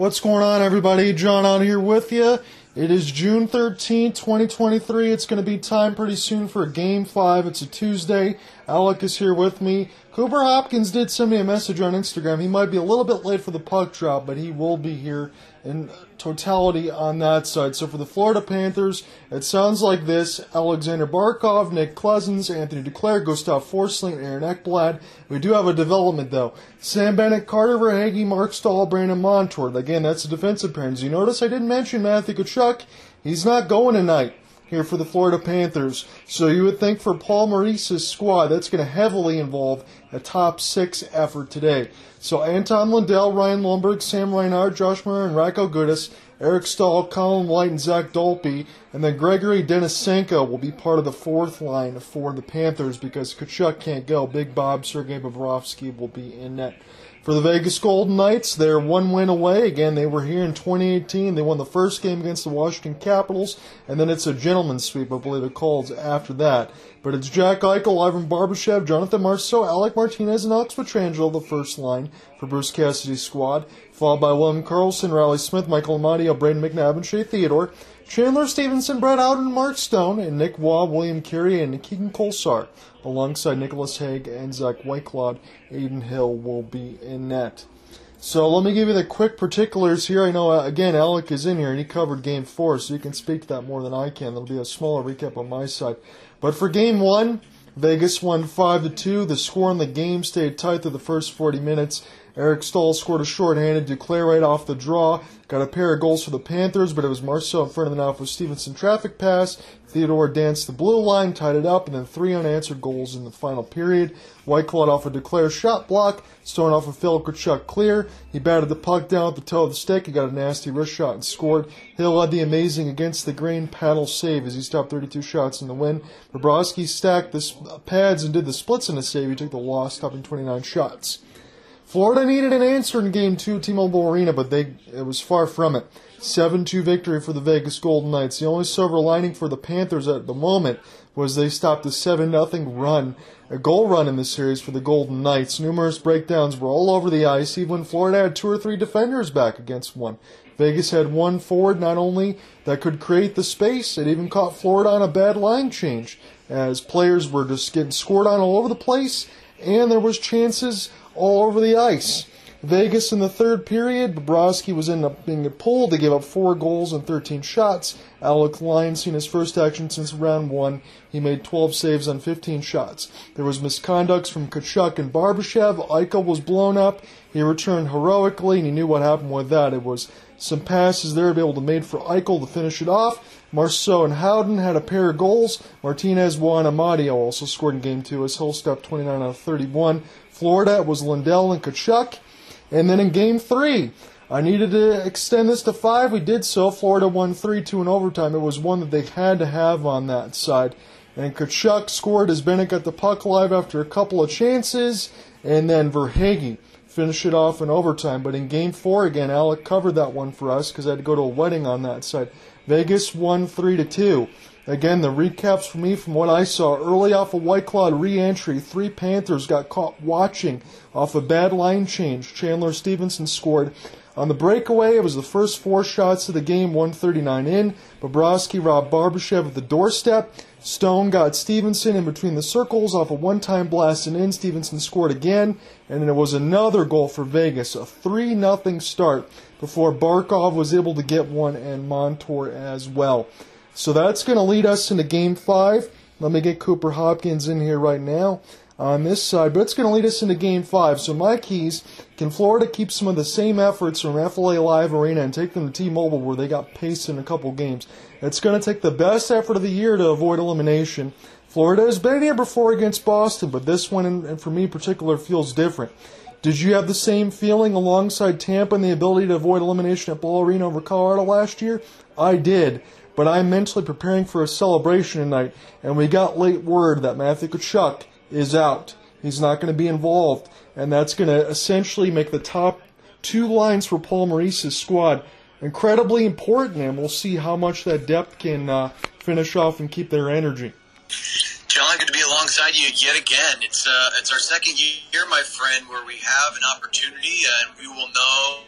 What's going on, everybody? John Ott here with you. It is June 13, 2023. It's going to be time pretty soon for a Game 5. It's a Tuesday. Alec is here with me. Cooper Hopkins did send me a message on Instagram. He might be a little bit late for the puck drop, but he will be here in totality on that side. So for the Florida Panthers, it sounds like this Alexander Barkov, Nick Cousins, Anthony Duclair, Gustav Forsling, Aaron Ekblad. We do have a development though. Sam Bennett, Carter Verhaeghe, Marc Staal, Brandon Montour. Again, that's the defensive pairs. You notice I didn't mention Matthew Tkachuk. He's not going tonight here for the Florida Panthers. So you would think for Paul Maurice's squad, that's going to heavily involve a top six effort today. So Anton Lundell, Ryan Lomberg, Sam Reinhart, Josh Mahura, and Radko Gudas, Eric Staal, Colin White, and Zach Dolpe, and then Gregory Denisenko will be part of the fourth line for the Panthers because Tkachuk can't go. Big Bob, Sergei Bobrovsky will be in net. For the Vegas Golden Knights, they're one win away. Again, they were here in 2018. They won the first game against the Washington Capitals, and then it's a gentleman's sweep, I believe it calls after that. But it's Jack Eichel, Ivan Barbashev, Jonathan Marceau, Alec Martinez, and Alex Pietrangelo, the first line for Bruce Cassidy's squad, followed by William Karlsson, Riley Smith, Michael Amadio, Brayden McNabb, and Shea Theodore, Chandler Stephenson, Brett Howden, Mark Stone, and Nick Roy, William Carrier, and Keegan Kolesar alongside Nicholas Hague and Zach Whitecloud. Adin Hill will be in net. So let me give you the quick particulars here. I know, uh, again, Alec is in here and he covered game four, so you can speak to that more than I can. There'll be a smaller recap on my side. But for game one, Vegas won 5 to 2. The score in the game stayed tight through the first 40 minutes. Eric Staal scored a shorthanded Duclair right off the draw. Got a pair of goals for the Panthers, but it was Marceau in front of the net with Stephenson traffic pass. Theodore danced the blue line, tied it up, and then three unanswered goals in the final period. White Whitecloud off a Duclair shot block, Stone off a Phil Tkachuk clear. He batted the puck down at the toe of the stick. He got a nasty wrist shot and scored. Hill had the amazing against the grain paddle save as he stopped 32 shots in the win. Bobrovsky stacked the uh, pads and did the splits in a save. He took the loss, stopping 29 shots. Florida needed an answer in Game 2 at T-Mobile Arena, but they it was far from it. 7-2 victory for the Vegas Golden Knights. The only silver lining for the Panthers at the moment was they stopped a 7-0 run, a goal run in the series for the Golden Knights. Numerous breakdowns were all over the ice, even when Florida had two or three defenders back against one. Vegas had one forward not only that could create the space, it even caught Florida on a bad line change, as players were just getting scored on all over the place, and there was chances all over the ice. Vegas in the third period, Bobrovsky was ended up being pulled. They gave up four goals and 13 shots. Alex Lyon seen his first action since round one. He made 12 saves on 15 shots. There was misconducts from Tkachuk and Barbashev. Eichel was blown up. He returned heroically, and he knew what happened with that. It was some passes there to be able to made for Eichel to finish it off. Marceau and Howden had a pair of goals. Martinez, Juan Amadio also scored in game two as Hill stepped 29 out of 31. Florida it was Lundell and Tkachuk. And then in game three, I needed to extend this to five. We did so. Florida won 3 2 in overtime. It was one that they had to have on that side. And Tkachuk scored as Bennett got the puck live after a couple of chances. And then Verhaeghe finished it off in overtime. But in game four, again, Alec covered that one for us because I had to go to a wedding on that side. Vegas won 3 to 2. Again, the recaps for me from what I saw early off a of Whitecloud re-entry. Three Panthers got caught watching off a bad line change. Chandler Stephenson scored. On the breakaway, it was the first four shots of the game, 139 in. Bobrovsky robbed Barbashev at the doorstep. Stone got Stephenson in between the circles off a one-time blast and in. Stephenson scored again, and then it was another goal for Vegas, a 3 0 start before Barkov was able to get one and Montour as well. So that's going to lead us into game five. Let me get Cooper Hopkins in here right now on this side, but it's going to lead us into game five. So my keys, can Florida keep some of the same efforts from FLA Live Arena and take them to T-Mobile where they got paced in a couple games? It's going to take the best effort of the year to avoid elimination. Florida has been here before against Boston, but this one, and for me in particular, feels different. Did you have the same feeling alongside Tampa and the ability to avoid elimination at Ball Arena over Colorado last year? I did but I'm mentally preparing for a celebration tonight, and we got late word that Matthew Tkachuk is out. He's not going to be involved, and that's going to essentially make the top two lines for Paul Maurice's squad incredibly important, and we'll see how much that depth can uh, finish off and keep their energy. John, good to be alongside you yet again. It's uh, it's our second year, my friend, where we have an opportunity, and we will know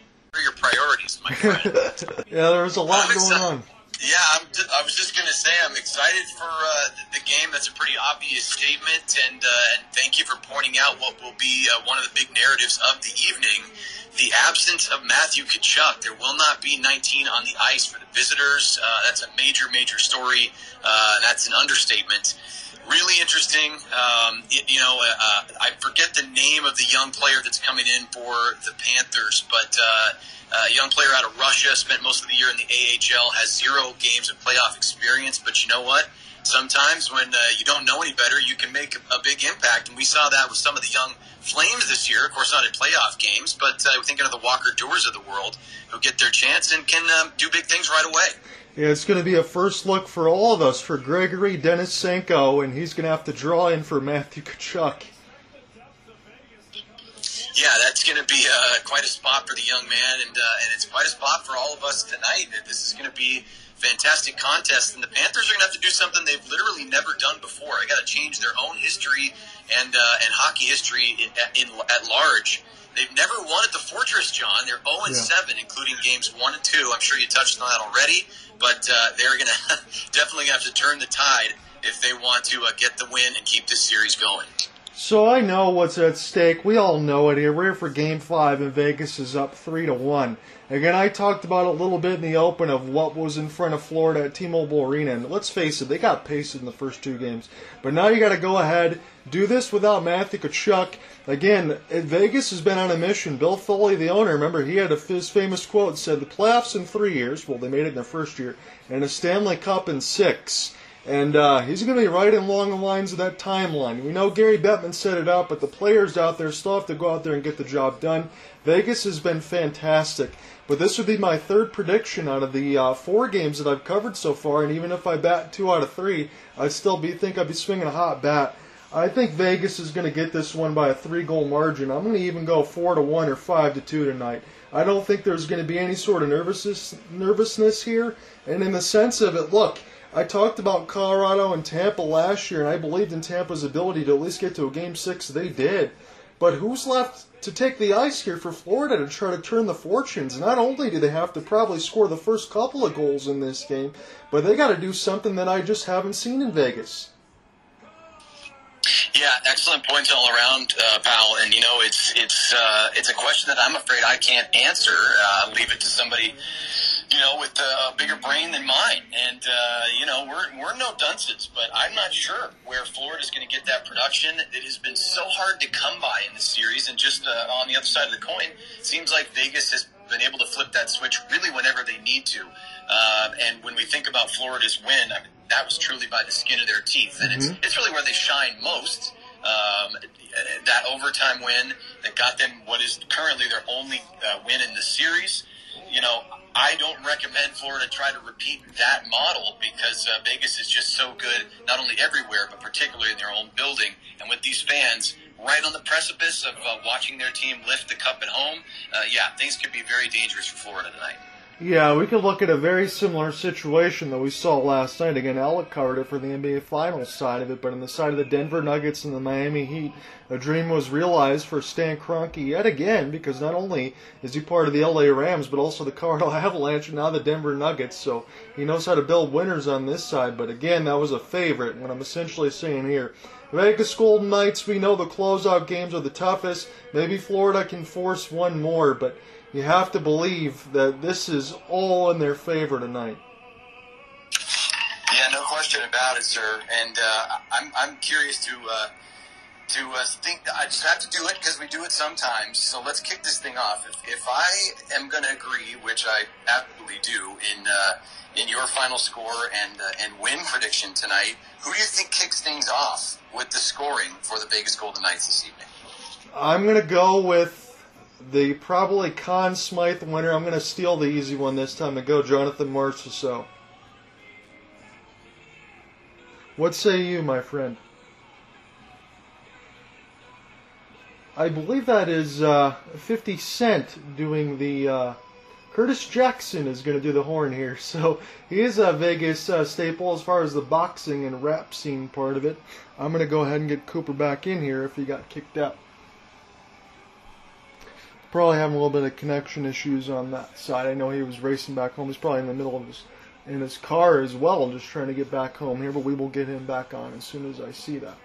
your priorities. my friend. yeah, there's a lot I'm going excited. on. Yeah, I'm was just going to say I'm excited for uh, the game. That's a pretty obvious statement, and, uh, and thank you for pointing out what will be uh, one of the big narratives of the evening: the absence of Matthew Tkachuk. There will not be 19 on the ice for the visitors. Uh, that's a major, major story. Uh, that's an understatement. Really interesting. Um, y- you know, uh, uh, I forget the name of the young player that's coming in for the Panthers, but uh, a young player out of Russia, spent most of the year in the AHL, has zero games of playoff experience. But you know what? Sometimes when uh, you don't know any better, you can make a big impact. And we saw that with some of the young Flames this year. Of course, not in playoff games, but uh, thinking of the Walker Duehr of the world who get their chance and can um, do big things right away. Yeah, it's going to be a first look for all of us, for Gregory Denisenko, and he's going to have to draw in for Matthew Tkachuk. Yeah, that's going to be uh, quite a spot for the young man, and uh, and it's quite a spot for all of us tonight. This is going to be fantastic contest, and the Panthers are going to have to do something they've literally never done before. They got to change their own history and uh, and hockey history in, in at large. They've never won at the Fortress, John. They're 0 and 7, including games 1 and 2. I'm sure you touched on that already, but uh, they're going to definitely have to turn the tide if they want to uh, get the win and keep this series going. So I know what's at stake. We all know it here. We're here for Game Five, and Vegas is up three to one. Again, I talked about it a little bit in the open of what was in front of Florida at T-Mobile Arena, and let's face it, they got pasted in the first two games. But now you got to go ahead, do this without Matthew Tkachuk. Again, Vegas has been on a mission. Bill Foley, the owner, remember he had a, his famous quote said, "The playoffs in three years. Well, they made it in their first year, and a Stanley Cup in six. And uh, he's going to be right along the lines of that timeline. We know Gary Bettman set it up, but the players out there still have to go out there and get the job done. Vegas has been fantastic. But this would be my third prediction out of the uh, four games that I've covered so far. And even if I bat two out of three, I'd still be think I'd be swinging a hot bat. I think Vegas is going to get this one by a three-goal margin. I'm going to even go four to one or five to two tonight. I don't think there's going to be any sort of nervousness nervousness here. And in the sense of it, look, I talked about Colorado and Tampa last year, and I believed in Tampa's ability to at least get to a game six. They did. But who's left to take the ice here for Florida to try to turn the fortunes? Not only do they have to probably score the first couple of goals in this game, but they got to do something that I just haven't seen in Vegas. Yeah, excellent points all around, uh, pal. And you know, it's it's uh, it's a question that I'm afraid I can't answer. Uh, leave it to somebody, you know, with a bigger brain than mine. And uh, you know, we're we're no dunces, but I'm not sure where Florida's going to get that production. It has been so hard to come by in this series. And just uh, on the other side of the coin, seems like Vegas has been able to flip that switch really whenever they need to. Uh, and when we think about Florida's win, I mean, that was truly by the skin of their teeth, and it's it's really where they shine most. Um, that overtime win that got them what is currently their only uh, win in the series. You know, I don't recommend Florida try to repeat that model because uh, Vegas is just so good, not only everywhere, but particularly in their own building. And with these fans right on the precipice of uh, watching their team lift the cup at home, uh, yeah, things could be very dangerous for Florida tonight. Yeah, we could look at a very similar situation that we saw last night. Again, Alec covered it for the NBA Finals side of it, but on the side of the Denver Nuggets and the Miami Heat, a dream was realized for Stan Kroenke yet again because not only is he part of the LA Rams, but also the Colorado Avalanche and now the Denver Nuggets. So he knows how to build winners on this side. But again, that was a favorite. What I'm essentially saying here. Vegas Golden Knights, we know the closeout games are the toughest. Maybe Florida can force one more, but you have to believe that this is all in their favor tonight. Yeah, no question about it, sir. And uh, I'm I'm curious to uh, to uh, think. I just have to do it because we do it sometimes. So let's kick this thing off. If, if I am going to agree, which I absolutely do, in uh, in your final score and uh, and win prediction tonight, who do you think kicks things off with the scoring for the Vegas Golden Knights this evening? I'm going to go with the probably Conn Smythe winner. I'm going to steal the easy one this time and go Jonathan Marchessault. What say you, my friend? I believe that is uh, 50 Cent doing the. Uh, Curtis Jackson is going to do the horn here, so he is a Vegas uh, staple as far as the boxing and rap scene part of it. I'm going to go ahead and get Cooper back in here if he got kicked out. Probably having a little bit of connection issues on that side. I know he was racing back home. He's probably in the middle of his in his car as well, just trying to get back home here. But we will get him back on as soon as I see that.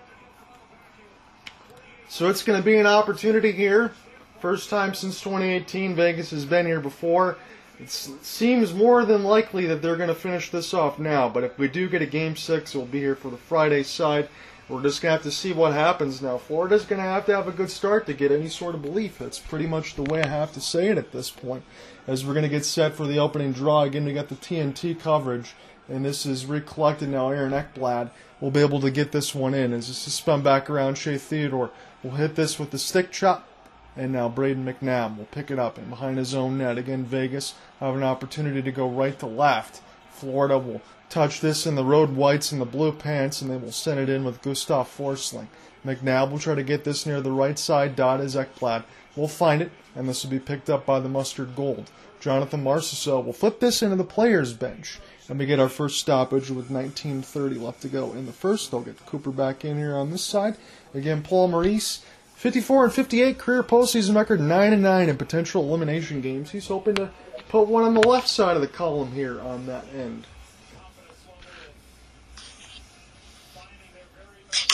So it's going to be an opportunity here. First time since 2018, Vegas has been here before. It seems more than likely that they're going to finish this off now, but if we do get a game six, we'll be here for the Friday side. We're just going to have to see what happens now. Florida's going to have to have a good start to get any sort of belief. That's pretty much the way I have to say it at this point. As we're going to get set for the opening draw, again, we got the TNT coverage, and this is recollected now. Aaron Ekblad will be able to get this one in. As this is spun back around, Shea Theodore will hit this with the stick chop and now Brayden McNabb will pick it up and behind his own net. Again, Vegas have an opportunity to go right to left. Florida will touch this in the road whites and the blue pants, and they will send it in with Gustav Forsling. McNabb will try to get this near the right side dot as Ekblad will find it, and this will be picked up by the mustard gold. Jonathan Marchessault will flip this into the players' bench. And we get our first stoppage with 19.30 left to go in the first. They'll get Cooper back in here on this side. Again, Paul Maurice 54 and 58 career postseason record, 9 and 9 in potential elimination games. He's hoping to put one on the left side of the column here on that end.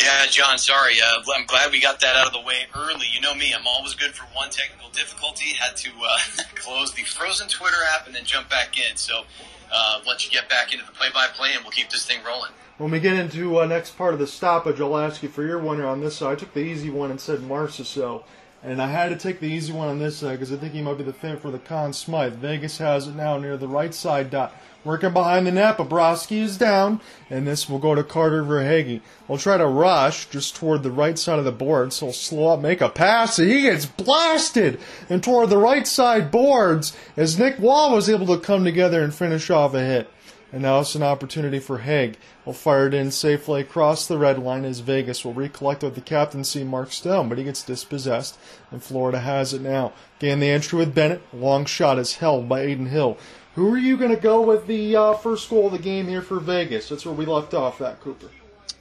Yeah, John, sorry. Uh, I'm glad we got that out of the way early. You know me, I'm always good for one technical difficulty. Had to uh, close the frozen Twitter app and then jump back in. So uh, let you get back into the play by play and we'll keep this thing rolling. When we get into uh, next part of the stoppage, I'll ask you for your winner on this side. I took the easy one and said Marchessault. And I had to take the easy one on this side because I think he might be the fit for the Conn Smythe. Vegas has it now near the right side dot. Working behind the net, Bobrovsky is down, and this will go to Carter Verhaeghe. We'll try to rush just toward the right side of the board, so he'll slow up, make a pass, and he gets blasted and toward the right side boards as Nick Wall was able to come together and finish off a hit. And now it's an opportunity for Hague. Will fire it in safely across the red line as Vegas will recollect with the captaincy Mark Stone, but he gets dispossessed, and Florida has it now. Gain the entry with Bennett. Long shot is held by Adin Hill. Who are you going to go with the uh, first goal of the game here for Vegas? That's where we left off that, Cooper.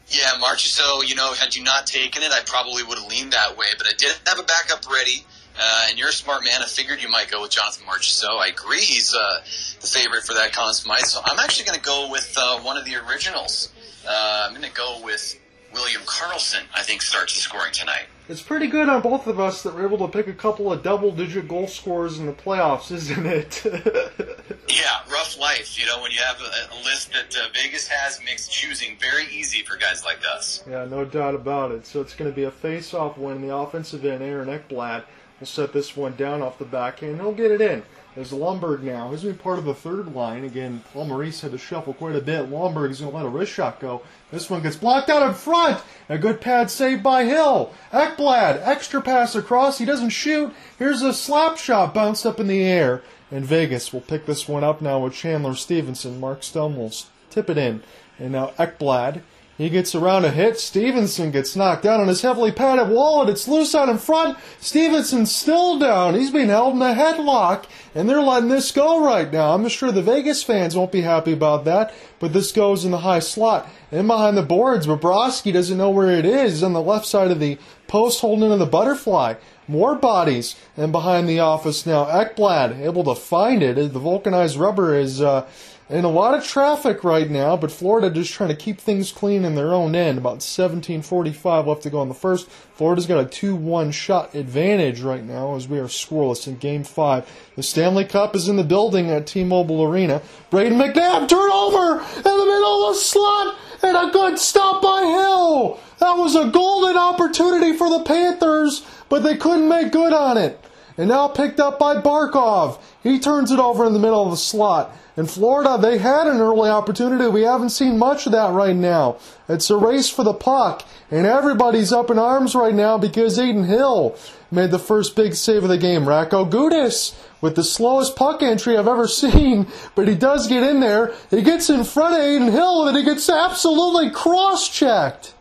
Yeah, Marchessault, you know, had you not taken it, I probably would have leaned that way, but I did have a backup ready. Uh, and you're a smart man. I figured you might go with Jonathan Marchessault. I agree he's uh, the favorite for that Conn Smythe. So I'm actually going to go with uh, one of the originals. Uh, I'm going to go with William Karlsson, I think, starts scoring tonight. It's pretty good on both of us that we're able to pick a couple of double digit goal scorers in the playoffs, isn't it? yeah, rough life. You know, when you have a, a list that uh, Vegas has, makes choosing very easy for guys like us. Yeah, no doubt about it. So it's going to be a face off win the offensive end. Aaron Ekblad will set this one down off the backhand. He'll get it in. As Lomberg now, he's going to be part of the third line. Again, Paul Maurice had to shuffle quite a bit. Lomberg is going to let a wrist shot go. This one gets blocked out in front. A good pad save by Hill. Ekblad, extra pass across. He doesn't shoot. Here's a slap shot bounced up in the air. And Vegas will pick this one up now with Chandler Stephenson. Mark Stone will tip it in. And now Ekblad he gets around a hit. Stephenson gets knocked down on his heavily padded wallet. It's loose out in front. Stephenson's still down. He's being held in a headlock, and they're letting this go right now. I'm sure the Vegas fans won't be happy about that, but this goes in the high slot. And behind the boards, Bobrovsky doesn't know where it is. He's on the left side of the post holding into the butterfly. More bodies. And behind the office now, Ekblad able to find it. The vulcanized rubber is. Uh, in a lot of traffic right now, but Florida just trying to keep things clean in their own end. About 17:45 left to go in the first. Florida's got a 2-1 shot advantage right now as we are scoreless in Game Five. The Stanley Cup is in the building at T-Mobile Arena. Brayden McNabb turnover in the middle of the slot and a good stop by Hill. That was a golden opportunity for the Panthers, but they couldn't make good on it. And now picked up by Barkov. He turns it over in the middle of the slot. In Florida, they had an early opportunity. We haven't seen much of that right now. It's a race for the puck, and everybody's up in arms right now because Adin Hill made the first big save of the game. Radko Gudas with the slowest puck entry I've ever seen, but he does get in there. He gets in front of Adin Hill, and he gets absolutely cross-checked.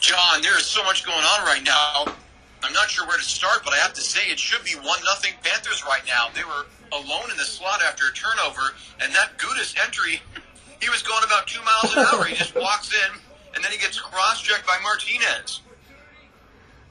John, there is so much going on right now. I'm not sure where to start, but I have to say it should be one nothing Panthers right now. They were alone in the slot after a turnover, and that Gudas entry, he was going about two miles an hour. He just walks in, and then he gets cross-checked by Martinez.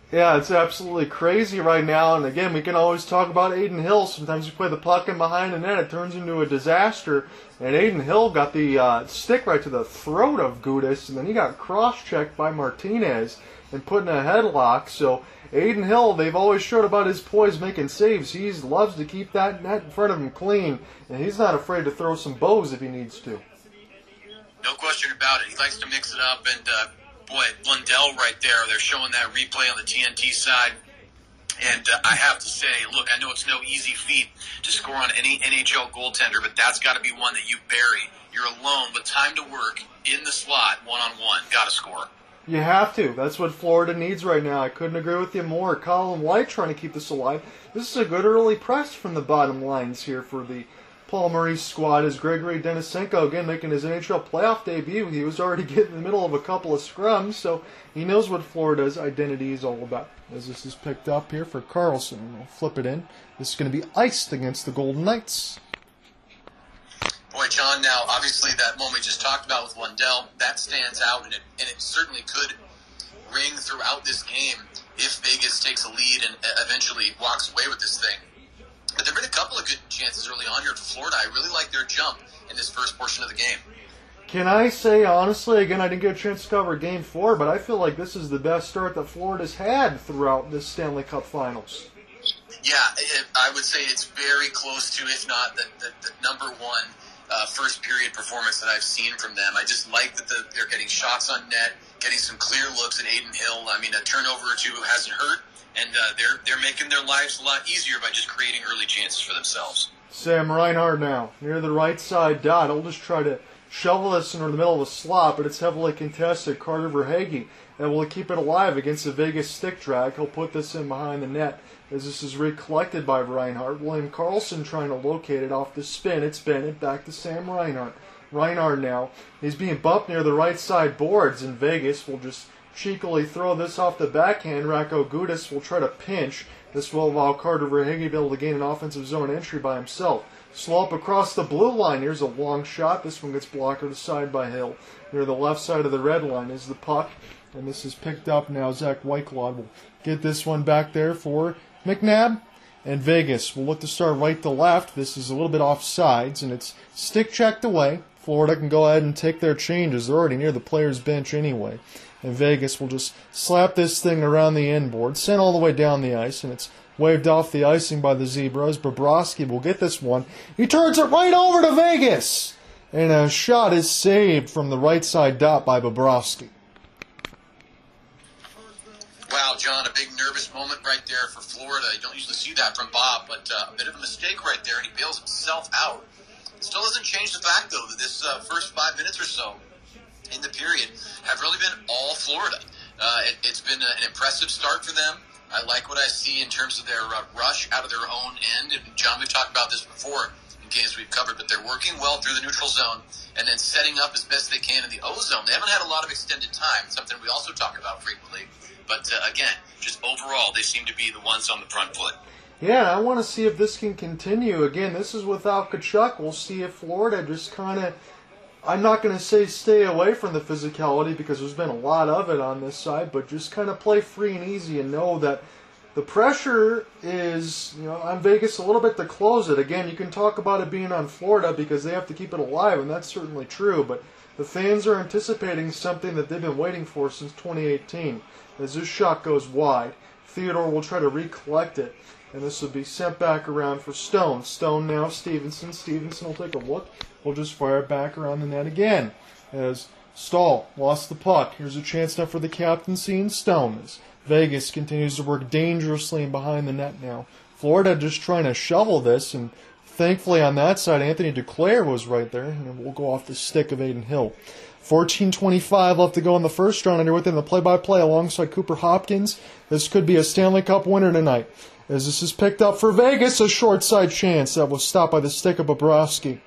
Yeah, it's absolutely crazy right now. And again, we can always talk about Adin Hill. Sometimes you play the puck in behind the net, it turns into a disaster. And Adin Hill got the uh, stick right to the throat of Gudas, and then he got cross-checked by Martinez and put in a headlock. So Adin Hill, they've always showed about his poise making saves. He loves to keep that net in front of him clean, and he's not afraid to throw some bows if he needs to. No question about it. He likes to mix it up, and uh, boy, Lundell right there. They're showing that replay on the TNT side. And uh, I have to say, look, I know it's no easy feat to score on any NHL goaltender, but that's got to be one that you bury. You're alone with time to work in the slot, one on one. Got to score. You have to. That's what Florida needs right now. I couldn't agree with you more. Colin White trying to keep this alive. This is a good early press from the bottom lines here for the Paul Maurice squad is Gregory Denisenko again making his NHL playoff debut. He was already getting in the middle of a couple of scrums, so he knows what Florida's identity is all about. As this is picked up here for Karlsson, we'll flip it in. This is going to be iced against the Golden Knights. Boy, John, now obviously that moment we just talked about with Lundell, that stands out, and it, and it certainly could ring throughout this game if Vegas takes a lead and uh, eventually walks away with this thing. But there have been a couple of good chances early on here for Florida. I really like their jump in this first portion of the game. Can I say honestly, again, I didn't get a chance to cover Game Four, but I feel like this is the best start that Florida's had throughout this Stanley Cup Finals. Yeah, it, I would say it's very close to, if not the, the, the number one uh, first period performance that I've seen from them. I just like that the, they're getting shots on net, getting some clear looks at Adin Hill. I mean, a turnover or two hasn't hurt and uh, they're they're making their lives a lot easier by just creating early chances for themselves. Sam Reinhart now near the right side dot. He'll just try to shovel this into the middle of a slot, but it's heavily contested. Carter Verhaeghe and will keep it alive against the Vegas stick drag. He'll put this in behind the net as this is recollected by Reinhart. William Karlsson trying to locate it off the spin. It's Bennett back to Sam Reinhart. Reinhart now. He's being bumped near the right side boards, and Vegas will just cheekily throw this off the backhand. Radko Gudas will try to pinch. This will allow Carter Verhaeghe to be able to gain an offensive zone entry by himself. Slow up across the blue line. Here's a long shot. This one gets blocked to side by Hill. Near the left side of the red line is the puck. And this is picked up now. Zach Whitecloud will get this one back there for McNabb. And Vegas will look to start right to left. This is a little bit off sides, and it's stick checked away. Florida can go ahead and take their changes. They're already near the player's bench anyway and Vegas will just slap this thing around the inboard, sent all the way down the ice, and it's waved off the icing by the Zebras. Bobrovsky will get this one. He turns it right over to Vegas, and a shot is saved from the right side dot by Bobrovsky. Wow, John, a big nervous moment right there for Florida. You don't usually see that from Bob, but uh, a bit of a mistake right there, and he bails himself out. Still doesn't change the fact, though, that this uh, first five minutes or so in the period have really been all Florida. Uh, it, has been a, an impressive start for them. I like what I see in terms of their uh, rush out of their own end. And John, we've talked about this before in games we've covered, but they're working well through the neutral zone and then setting up as best they can in the O zone. They haven't had a lot of extended time, something we also talk about frequently. But uh, again, just overall, they seem to be the ones on the front foot. Yeah, I want to see if this can continue. Again, this is without Tkachuk. We'll see if Florida just kind of I'm not going to say stay away from the physicality because there's been a lot of it on this side, but just kind of play free and easy and know that the pressure is, you know, on Vegas a little bit to close it. Again, you can talk about it being on Florida because they have to keep it alive, and that's certainly true, but the fans are anticipating something that they've been waiting for since 2018. As this shot goes wide, Theodore will try to recollect it, and this will be sent back around for Stone. Stone now, Stephenson. Stephenson will take a look We'll just fire it back around the net again. As Staal lost the puck. Here's a chance now for the captaincy and Stone. As Vegas continues to work dangerously behind the net now. Florida just trying to shovel this, and thankfully on that side, Anthony Duclair was right there, and we'll go off the stick of Adin Hill. 14.25 left to go in the first round, and you're within the play-by-play alongside Cooper Hopkins. This could be a Stanley Cup winner tonight. As this is picked up for Vegas, a short side chance that was stopped by the stick of Bobrovsky.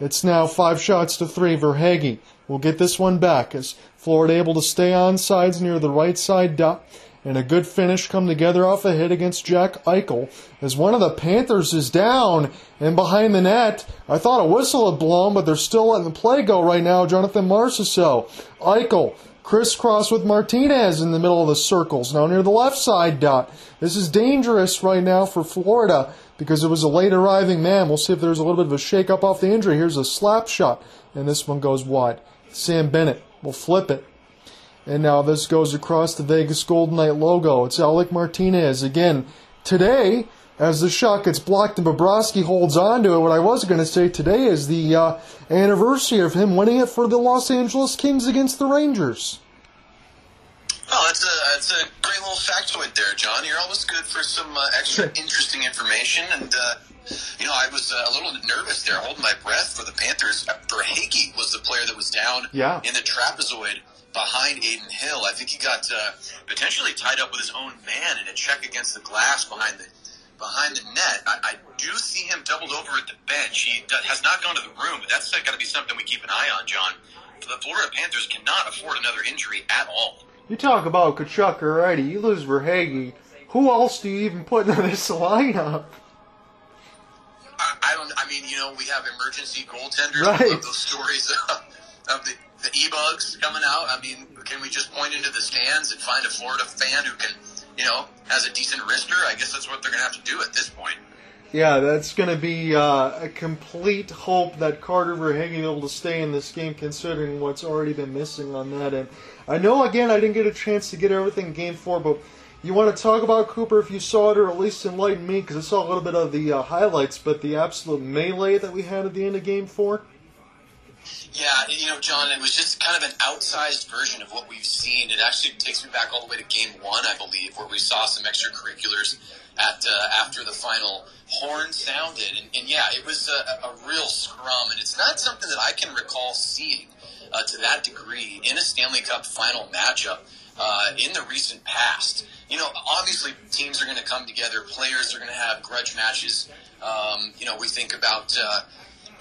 It's now five shots to three. Verhaeghe will get this one back as Florida able to stay on sides near the right side dot. And a good finish come together off a hit against Jack Eichel as one of the Panthers is down and behind the net. I thought a whistle had blown, but they're still letting the play go right now. Jonathan Marchessault. Eichel crisscross with Martinez in the middle of the circles. Now near the left side dot. This is dangerous right now for Florida because it was a late arriving man. We'll see if there's a little bit of a shake up off the injury. Here's a slap shot, and this one goes wide. Sam Bennett will flip it. And now this goes across the Vegas Golden Knight logo. It's Alec Martinez again. Today, as the shot gets blocked and Bobrovsky holds on to it, what I was going to say today is the uh, anniversary of him winning it for the Los Angeles Kings against the Rangers. Oh, that's a that's a great little factoid there, John. You're always good for some uh, extra interesting information, and uh, you know I was uh, a little nervous there, holding my breath for the Panthers. Verhaeghe was the player that was down yeah. in the trapezoid behind Adin Hill. I think he got uh, potentially tied up with his own man in a check against the glass behind the behind the net. I, I do see him doubled over at the bench. He does, has not gone to the room, but that's uh, got to be something we keep an eye on, John. The Florida Panthers cannot afford another injury at all. You talk about Tkachuk already. You lose Verhaeghe. Who else do you even put in this lineup? I, I don't. I mean, you know, we have emergency goaltenders. Right. Those stories of, of the the e-bugs coming out. I mean, can we just point into the stands and find a Florida fan who can, you know, has a decent wrister? I guess that's what they're going to have to do at this point. Yeah, that's going to be uh, a complete hope that Carter Verhaeghe be able to stay in this game, considering what's already been missing on that end. I know, again, I didn't get a chance to get everything in Game Four, but you want to talk about Cooper if you saw it, or at least enlighten me, because I saw a little bit of the uh, highlights, but the absolute melee that we had at the end of Game Four. Yeah, you know, John, it was just kind of an outsized version of what we've seen. It actually takes me back all the way to Game One, I believe, where we saw some extracurriculars at uh, after the final horn sounded, and, and yeah, it was a, a, real scrum, and it's not something that I can recall seeing uh, to that degree in a Stanley Cup final matchup uh, in the recent past. You know, obviously teams are going to come together, players are going to have grudge matches. Um, you know, we think about uh,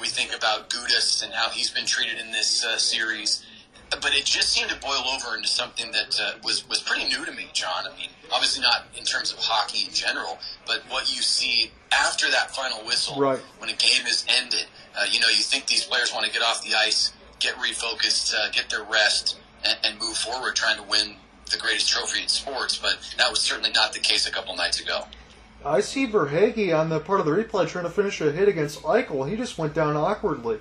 we think about Gudas and how he's been treated in this uh, series. But it just seemed to boil over into something that uh, was was pretty new to me, John. I mean, obviously not in terms of hockey in general, but what you see after that final whistle, right. when a game is ended, uh, you know, you think these players want to get off the ice, get refocused, uh, get their rest, and, and move forward, trying to win the greatest trophy in sports. But that was certainly not the case a couple nights ago. I see Verhaeghe on the part of the replay trying to finish a hit against Eichel. He just went down awkwardly.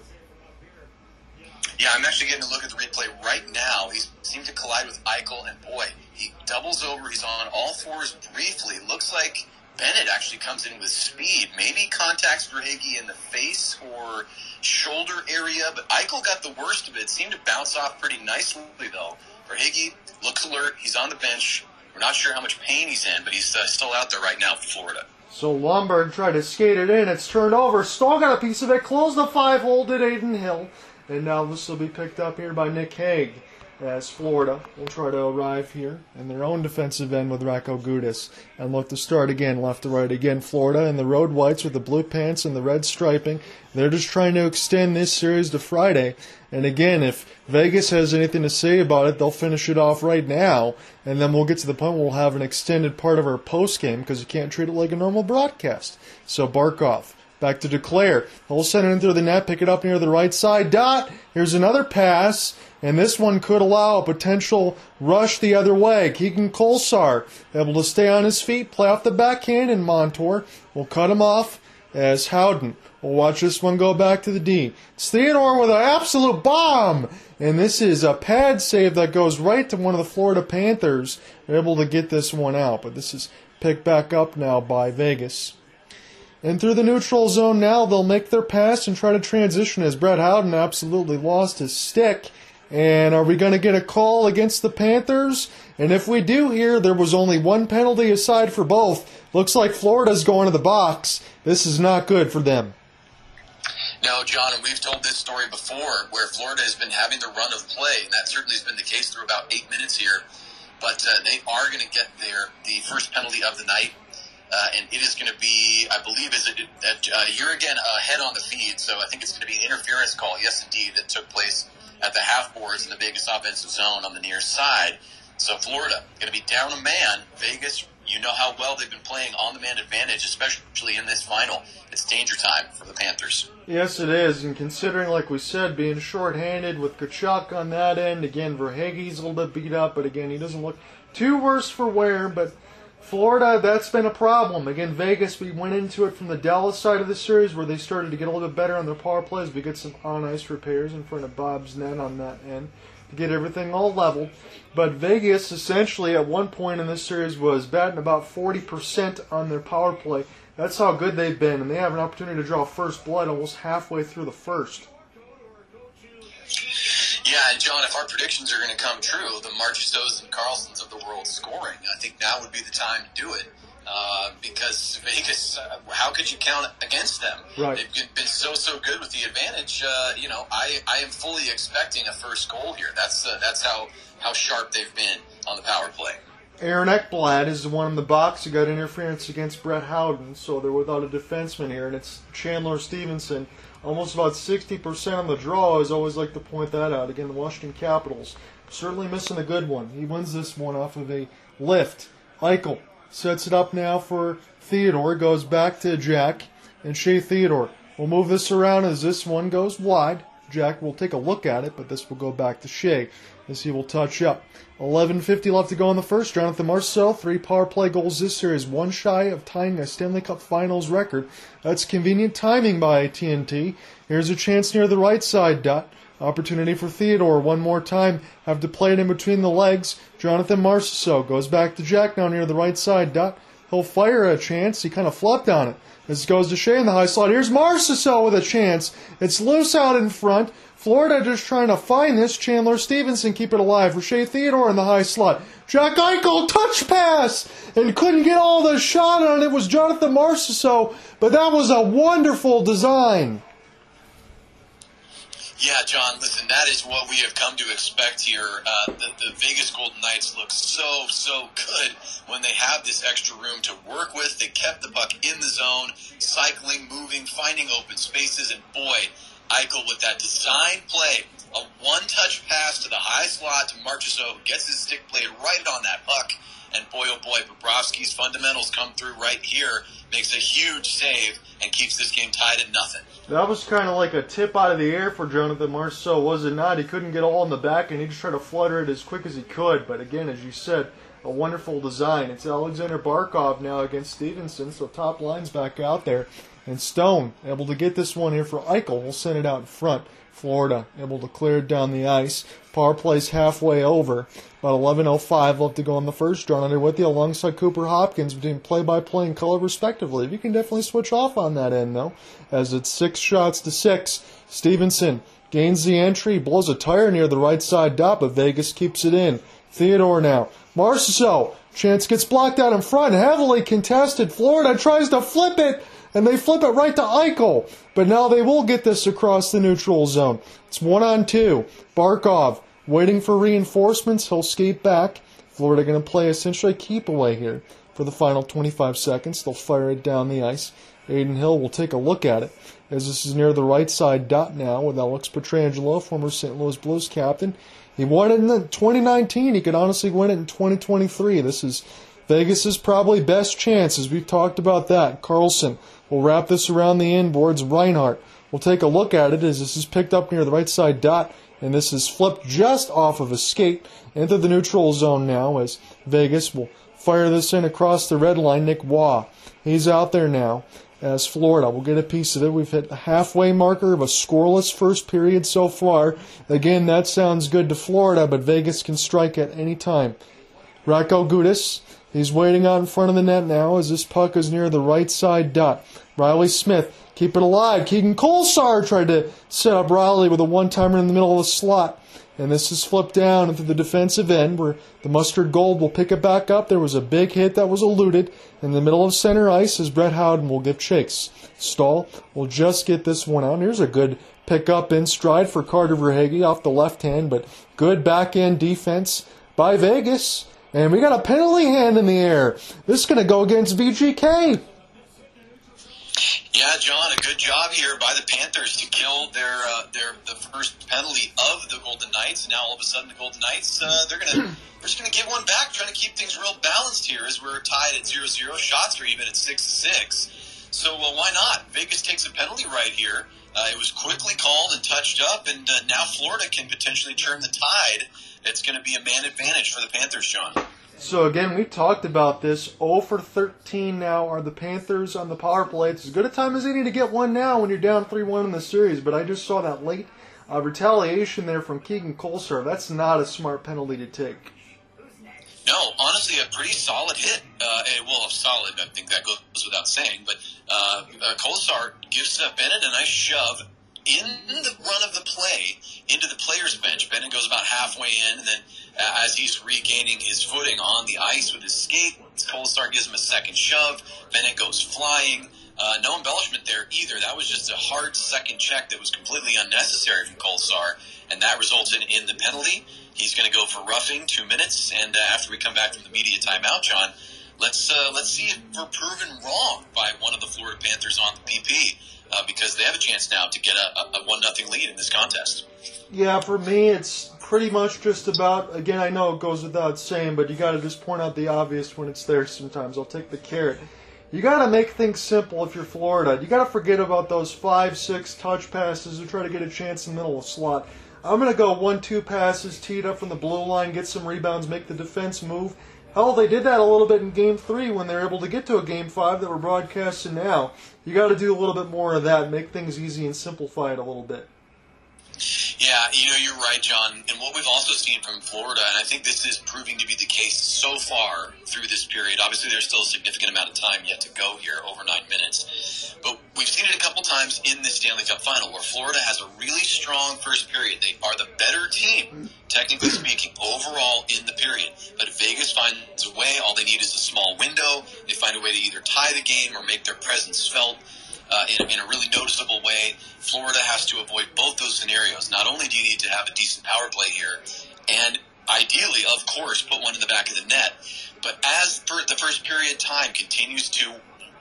Yeah, I'm actually getting a look at the replay right now. He seemed to collide with Eichel, and boy, he doubles over. He's on all fours briefly. Looks like Bennett actually comes in with speed. Maybe contacts Verhaeghe in the face or shoulder area, but Eichel got the worst of it. Seemed to bounce off pretty nicely, though. Verhaeghe looks alert. He's on the bench. We're not sure how much pain he's in, but he's uh, still out there right now for Florida. So Lomberg tried to skate it in. It's turned over. Staal got a piece of it. Closed the five hole. Did Adin Hill. And now this will be picked up here by Nick Hague as Florida will try to arrive here in their own defensive end with Radko Gudas and look to start again left to right again. Florida and the road whites with the blue pants and the red striping. They're just trying to extend this series to Friday. And again, if Vegas has anything to say about it, they'll finish it off right now, and then we'll get to the point where we'll have an extended part of our post game because you can't treat it like a normal broadcast. So Barkov. Back to Duclair. He'll send it in through the net, pick it up near the right side. Dot. Here's another pass, and this one could allow a potential rush the other way. Keegan Kolesar able to stay on his feet, play off the backhand, and Montour will cut him off as Howden will watch this one go back to the D. It's Theodore with an absolute bomb, and this is a pad save that goes right to one of the Florida Panthers. They're able to get this one out, but this is picked back up now by Vegas. And through the neutral zone now, they'll make their pass and try to transition as Brett Howden absolutely lost his stick. And are we going to get a call against the Panthers? And if we do here, there was only one penalty aside for both. Looks like Florida's going to the box. This is not good for them. No, John, and we've told this story before where Florida has been having the run of play, and that certainly has been the case through about eight minutes here. But uh, they are going to get their the first penalty of the night. Uh, and it is going to be, I believe, is it uh, you're again ahead on the feed, so I think it's going to be an interference call. Yes, indeed, that took place at the half boards in the Vegas offensive zone on the near side. So Florida going to be down a man. Vegas You know how well they've been playing on the man advantage, especially in this final. It's danger time for the Panthers. Yes, it is. And considering, like we said, being short-handed with Tkachuk on that end, again, Verhaeghe's a little bit beat up, but again, he doesn't look too worse for wear. But Florida, that's been a problem. Again, Vegas, we went into it from the Dallas side of the series where they started to get a little bit better on their power plays. We get some on-ice repairs in front of Bob's net on that end to get everything all level. But Vegas essentially at one point in this series was batting about 40% on their power play. That's how good they've been, and they have an opportunity to draw first blood almost halfway through the first. Yeah, and John, if our predictions are going to come true, the Marchessaults and Karlssons of the world scoring, I think now would be the time to do it. Uh, because Vegas, uh, how could you count against them? Right. They've been so so good with the advantage. Uh, you know, I, I am fully expecting a first goal here. That's uh, that's how how sharp they've been on the power play. Aaron Ekblad is the one in the box who got interference against Brett Howden, so they're without a defenseman here, and it's Chandler Stephenson. Almost about 60% on the draw. I always like to point that out. Again, the Washington Capitals certainly missing a good one. He wins this one off of a lift. Eichel sets it up now for Theodore, goes back to Jack, and Shea Theodore We'll move this around as this one goes wide. Jack will take a look at it, but this will go back to Shea as he will touch up. 11.50 left to go in the first. Jonathan Marcel, three power play goals this series, one shy of tying a Stanley Cup Finals record. That's convenient timing by TNT. Here's a chance near the right side dot. Opportunity for Theodore one more time. Have to play it in between the legs. Jonathan Marchessault goes back to Jack now near the right side dot. He'll fire a chance. He kind of flopped on it. It goes to Shea in the high slot. Here's Marchessault with a chance. It's loose out in front. Florida just trying to find this. Chandler Stephenson keep it alive Shea Theodore in the high slot. Jack Eichel touch pass and couldn't get all the shot on it. It was Jonathan Marchessault, but that was a wonderful design. Yeah, John, listen, that is what we have come to expect here. Uh, the, the Vegas Golden Knights look so, so good when they have this extra room to work with. They kept the puck in the zone, cycling, moving, finding open spaces, and boy, Eichel with that design play, a one-touch pass to the high slot to Marchessault, gets his stick blade right on that puck, and boy, oh boy, Bobrovsky's fundamentals come through right here, makes a huge save, and keeps this game tied at nothing. That was kind of like a tip out of the air for Jonathan Marceau, was it not? He couldn't get all in the back, and he just tried to flutter it as quick as he could. But again, as you said, a wonderful design. It's Alexander Barkov now against Stephenson, so top line's back out there. And Stone able to get this one here for Eichel. We'll send it out in front. Florida able to clear it down the ice. Power plays halfway over. About 11.05 left to go on the first. John under with you alongside Cooper Hopkins between play by play and color respectively. You can definitely switch off on that end though, as it's six shots to six. Stephenson gains the entry, blows a tire near the right side dot, but Vegas keeps it in. Theodore now. Marchessault. Chance gets blocked out in front. Heavily contested. Florida tries to flip it and they flip it right to Eichel. But now they will get this across the neutral zone. It's one on two. Barkov waiting for reinforcements. He'll skate back. Florida going to play essentially keep away here for the final 25 seconds. They'll fire it down the ice. Adin Hill will take a look at it as this is near the right side dot now with Alex Pietrangelo, former St. Louis Blues captain. He won it in 2019. He could honestly win it in 2023. This is Vegas's probably best chance, as we've talked about that. Karlsson will wrap this around the inboards. Reinhart will take a look at it as this is picked up near the right side dot, and this is flipped just off of a skate into the neutral zone now as Vegas will fire this in across the red line. Nick Roy, he's out there now as Florida will get a piece of it. We've hit the halfway marker of a scoreless first period so far. Again, that sounds good to Florida, but Vegas can strike at any time. Radko Gudas He's waiting out in front of the net now as this puck is near the right side dot. Riley Smith, keep it alive. Keegan Kolesar tried to set up Riley with a one-timer in the middle of the slot. And this is flipped down into the defensive end where the mustard gold will pick it back up. There was a big hit that was eluded in the middle of center ice as Brett Howden will give chase. Staal will just get this one out. And here's a good pickup in stride for Carter Verhaeghe off the left hand, but good back end defense by Vegas. And we got a penalty hand in the air. This is going to go against VGK. Yeah, John, a good job here by the Panthers to kill their uh, their the first penalty of the Golden Knights. Now all of a sudden the Golden Knights uh, they're gonna they're just gonna give one back, trying to keep things real balanced here as we're tied at 0-0. Shots are even at six six. So well, why not? Vegas takes a penalty right here. Uh, it was quickly called and touched up, and uh, now Florida can potentially turn the tide. It's going to be a man advantage for the Panthers, John. So again, we talked about this. 0 for 13 now are the Panthers on the power play. It's as good a time as any to get one now when you're down 3-1 in the series. But I just saw that late uh, retaliation there from Keegan Kolesar. That's not a smart penalty to take. No, honestly, a pretty solid hit. Uh, well, solid. I think that goes without saying. But uh, uh, gives uh, Bennett a nice shove in the run of the play into the player's bench. Bennett goes about halfway in, and then as he's regaining his footing on the ice with his skate, Kolesar gives him a second shove. Bennett goes flying. Uh, no embellishment there either. That was just a hard second check that was completely unnecessary from Kolesar, and that resulted in the penalty. He's going to go for roughing two minutes, and uh, after we come back from the media timeout, John, let's uh, let's see if we're proven wrong by one of the Florida Panthers on the PP uh, because they have a chance now to get a, a one nothing lead in this contest. Yeah, for me, it's pretty much just about. Again, I know it goes without saying, but you got to just point out the obvious when it's there. Sometimes I'll take the carrot. You got to make things simple if you're Florida. You got to forget about those five, six touch passes and try to get a chance in the middle of the slot. I'm going to go one, two passes, teed up from the blue line, get some rebounds, make the defense move. Hell, they did that a little bit in Game Three when they were able to get to a Game Five that we're broadcasting now. You got to do a little bit more of that, make things easy and simplify it a little bit. Yeah, you know, you're right, John. And what we've also seen from Florida, and I think this is proving to be the case so far through this period. Obviously, there's still a significant amount of time yet to go here, over nine minutes. But we've seen it a couple times in the Stanley Cup final where Florida has a really strong first period. They are the better team, technically speaking, overall in the period. But Vegas finds a way. All they need is a small window. They find a way to either tie the game or make their presence felt uh, in, in, a really noticeable way. Florida has to avoid both those scenarios. Not only do you need to have a decent power play here, and ideally, of course, put one in the back of the net, but as the first period time continues to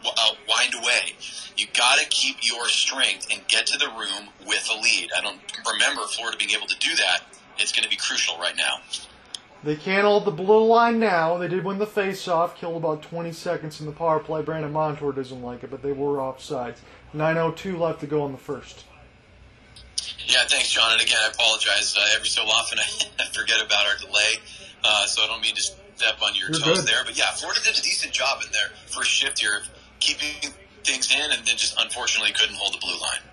uh, wind away, you got to keep your strength and get to the room with a lead. I don't remember Florida being able to do that. It's going to be crucial right now. They can't hold the blue line now. They did win the face-off, killed about 20 seconds in the power play. Brandon Montour doesn't like it, but they were offsides. 9.02 left to go in the first. Yeah, thanks, John. And again, I apologize. Uh, every so often I forget about our delay, uh, so I don't mean to step on your You're toes good. there. But yeah, Florida did a decent job in their first shift here of keeping things in and then just unfortunately couldn't hold the blue line.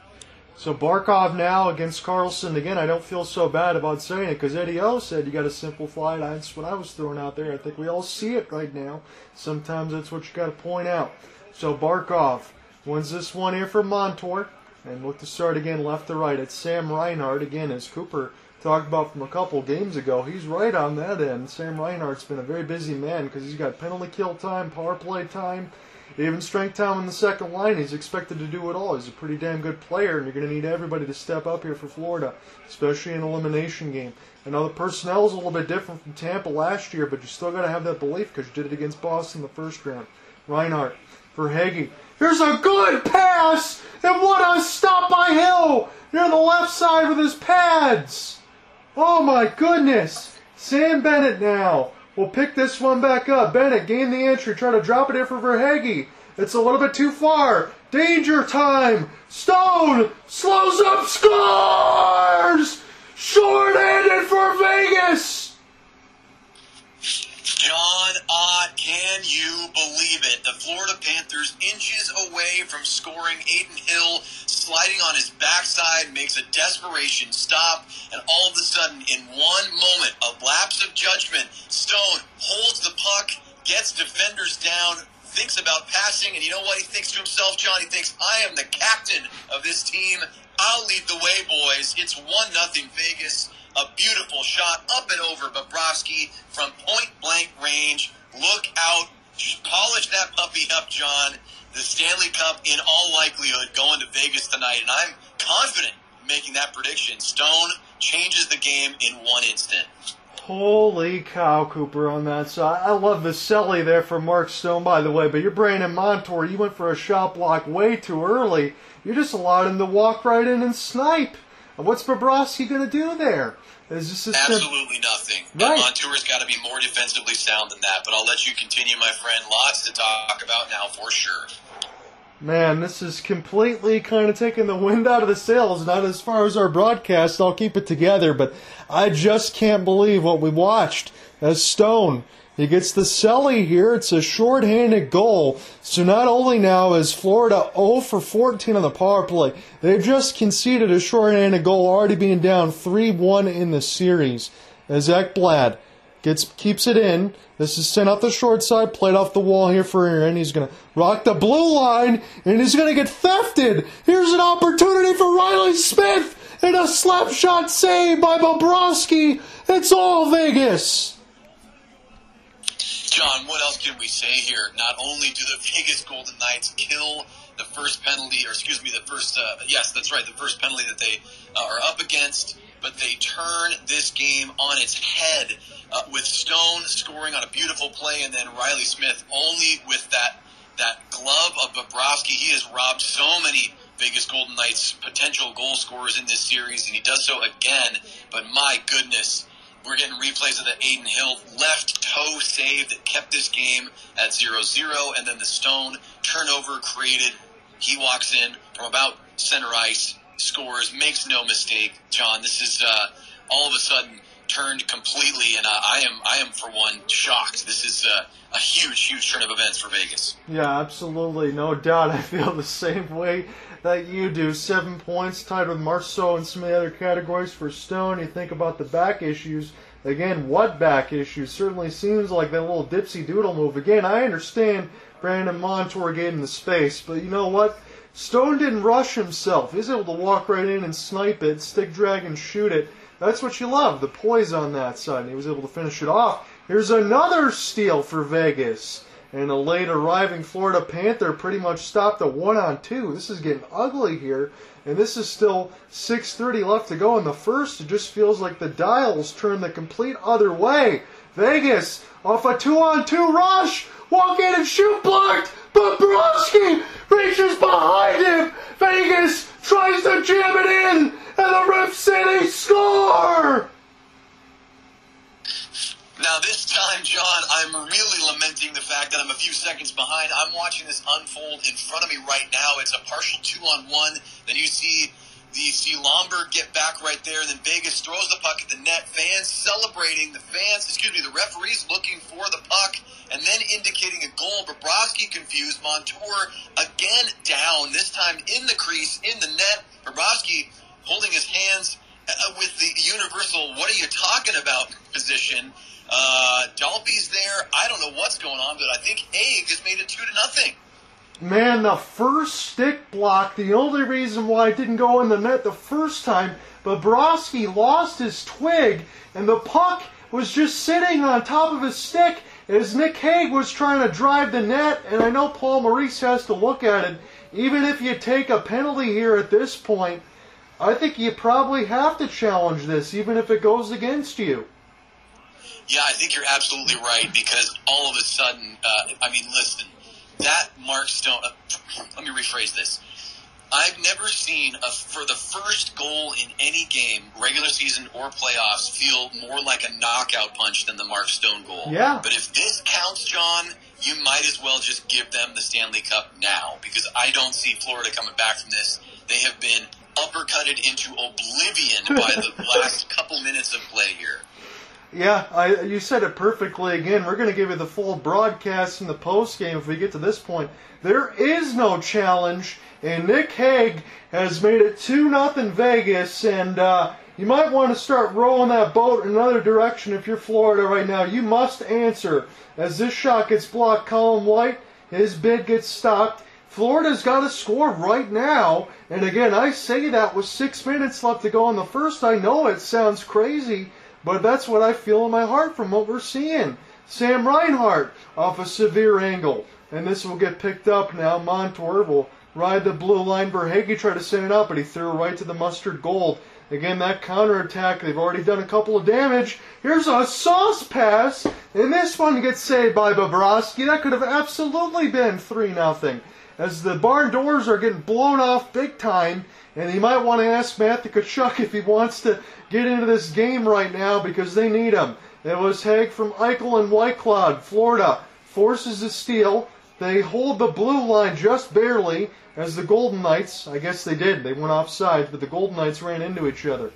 So Barkov now against Karlsson again. I don't feel so bad about saying it because Eddie O said you got to simplify it. That's what I was throwing out there. I think we all see it right now. Sometimes that's what you got to point out. So Barkov wins this one here for Montour and look to start again left to right. It's Sam Reinhart again as Cooper talked about from a couple games ago. He's right on that end. Sam Reinhart's been a very busy man because he's got penalty kill time, power play time. Even strength time in the second line, he's expected to do it all. He's a pretty damn good player, and you're going to need everybody to step up here for Florida, especially in elimination game. I know the personnel is a little bit different from Tampa last year, but you still got to have that belief because you did it against Boston the first round. Reinhart for Hagee. Here's a good pass, and what a stop by Hill near the left side with his pads. Oh my goodness. Sam Bennett now will pick this one back up. Bennett gain the entry, try to drop it in for Verhaeghe. It's a little bit too far. Danger time. Stone slows up, scores! Short-handed for Vegas. John Ott, can you believe it? The Florida Panthers inches away from scoring. Adin Hill sliding on his backside makes a desperation stop, and all of a sudden, in one moment, a lapse of judgment, Stone holds the puck, gets defenders down, thinks about passing, and you know what he thinks to himself, John? He thinks, I am the captain of this team. I'll lead the way, boys. It's 1 nothing Vegas. A beautiful shot up and over Bobrovsky from point blank range. Look out. Polish that puppy up, John. The Stanley Cup, in all likelihood, going to Vegas tonight. And I'm confident making that prediction. Stone changes the game in one instant. Holy cow, Cooper, on that side. I love the celly there for Mark Stone, by the way, but you're Brandon Montour. You went for a shot block way too early. You just allowed him to walk right in and snipe. What's Bobrovsky going to do there? This just Absolutely nothing. Right. Montour's got to be more defensively sound than that, but I'll let you continue, my friend. Lots to talk about now for sure. Man, this is completely kind of taking the wind out of the sails. Not as far as our broadcast, I'll keep it together, but I just can't believe what we watched. As Stone, he gets the celly here. It's a short-handed goal. So not only now is Florida 0 for 14 on the power play, they've just conceded a short-handed goal, already being down 3-1 in the series. As Ekblad gets keeps it in. This is sent out the short side, played off the wall here for Aaron. He's gonna rock the blue line, and he's gonna get thefted. Here's an opportunity for Riley Smith, and a slap shot save by Bobrovsky. It's all Vegas. John, what else can we say here? Not only do the Vegas Golden Knights kill the first penalty, or excuse me, the first, uh, yes, that's right, the first penalty that they uh, are up against, but they turn this game on its head uh, with Stone scoring on a beautiful play, and then Riley Smith only with that that glove of Bobrovsky. He has robbed so many Vegas Golden Knights potential goal scorers in this series, and he does so again. But my goodness, we're getting replays of the Adin Hill left toe save that kept this game at 0-0, and then the Stone turnover created. He walks in from about center ice, scores, makes no mistake. John, this is uh, all of a sudden turned completely, and uh, I am I am for one shocked. This is uh, a huge, huge turn of events for Vegas. Yeah, absolutely, no doubt. I feel the same way that you do. Seven points, tied with Marchessault and some of the other categories for Stone. You think about the back issues. Again, what back issues? Certainly seems like that little dipsy doodle move. Again, I understand Brandon Montour getting the space, but you know what? Stone didn't rush himself. He's able to walk right in and snipe it, stick drag and shoot it. That's what you love, the poise on that side. And he was able to finish it off. Here's another steal for Vegas. And a late arriving Florida Panther pretty much stopped a one on two. This is getting ugly here. And this is still 6.30 left to go in the first. It just feels like the dials turn the complete other way. Vegas off a two on two rush. Walk in and shoot blocked. But reaches behind him. Vegas tries to jam it in. And the Rip City score. Now, this time, John, I'm really lamenting the fact that I'm a few seconds behind. I'm watching this unfold in front of me right now. It's a partial two on one. Then you see the see Lomberg get back right there, and then Vegas throws the puck at the net. Fans celebrating. The fans, excuse me, the referees looking for the puck, and then indicating a goal. Bobrovsky confused. Montour again down. This time in the crease, in the net. Bobrovsky holding his hands with the universal "What are you talking about?" position. Uh, Dalby's there. I don't know what's going on, but I think Egg has made it two to nothing. Man, the first stick block, the only reason why it didn't go in the net the first time, Bobrovsky lost his twig, and the puck was just sitting on top of his stick as Nick Hague was trying to drive the net, and I know Paul Maurice has to look at it. Even if you take a penalty here at this point, I think you probably have to challenge this, even if it goes against you. Yeah, I think you're absolutely right because all of a sudden, uh, I mean, listen, that Mark Stone. Uh, let me rephrase this. I've never seen a, for the first goal in any game, regular season or playoffs, feel more like a knockout punch than the Mark Stone goal. Yeah. But if this counts, John, you might as well just give them the Stanley Cup now because I don't see Florida coming back from this. They have been uppercutted into oblivion by the last couple minutes of play here. Yeah, I, you said it perfectly. Again, we're going to give you the full broadcast in the post game if we get to this point. There is no challenge, and Nick Hague has made it two nothing Vegas, and uh, you might want to start rolling that boat in another direction if you're Florida right now. You must answer as this shot gets blocked. Colin White, his bid gets stopped. Florida's got to score right now, and again, I say that with six minutes left to go in the first. I know it sounds crazy. But that's what I feel in my heart from what we're seeing. Sam Reinhart off a severe angle. And this will get picked up now. Montour will ride the blue line. Verhaeghe tried to send it out, but he threw it right to the mustard gold. Again, that counterattack, they've already done a couple of damage. Here's a sauce pass, and this one gets saved by Bobrovsky. That could have absolutely been 3 nothing. As the barn doors are getting blown off big time, and he might want to ask Matt Matthew Tkachuk if he wants to get into this game right now because they need him. It was Hague from Eichel and Whitecloud, Florida, forces a steal. They hold the blue line just barely as the Golden Knights, I guess they did, they went offside, but the Golden Knights ran into each other.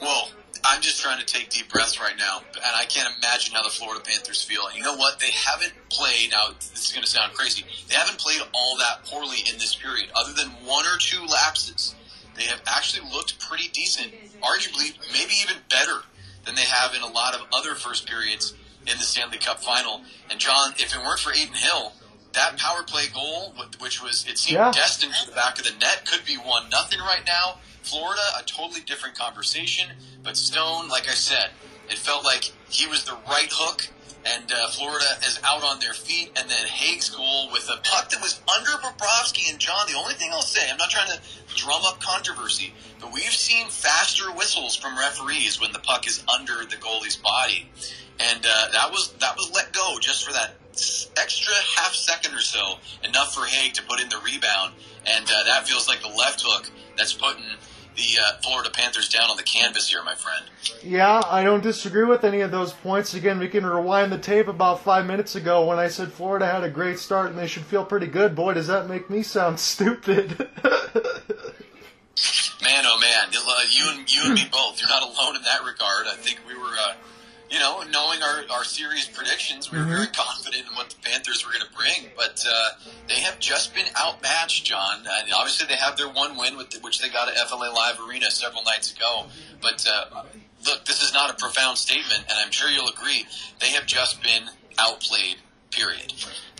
Well, I'm just trying to take deep breaths right now, and I can't imagine how the Florida Panthers feel. You know what? They haven't played, now this is going to sound crazy, they haven't played all that poorly in this period, other than one or two lapses. They have actually looked pretty decent, arguably maybe even better than they have in a lot of other first periods in the Stanley Cup final. And John, if it weren't for Adin Hill, that power play goal, which was it seemed yeah. destined to the back of the net, could be one nothing right now. Florida, a totally different conversation. But Stone, like I said, it felt like he was the right hook, and uh, Florida is out on their feet. And then Hague's goal with a puck that was under Bobrovsky and John. The only thing I'll say, I'm not trying to drum up controversy, but we've seen faster whistles from referees when the puck is under the goalie's body, and uh, that was that was let go just for that extra half second or so, enough for Hague to put in the rebound, and uh, that feels like the left hook that's putting the uh, Florida Panthers down on the canvas here, my friend. Yeah, I don't disagree with any of those points. Again, we can rewind the tape about five minutes ago when I said Florida had a great start and they should feel pretty good. Boy, does that make me sound stupid. man, oh man, you and you and me both. You're not alone in that regard. I think we were. Uh, you know, knowing our, our series predictions, we were mm-hmm. very confident in what the Panthers were going to bring. But uh, they have just been outmatched, John. And obviously, they have their one win, with the, which they got at FLA Live Arena several nights ago. But uh, look, this is not a profound statement, and I'm sure you'll agree. They have just been outplayed. Period.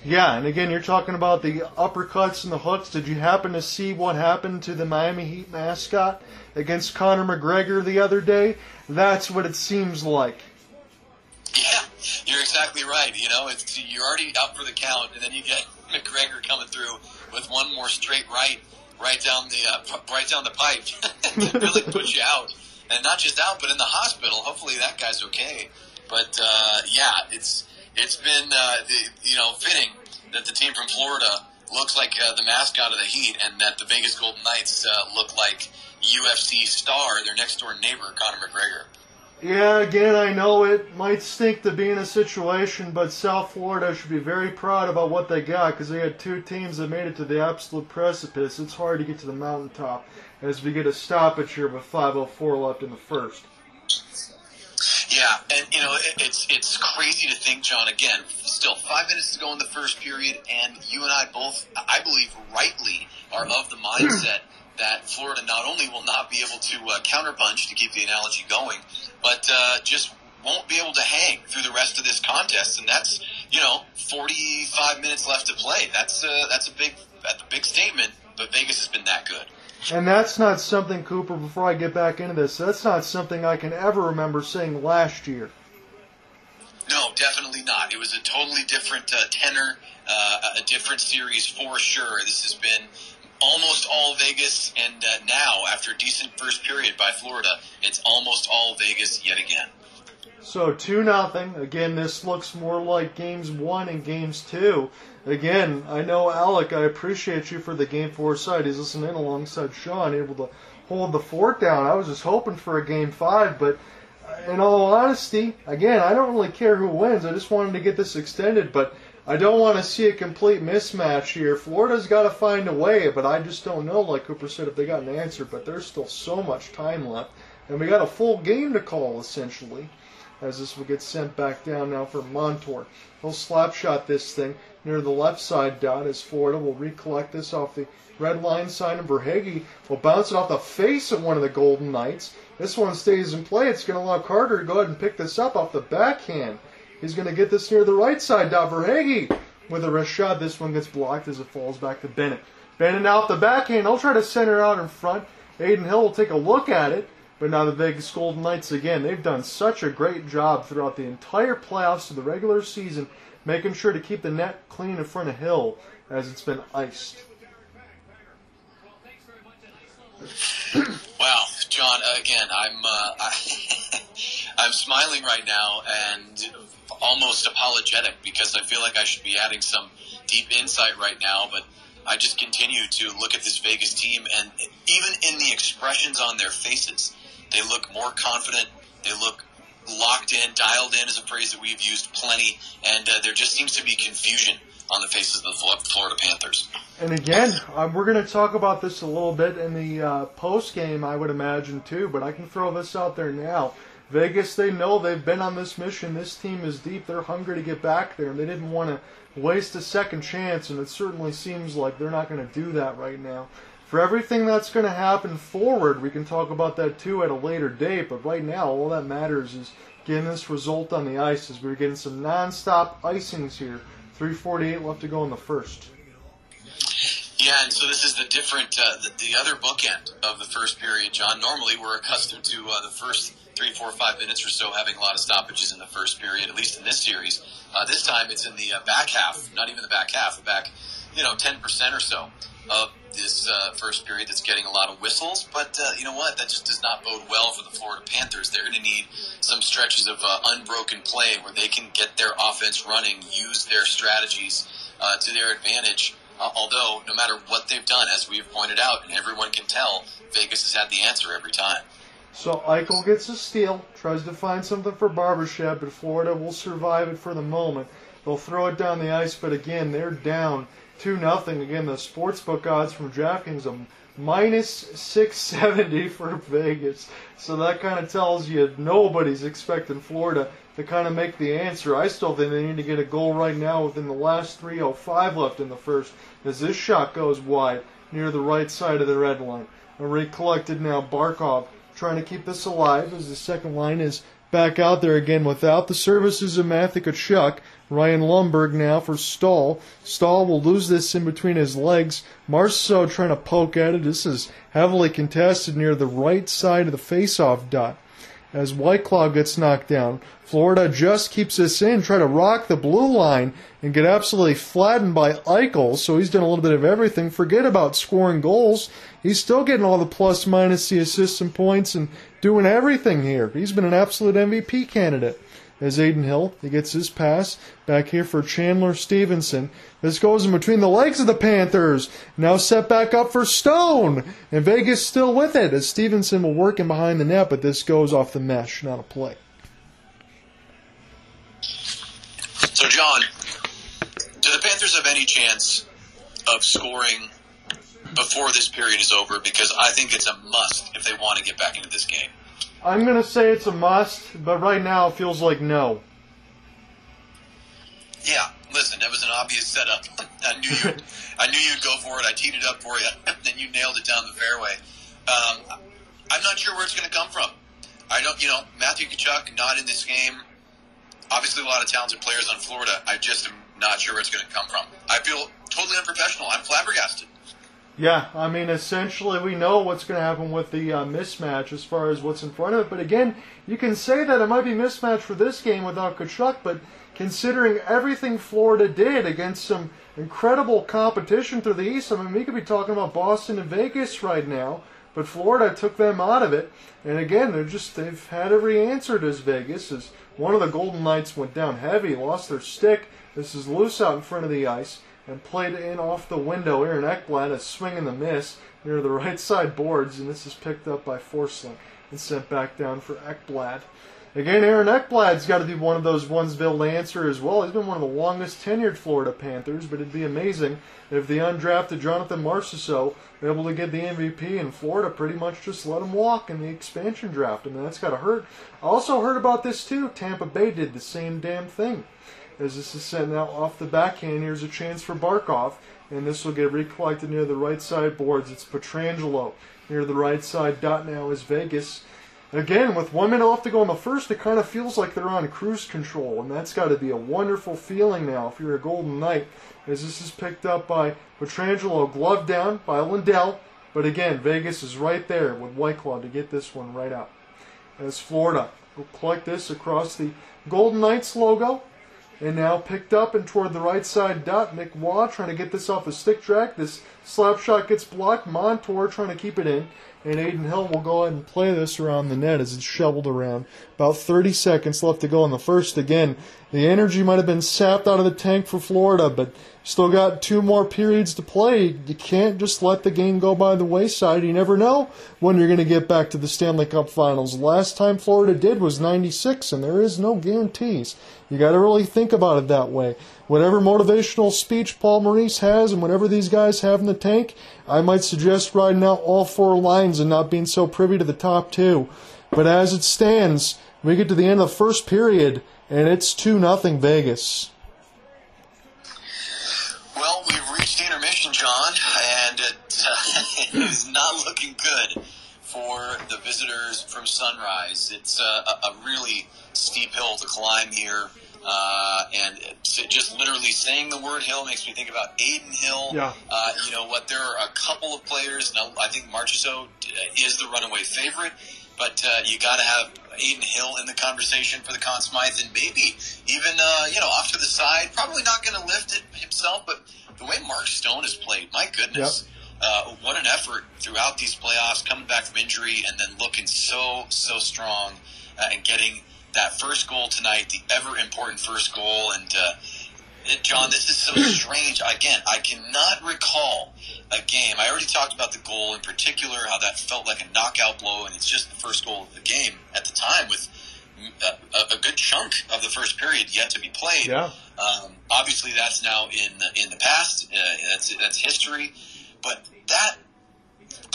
Yeah, and again, you're talking about the uppercuts and the hooks. Did you happen to see what happened to the Miami Heat mascot against Conor McGregor the other day? That's what it seems like. Yeah, you're exactly right. You know, it's, you're already up for the count, and then you get McGregor coming through with one more straight right, right down the uh, right down the pipe, to really put you out, and not just out, but in the hospital. Hopefully, that guy's okay. But uh, yeah, it's it's been uh, the, you know fitting that the team from Florida looks like uh, the mascot of the Heat, and that the Vegas Golden Knights uh, look like UFC star, their next door neighbor, Conor McGregor. Yeah, again, I know it might stink to be in a situation, but South Florida should be very proud about what they got because they had two teams that made it to the absolute precipice. It's hard to get to the mountaintop as we get a stoppage here with 5:04 left in the first. Yeah, and you know it, it's it's crazy to think, John. Again, still five minutes to go in the first period, and you and I both, I believe, rightly are of the mindset that Florida not only will not be able to uh, counterpunch to keep the analogy going, but uh, just won't be able to hang through the rest of this contest. And that's you know 45 minutes left to play. That's uh, that's a big that's a big statement. But Vegas has been that good. And that's not something, Cooper, before I get back into this, that's not something I can ever remember saying last year. No, definitely not. It was a totally different uh, tenor, uh, a different series for sure. This has been almost all Vegas, and uh, now after a decent first period by Florida, it's almost all Vegas yet again. So two nothing. Again, this looks more like games one and games two. Again, I know Alec. I appreciate you for the game four side. He's listening alongside Sean, able to hold the fort down. I was just hoping for a game five, but in all honesty, again, I don't really care who wins. I just wanted to get this extended, but I don't want to see a complete mismatch here. Florida's got to find a way, but I just don't know, like Cooper said, if they got an answer. But there's still so much time left. And we got a full game to call, essentially, as this will get sent back down now for Montour. He'll slap shot this thing near the left side dot as Florida will recollect this off the red line sign, and Verhaeghe will bounce it off the face of one of the Golden Knights. This one stays in play. It's going to allow Carter to go ahead and pick this up off the backhand. He's going to get this near the right side. Verhaeghe with a wrist shot. This one gets blocked as it falls back to Bennett. Bennett out the backhand. I'll try to center out in front. Adin Hill will take a look at it. But now the Vegas Golden Knights again, they've done such a great job throughout the entire playoffs of the regular season, making sure to keep the net clean in front of Hill as it's been iced. Wow, John. Again, I'm uh, I, I'm smiling right now and almost apologetic because I feel like I should be adding some deep insight right now, but I just continue to look at this Vegas team, and even in the expressions on their faces, they look more confident. They look locked in, dialed in is a phrase that we've used plenty, and uh, there just seems to be confusion on the faces of the Florida Panthers. And again, um, we're going to talk about this a little bit in the uh, post game, I would imagine too. But I can throw this out there now. Vegas, they know they've been on this mission. This team is deep. They're hungry to get back there, and they didn't want to waste a second chance. And it certainly seems like they're not going to do that right now. For everything that's going to happen forward, we can talk about that too at a later date. But right now, all that matters is getting this result on the ice. As we're getting some non-stop icings here 348 left to go in the first. Yeah, and so this is the different, uh, the, the, other bookend of the first period, John. Normally, we're accustomed to uh, the first three, four, five minutes or so having a lot of stoppages in the first period, at least in this series. Uh, this time, it's in the uh, back half, not even the back half, the back, you know, 10% or so of this uh, first period that's getting a lot of whistles. But uh, you know what? That just does not bode well for the Florida Panthers. They're going to need some stretches of uh, unbroken play where they can get their offense running, use their strategies uh, to their advantage. Uh, although, no matter what they've done, as we've pointed out, and everyone can tell, Vegas has had the answer every time. So Eichel gets a steal, tries to find something for Barbashev, but Florida will survive it for the moment. They'll throw it down the ice, but again, they're down 2 nothing. Again, the sportsbook odds from DraftKings are minus 670 for Vegas. So that kind of tells you nobody's expecting Florida to kind of make the answer. I still think they need to get a goal right now within the last 3.05 left in the first as this shot goes wide near the right side of the red line. A recollected now Barkov trying to keep this alive as the second line is back out there again without the services of Matthew Tkachuk. Ryan Lomberg now for Staal. Staal will lose this in between his legs. Marchessault trying to poke at it. This is heavily contested near the right side of the faceoff dot. As Whitecloud gets knocked down, Florida just keeps this in, try to rock the blue line and get absolutely flattened by Eichel. So he's done a little bit of everything. Forget about scoring goals. He's still getting all the plus minus the assists and points and doing everything here. He's been an absolute MVP candidate as Adin Hill. He gets his pass back here for Chandler Stephenson. This goes in between the legs of the Panthers. Now set back up for Stone. And Vegas still with it as Stephenson will work in behind the net, but this goes off the mesh, not a play. So, John, do the Panthers have any chance of scoring before this period is over? Because I think it's a must if they want to get back into this game. I'm gonna say it's a must, but right now it feels like no. Yeah, listen, that was an obvious setup. I knew you, I knew you'd go for it. I teed it up for you, then you nailed it down the fairway. Um, I'm not sure where it's going to come from. I don't, you know, Matthew Tkachuk not in this game. Obviously, a lot of talented players on Florida. I just am not sure where it's going to come from. I feel totally unprofessional. I'm flabbergasted. Yeah, I mean, essentially, we know what's going to happen with the uh, mismatch as far as what's in front of it. But again, you can say that it might be mismatch for this game without Tkachuk, but considering everything Florida did against some incredible competition through the East, I mean, we could be talking about Boston and Vegas right now. But Florida took them out of it, and again, they're just they've had every answer as Vegas. As one of the Golden Knights went down heavy, lost their stick. This is loose out in front of the ice and played in off the window. Aaron Ekblad a swing and the miss near the right side boards, and this is picked up by Forsling and sent back down for Ekblad. Again, Aaron Ekblad's got to be one of those ones they'll answer as well. He's been one of the longest tenured Florida Panthers, but it'd be amazing if the undrafted Jonathan Marchessault were able to get the MVP in Florida pretty much just let him walk in the expansion draft. I mean, that's got to hurt. I also heard about this too. Tampa Bay did the same damn thing as this is sent out off the backhand. Here's a chance for Barkov, and this will get recollected near the right side boards. It's Pietrangelo near the right side. Dot now is Vegas. Again, with one minute left to go in the first, it kind of feels like they're on cruise control, and that's got to be a wonderful feeling now if you're a Golden Knight, as this is picked up by Pietrangelo, glove down by Lundell, but again, Vegas is right there with Whitecloud to get this one right out. As Florida will collect this across the Golden Knights logo, and now picked up and toward the right side dot. Nick Waugh trying to get this off the stick track. This Slap shot gets blocked. Montour trying to keep it in. And Adin Hill will go ahead and play this around the net as it's shoveled around. About 30 seconds left to go in the first. Again, the energy might have been sapped out of the tank for Florida, but still got two more periods to play. You can't just let the game go by the wayside. You never know when you're going to get back to the Stanley Cup Finals. Last time Florida did was 96, and there is no guarantees. You got to really think about it that way. Whatever motivational speech Paul Maurice has and whatever these guys have in the tank, I might suggest riding out all four lines and not being so privy to the top two. But as it stands, we get to the end of the first period, and it's 2 nothing Vegas. Well, we've reached intermission, John, and it, uh, it is not looking good for the visitors from Sunrise. It's uh, a, a really steep hill to climb here. Uh, and just literally saying the word Hill makes me think about Adin Hill. Yeah. Uh, you know what? There are a couple of players. and I think Marchessault is the runaway favorite, but uh, you got to have Adin Hill in the conversation for the Conn Smythe, and maybe even uh, you know off to the side. Probably not going to lift it himself, but the way Mark Stone has played, my goodness. Yep. Uh, what an effort throughout these playoffs, coming back from injury and then looking so so strong uh, and getting that first goal tonight, the ever important first goal. And uh, John, this is so strange. Again, I cannot recall a game. I already talked about the goal in particular, how that felt like a knockout blow, and it's just the first goal of the game at the time with a, a good chunk of the first period yet to be played. Yeah. Um, obviously, that's now in the, in the past. Uh, that's that's history. But that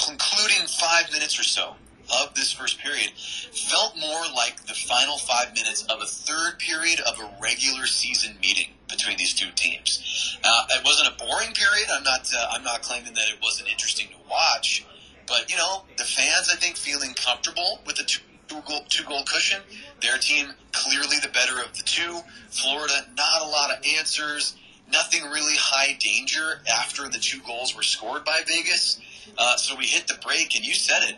concluding five minutes or so of this first period felt more like the final five minutes of a third period of a regular season meeting between these two teams. Uh, it wasn't a boring period. I'm not. Uh, I'm not claiming that it wasn't interesting to watch, but you know, the fans I think feeling comfortable with the two. Goal, two goal cushion. Their team clearly the better of the two. Florida, not a lot of answers. Nothing really high danger after the two goals were scored by Vegas. Uh, so we hit the break, and you said it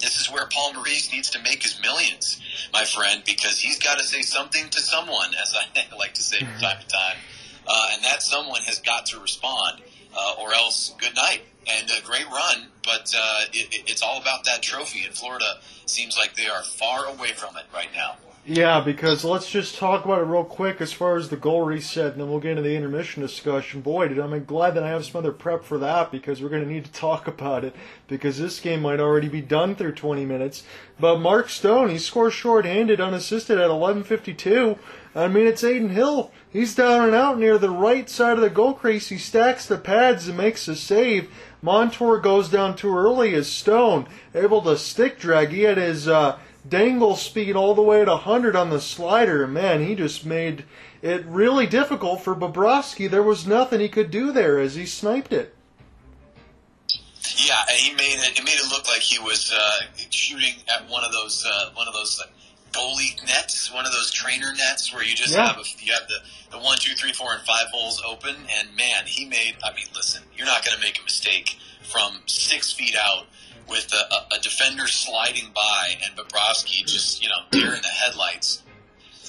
this is where Paul Maurice needs to make his millions, my friend, because he's got to say something to someone, as I like to say from time to time. Uh, and that someone has got to respond, uh, or else good night and a great run. But uh, it, it's all about that trophy, and Florida seems like they are far away from it right now. Yeah, because let's just talk about it real quick as far as the goal reset, and then we'll get into the intermission discussion. Boy, I'm glad that I have some other prep for that because we're going to need to talk about it because this game might already be done through 20 minutes. But Mark Stone, he scores shorthanded, unassisted at 11:52. I mean, it's Adin Hill. He's down and out near the right side of the goal crease. He stacks the pads and makes a save. Montour goes down too early as Stone, able to stick drag. He had his uh, dangle speed all the way to 100 on the slider. Man, he just made it really difficult for Bobrovsky. There was nothing he could do there as he sniped it. Yeah, he made it. It made it look like he was uh, shooting at one of those uh, one of those goalie nets, one of those trainer nets where you just Yeah. have a, you have the the one, two, three, four, and five holes open. And man, he made. I mean, listen, you're not going to make a mistake from six feet out with a, a, defender sliding by and Bobrovsky just you know deer in the headlights.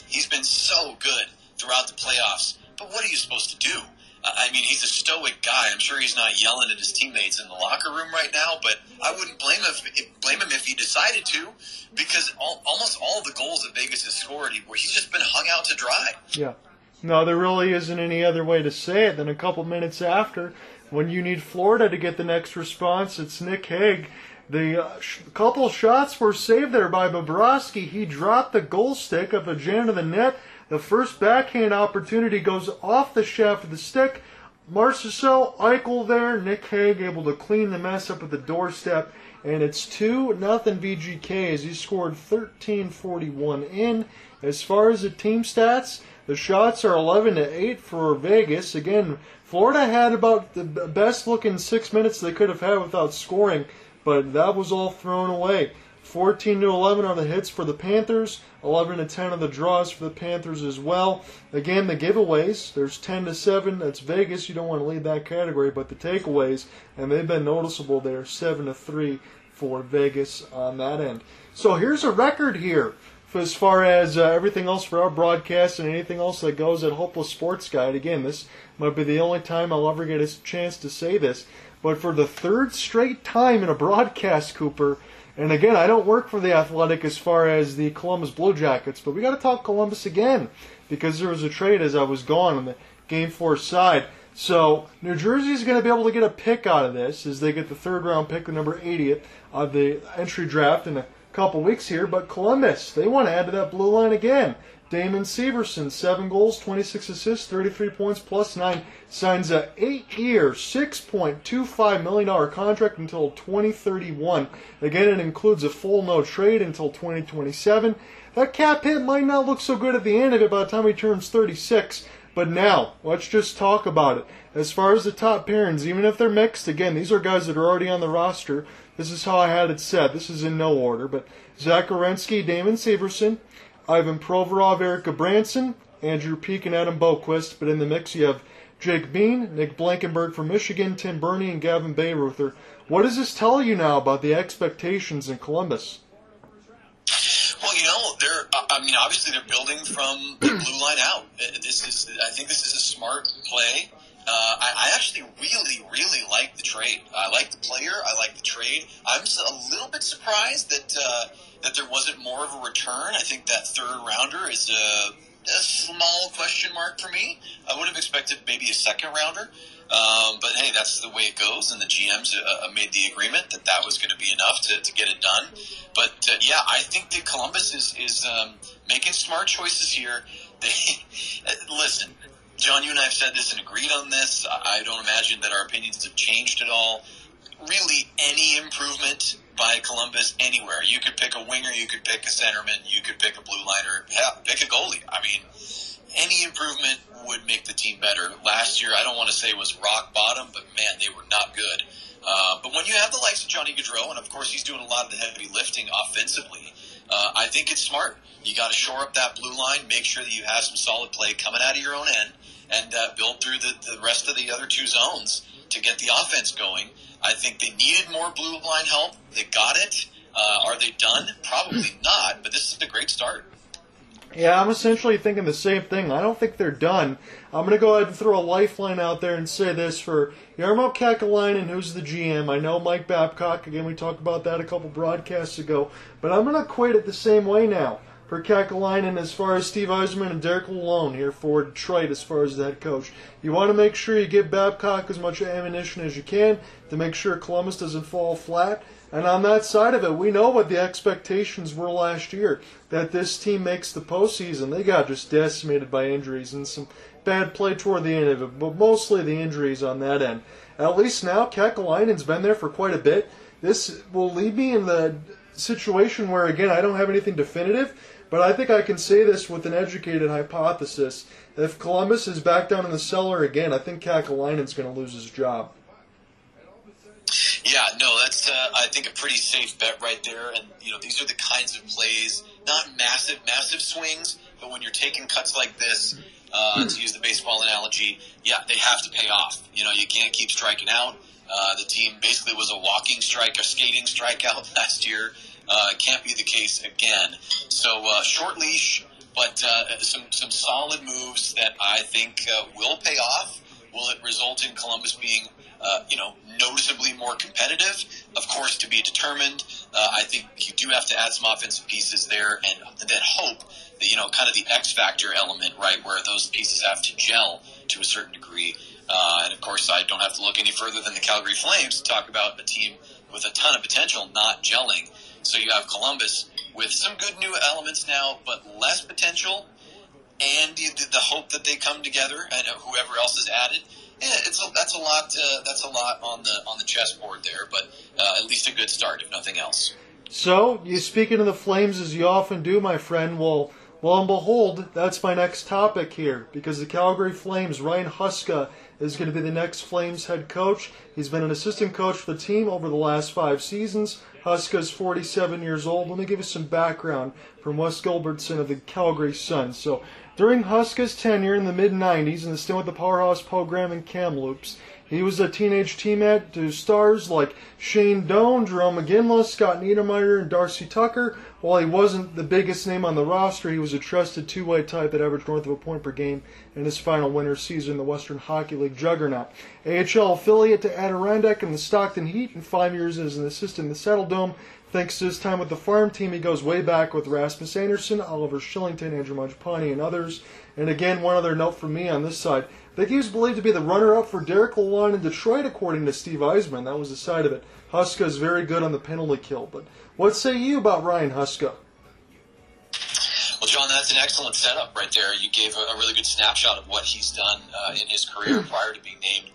He's been so good throughout the playoffs, but what are you supposed to do? I mean, he's a stoic guy. I'm sure he's not yelling at his teammates in the locker room right now, but I wouldn't blame him if, blame him if he decided to, because all, almost all the goals that Vegas has scored, he, he's just been hung out to dry. Yeah. No, there really isn't any other way to say it than a couple minutes after, when you need Florida to get the next response, it's Nick Hague. The uh, sh- couple shots were saved there by Bobrovsky. He dropped the goal stick of a jam to the net. The first backhand opportunity goes off the shaft of the stick. Marcel Eichel there, Nick Hague able to clean the mess up at the doorstep, and it's two nothing VGK as he scored 13:41 in. As far as the team stats, the shots are 11 to 8 for Vegas. Again, Florida had about the best looking six minutes they could have had without scoring, but that was all thrown away. 14 to 11 are the hits for the Panthers. 11 to 10 are the draws for the Panthers as well. Again, the giveaways. There's 10 to 7. That's Vegas. You don't want to lead that category, but the takeaways, and they've been noticeable there. 7 to 3 for Vegas on that end. So here's a record here as far as uh, everything else for our broadcast and anything else that goes at Hopeless Sports Guide. Again, this might be the only time I'll ever get a chance to say this. But for the third straight time in a broadcast, Cooper. And again, I don't work for the Athletic as far as the Columbus Blue Jackets, but we got to talk Columbus again because there was a trade as I was gone on the Game Four side. So New Jersey is going to be able to get a pick out of this as they get the third round pick, the number 80th of the entry draft in a couple weeks here. But Columbus, they want to add to that blue line again. Damon Severson, seven goals, 26 assists, 33 points, plus nine, signs a eight-year, 6.25 million dollar contract until 2031. Again, it includes a full no trade until 2027. That cap hit might not look so good at the end of it by the time he turns 36. But now, let's just talk about it. As far as the top pairings, even if they're mixed, again, these are guys that are already on the roster. This is how I had it set. This is in no order, but Zach Damon Severson, Ivan Provorov, Erik Gudbranson, Andrew Peeke, and Adam Boqvist. But in the mix, you have Jake Bean, Nick Blankenburg from Michigan, Tim Berni, and Gavin Bayreuther. What does this tell you now about the expectations in Columbus? Well, you know, they're. I mean, obviously they're building from the blue line out. This is. I think this is a smart play. Uh, I, I actually really, really like the trade. I like the player. I like the trade. I'm a little bit surprised that uh, that there wasn't more of a return. I think that third rounder is a, a small question mark for me. I would have expected maybe a second rounder. Um, but hey, that's the way it goes, and the GMs uh, made the agreement that that was going to be enough to, to get it done. But uh, yeah, I think that Columbus is is um, making smart choices here. They listen, John. You and I have said this and agreed on this. I don't imagine that our opinions have changed at all. Really, any improvement by Columbus anywhere. You could pick a winger, you could pick a centerman, you could pick a blue liner, hell, pick a goalie. I mean, any improvement would make the team better. Last year, I don't want to say it was rock bottom, but man, they were not good. Uh, but when you have the likes of Johnny Gaudreau, and of course he's doing a lot of the heavy lifting offensively, uh, I think it's smart. You got to shore up that blue line, make sure that you have some solid play coming out of your own end, and uh, build through the, the rest of the other two zones to get the offense going. I think they needed more blue line help. They got it. Uh, are they done? Probably not, but this is a great start. Yeah, I'm essentially thinking the same thing. I don't think they're done. I'm going to go ahead and throw a lifeline out there and say this for Jarmo Kekalainen, who's the GM. I know Mike Babcock. Again, we talked about that a couple broadcasts ago. But I'm going to equate it the same way now for Kekalainen as far as Steve Yzerman and Derek Lalonde here for Detroit as far as the head coach. You want to make sure you give Babcock as much ammunition as you can to make sure Columbus doesn't fall flat. And on that side of it, we know what the expectations were last year that this team makes the postseason. They got just decimated by injuries and some bad play toward the end of it, but mostly the injuries on that end. At least now, Kekalainen's been there for quite a bit. This will leave me in the situation where, again, I don't have anything definitive, but I think I can say this with an educated hypothesis. If Columbus is back down in the cellar again, I think Kekalainen's going to lose his job. Yeah, no, that's uh, I think a pretty safe bet right there. And you know, these are the kinds of plays, not massive, massive swings, but when you're taking cuts like this, uh, to use the baseball analogy, yeah, they have to pay off. You know, you can't keep striking out. Uh, the team basically was a walking strike, a skating strikeout last year. Uh, can't be the case again. So uh, short leash, but uh, some some solid moves that I think will pay off. Will it result in Columbus being uh, you know, noticeably more competitive. Of course, to be determined. Uh, I think you do have to add some offensive pieces there, and then hope that you know, kind of the X factor element, right, where those pieces have to gel to a certain degree. Uh, and of course, I don't have to look any further than the Calgary Flames to talk about a team with a ton of potential not gelling. So you have Columbus with some good new elements now, but less potential, and the, the hope that they come together, and whoever else is added yeah, it's a, that's a lot. Uh, that's a lot on the on the chessboard there, but uh, at least a good start, if nothing else. So you speaking of the Flames as you often do, my friend. Well, lo and behold, that's my next topic here because the Calgary Flames, Ryan Huska is going to be the next Flames head coach. He's been an assistant coach for the team over the last five seasons. Huska is 47 years old. Let me give you some background from Wes Gilbertson of the Calgary Sun. So during Huska's tenure in the mid 90s and the stint with the Powerhouse program in Kamloops, he was a teenage teammate to stars like Shane Doan, Jarome Iginla, Scott Niedermayer, and Darcy Tucker, while he wasn't the biggest name on the roster, he was a trusted two-way type that averaged north of a point per game in his final winter season in the Western Hockey League juggernaut. AHL affiliate to Adirondack and the Stockton Heat, and five years as an assistant in the Saddle Dome. Thanks to his time with the farm team, he goes way back with Rasmus Andersson, Oliver Kylington, Andrew Mangiapane, and others. And again, one other note from me on this side. That he was believed to be the runner-up for Derek Lalonde in Detroit, according to Steve Yzerman. That was the side of it. Huska is very good on the penalty kill, but what say you about Ryan Huska? Well, John, that's an excellent setup right there. You gave a, a really good snapshot of what he's done uh, in his career prior to being named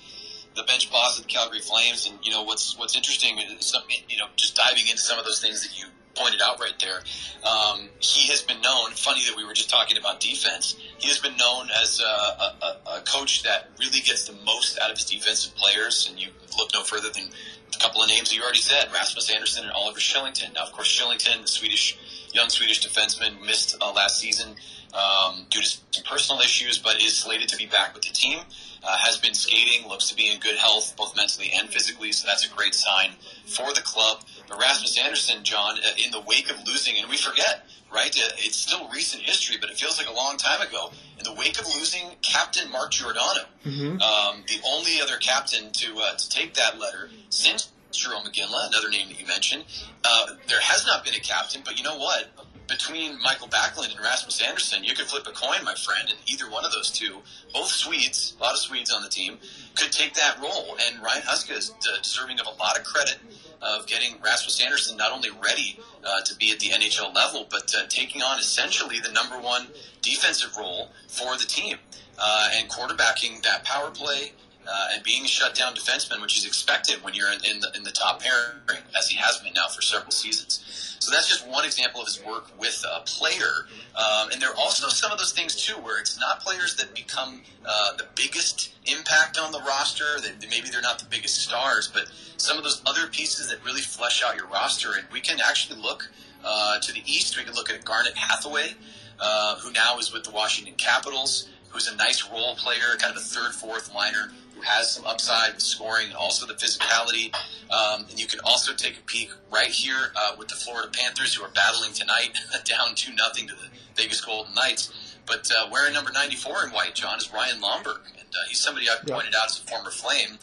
the bench boss of the Calgary Flames. And you know what's what's interesting is you know just diving into some of those things that you pointed out right there. Um, he has been known. Funny that we were just talking about defense. He has been known as a, a, a coach that really gets the most out of his defensive players. And you look no further than a couple of names you already said: Rasmus Andersson and Oliver Kylington. Now, of course, Kylington, the Swedish young Swedish defenseman, missed uh, last season um, due to some personal issues, but is slated to be back with the team. Uh, has been skating, looks to be in good health, both mentally and physically, so that's a great sign for the club. But Rasmus Andersson, John, uh, in the wake of losing, and we forget, right? Uh, it's still recent history, but it feels like a long time ago. In the wake of losing Captain Mark Giordano, mm-hmm. um, the only other captain to uh, to take that letter since Jarome Iginla, another name that you mentioned. Uh, there has not been a captain, but you know what? Between Mikael Backlund and Rasmus Andersson, you could flip a coin, my friend, and either one of those two, both Swedes, a lot of Swedes on the team, could take that role. And Ryan Huska is deserving of a lot of credit of getting Rasmus Andersson not only ready uh, to be at the NHL level, but uh, taking on essentially the number one defensive role for the team uh, and quarterbacking that power play uh, and being a shutdown defenseman, which is expected when you're in, in, the, in the top pairing, as he has been now for several seasons. So that's just one example of his work with a player. Um, and there are also some of those things, too, where it's not players that become uh, the biggest impact on the roster. That maybe they're not the biggest stars, but some of those other pieces that really flesh out your roster. And we can actually look uh, to the east. We can look at Garnet Hathaway, uh, who now is with the Washington Capitals who's a nice role player, kind of a third, fourth liner who has some upside with scoring and also the physicality. Um, and you can also take a peek right here uh, with the Florida Panthers, who are battling tonight, down two nothing to the Vegas Golden Knights. But uh, wearing number 94 in white, John, is Ryan Lomberg, and uh, he's somebody I've pointed out as a former Flame,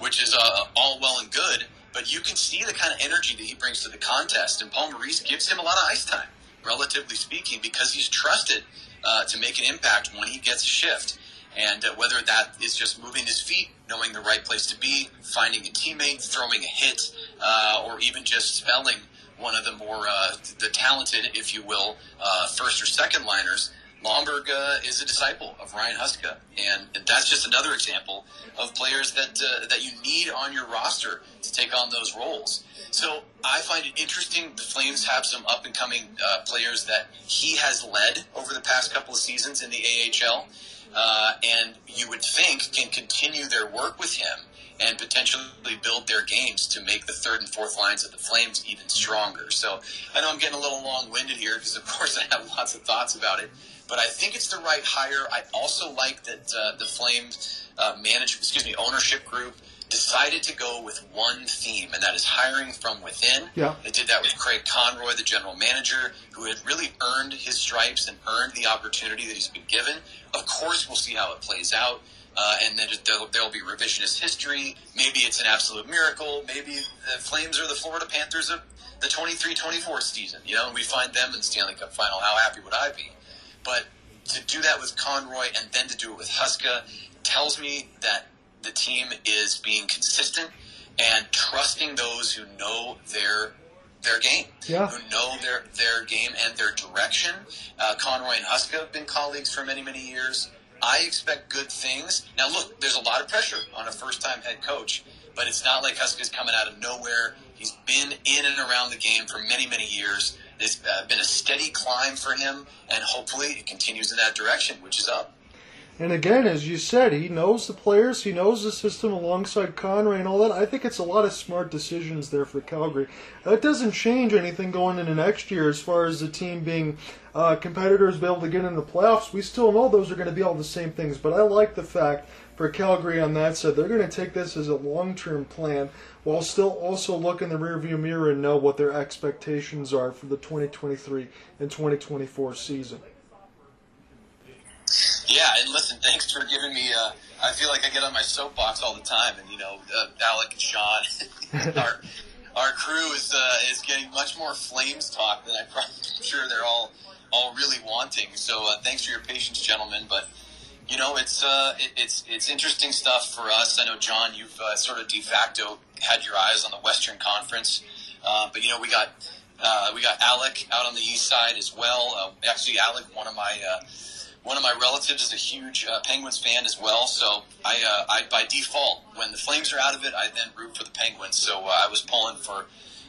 which is uh, all well and good. But you can see the kind of energy that he brings to the contest, and Paul Maurice gives him a lot of ice time, relatively speaking, because he's trusted uh, to make an impact when he gets a shift. And uh, whether that is just moving his feet, knowing the right place to be, finding a teammate, throwing a hit, uh, or even just spelling one of the more uh, the talented, if you will, uh, first or second liners. Lomberg uh, is a disciple of Ryan Huska, and, that's just another example of players that uh, that you need on your roster to take on those roles. So I find it interesting. The Flames have some up and coming players that he has led over the past couple of seasons in the AHL uh, and you would think can continue their work with him and potentially build their games to make the third and fourth lines of the Flames even stronger. So I know I'm getting a little long winded here because, of course, I have lots of thoughts about it. But I think it's the right hire. I also like that uh, the Flames uh, management, excuse me, ownership group decided to go with one theme, and that is hiring from within. Yeah. They did that with Craig Conroy, the general manager, who had really earned his stripes and earned the opportunity that he's been given. Of course, we'll see how it plays out. Uh, and then there'll, there'll, be revisionist history. Maybe it's an absolute miracle. Maybe the Flames are the Florida Panthers of the 23-24 season. You know, we find them in the Stanley Cup final. How happy would I be? But to do that with Conroy and then to do it with Huska tells me that the team is being consistent and trusting those who know their their game, yeah. who know their their game and their direction. Uh, Conroy and Huska have been colleagues for many many years. I expect good things. Now, look, there's a lot of pressure on a first time head coach, but it's not like Huska's coming out of nowhere. He's been in and around the game for many many years. It's uh, been a steady climb for him, and hopefully it continues in that direction, which is up. And again, as you said, he knows the players, he knows the system alongside Conroy and all that. I think it's a lot of smart decisions there for Calgary. That doesn't change anything going into next year as far as the team being uh, competitors, be able to get in the playoffs. We still know those are going to be all the same things, but I like the fact for Calgary on that side. They're going to take this as a long-term plan while still also look in the rearview mirror and know what their expectations are for the 2023 and 2024 season. Yeah, and listen, thanks for giving me. Uh, I feel like I get on my soapbox all the time, and you know, uh, Alec and Sean, our our crew is uh, is getting much more flames talk than I probably, I'm sure they're all all really wanting. So uh, thanks for your patience, gentlemen. But you know, it's uh, it, it's it's interesting stuff for us. I know, John, you've uh, sort of de facto had your eyes on the Western Conference, uh, but you know, we got uh, we got Alec out on the east side as well. Uh, actually, Alec, one of my uh, one of my relatives is a huge uh, Penguins fan as well. So I, uh, I by default, when the Flames are out of it, I then root for the Penguins. So uh, I was pulling for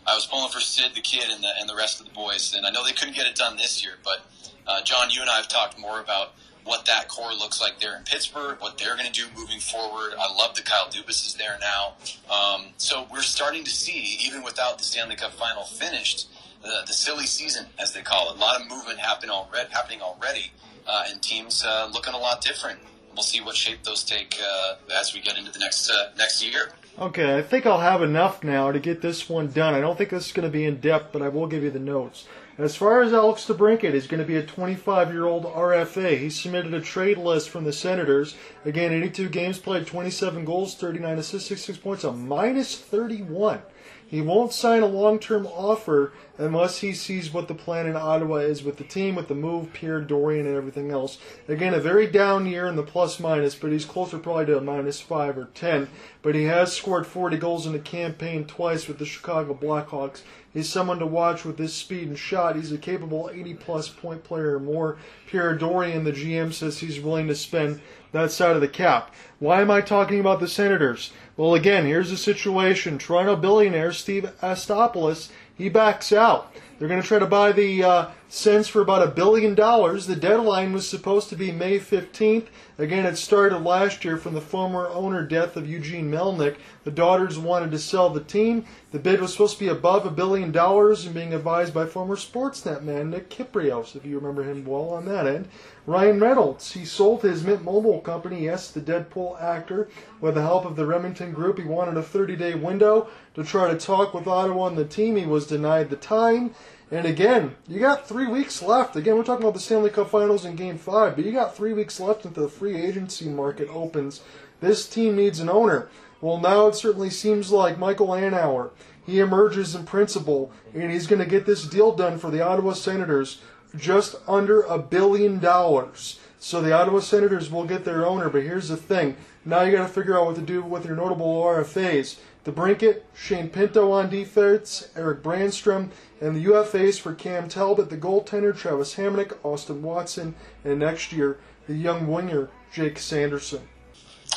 I was pulling for Sid the kid and the and the rest of the boys. And I know they couldn't get it done this year, but uh, John, you and I have talked more about what that core looks like there in Pittsburgh, what they're going to do moving forward. I love that Kyle Dubas is there now. Um, so we're starting to see, even without the Stanley Cup final finished, the, the silly season, as they call it. A lot of movement happen already, happening already, uh, and teams uh, looking a lot different. We'll see what shape those take uh, as we get into the next uh, next year. Okay, I think I'll have enough now to get this one done. I don't think this is going to be in depth, but I will give you the notes. As far as Alex DeBrincat, he's going to be a 25 year old RFA. He submitted a trade list from the Senators. Again, 82 games played, 27 goals, 39 assists, 66 points, a minus 31. He won't sign a long term offer unless he sees what the plan in Ottawa is with the team, with the move, Pierre Dorion, and everything else. Again, a very down year in the plus minus, but he's closer probably to a minus 5 or 10. But he has scored 40 goals in the campaign twice with the Chicago Blackhawks. He's someone to watch with his speed and shot. He's a capable 80 plus point player or more. Pierre Dorion, the GM, says he's willing to spend that side of the cap. Why am I talking about the Senators? Well, again, here's the situation. Toronto billionaire Steve Astopoulos, he backs out. They're going to try to buy the uh, Sens for about a billion dollars. The deadline was supposed to be May 15th. Again, it started last year from the former owner death of Eugene Melnyk. The daughters wanted to sell the team. The bid was supposed to be above a billion dollars and being advised by former Sportsnet man Nick Kypreos, if you remember him well on that end. Ryan Reynolds, he sold his Mint Mobile company, yes, the Deadpool actor, with the help of the Remington Group. He wanted a 30-day window to try to talk with Ottawa and the team. He was denied the time. And again, you got three weeks left. Again, we're talking about the Stanley Cup Finals in Game 5, but you got three weeks left until the free agency market opens. This team needs an owner. Well, now it certainly seems like Michael Andlauer. He emerges in principle, and he's going to get this deal done for the Ottawa Senators just under a billion dollars. So the Ottawa Senators will get their owner, but here's the thing. Now you got to figure out what to do with your notable RFAs. DeBrincat, Shane Pinto on defense, Erik Brannstrom, and the UFAs for Cam Talbot, the goaltender Travis Hamonic, Austin Watson, and next year the young winger Jake Sanderson.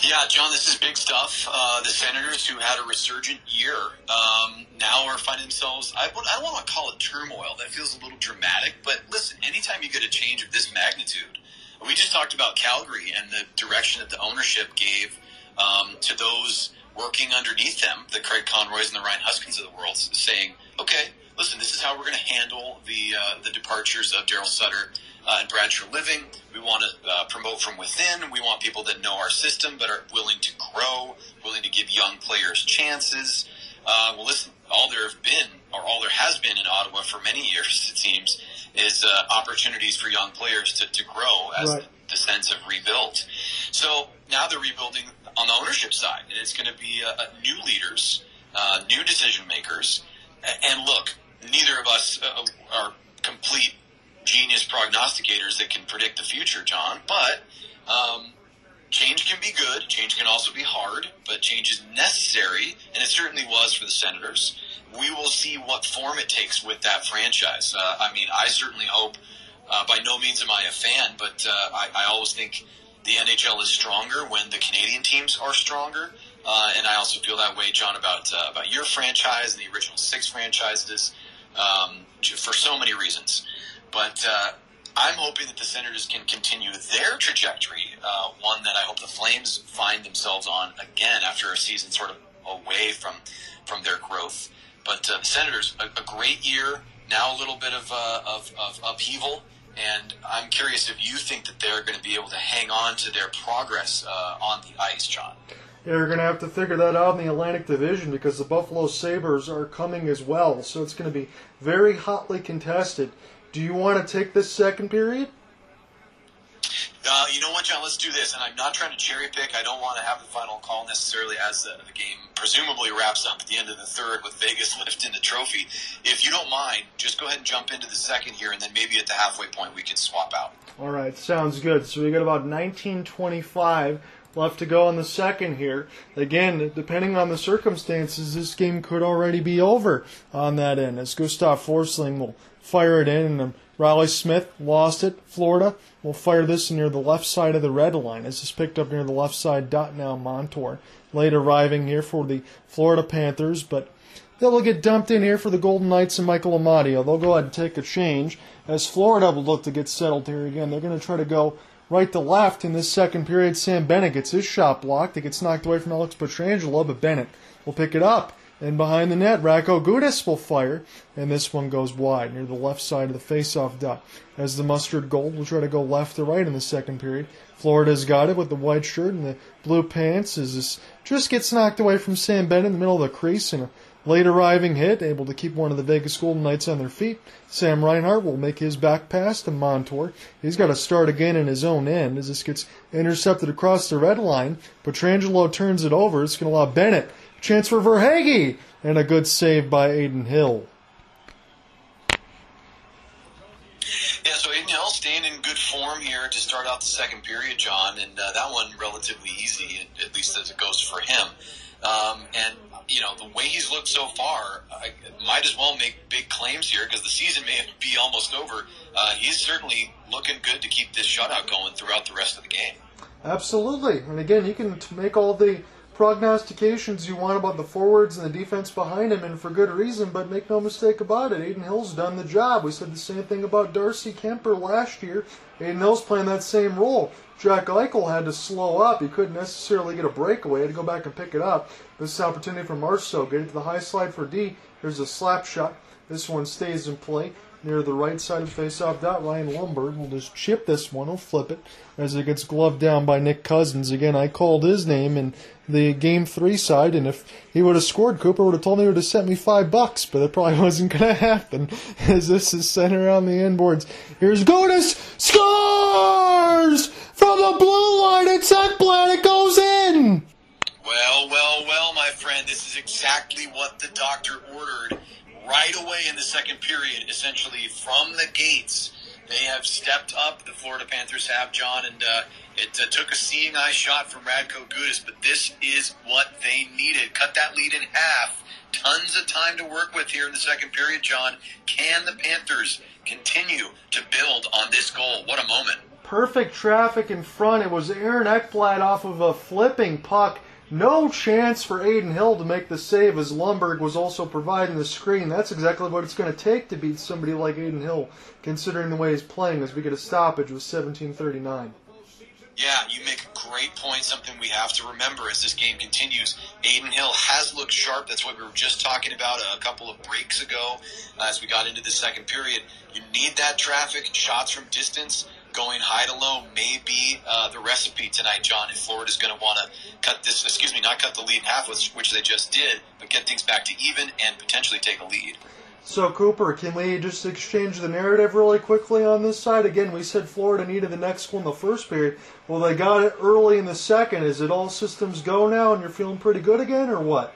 Yeah, John, this is big stuff. Uh, the Senators, who had a resurgent year, um, now are finding themselves. I, I don't want to call it turmoil. That feels a little dramatic. But listen, anytime you get a change of this magnitude, we just talked about Calgary and the direction that the ownership gave um, to those working underneath them, the Craig Conroys and the Ryan Huskas of the world, saying, "Okay, listen, this is how we're going to handle the uh, the departures of Daryl Sutter uh, and Brad Treliving. We want to uh, promote from within. We want people that know our system, but are willing to grow, willing to give young players chances. Uh, well, listen, all there have been, or all there has been in Ottawa for many years, it seems, is uh, opportunities for young players to, to grow as Right. the, sense of rebuilt. So now they're rebuilding on the ownership side, and it's going to be uh, uh, new leaders, uh, new decision makers. And look, neither of us uh, are complete genius prognosticators that can predict the future, John. But um, change can be good. Change can also be hard. But change is necessary, and it certainly was for the Senators. We will see what form it takes with that franchise. Uh, I mean, I certainly hope. Uh, by no means am I a fan, but uh, I, I always think the NHL is stronger when the Canadian teams are stronger. Uh, and I also feel that way, John, about uh, about your franchise and the original six franchises um, for so many reasons. But uh, I'm hoping that the Senators can continue their trajectory, uh, one that I hope the Flames find themselves on again after a season sort of away from from their growth. But uh, the Senators, a, a great year. Now a little bit of, uh, of, of upheaval And I'm curious if you think that they're going to be able to hang on to their progress uh, on the ice, John. Yeah, you're going to have to figure that out in the Atlantic Division because the Buffalo Sabres are coming as well. So it's going to be very hotly contested. Do you want to take this second period? Uh, you know what, John? Let's do this. And I'm not trying to cherry pick. I don't want to have the final call necessarily as the, the game presumably wraps up at the end of the third with Vegas lifting the trophy. If you don't mind, just go ahead and jump into the second here, and then maybe at the halfway point we can swap out. All right, sounds good. So we got about 1925 left to go on the second here. Again, depending on the circumstances, this game could already be over on that end as Gustav Forsling will fire it in and Reilly Smith lost it. Florida will fire this near the left side of the red line as it's picked up near the left side dot now Montour. Late arriving here for the Florida Panthers, but they'll get dumped in here for the Golden Knights and Michael Amadio. They'll go ahead and take a change as Florida will look to get settled here again. They're going to try to go right to left in this second period. Sam Bennett gets his shot blocked. It gets knocked away from Alex Pietrangelo, but Bennett will pick it up. And behind the net, Radko Gudas will fire, and this one goes wide near the left side of the face-off dot. As the mustard gold will try to go left to right in the second period. Florida's got it with the white shirt and the blue pants as this just gets knocked away from Sam Bennett in the middle of the crease and a late arriving hit, able to keep one of the Vegas Golden Knights on their feet. Sam Reinhart will make his back pass to Montour. He's got to start again in his own end as this gets intercepted across the red line. Pietrangelo turns it over. It's going to allow Bennett Chance for Verhaeghe, and a good save by Adin Hill. Yeah, so Adin Hill staying in good form here to start out the second period, John, and uh, that one relatively easy, at least as it goes for him. Um, and you know the way he's looked so far, I might as well make big claims here because the season may be almost over. Uh, he's certainly looking good to keep this shutout going throughout the rest of the game. Absolutely, and again, you can make all the prognostications you want about the forwards and the defense behind him, and for good reason, but make no mistake about it, Adin Hill's done the job. We said the same thing about Darcy Kuemper last year. Adin Hill's playing that same role. Jack Eichel had to slow up. He couldn't necessarily get a breakaway. He had to go back and pick it up. This is opportunity for Marchessault. Get it to the high slide for D. Here's a slap shot. This one stays in play near the right side of face-off dot. Ryan Lomberg will just chip this one. He'll flip it as it gets gloved down by Nick Cousins. Again, I called his name in the game three side, and if he would have scored, Cooper would have told me he would have sent me five bucks, but it probably wasn't going to happen as this is sent around the inboards. Here's Gudas scores from the blue line. It's Ekblad. It goes in. Well, well, well, my friend, this is exactly what the doctor ordered right away in the second period, essentially from the gates. They have stepped up. The Florida Panthers have, John, and uh, it uh, took a seeing eye shot from Radko Gudas, but this is what they needed. Cut that lead in half. Tons of time to work with here in the second period, John. Can the Panthers continue to build on this goal? What a moment. Perfect traffic in front. It was Aaron Ekblad off of a flipping puck no chance for Adin Hill to make the save as Lomberg was also providing the screen. That's exactly what it's going to take to beat somebody like Adin Hill, considering the way he's playing as we get a stoppage with 1739. Yeah, you make a great point. Something we have to remember as this game continues. Adin Hill has looked sharp. That's what we were just talking about a couple of breaks ago uh, as we got into the second period. You need that traffic, shots from distance going high to low may be uh, the recipe tonight, John. If Florida's going to want to cut this, excuse me, not cut the lead in half, which they just did, but get things back to even and potentially take a lead. So, Cooper, can we just exchange the narrative really quickly on this side? Again, we said Florida needed the next one in the first period. Well, they got it early in the second. Is it all systems go now and you're feeling pretty good again, or what?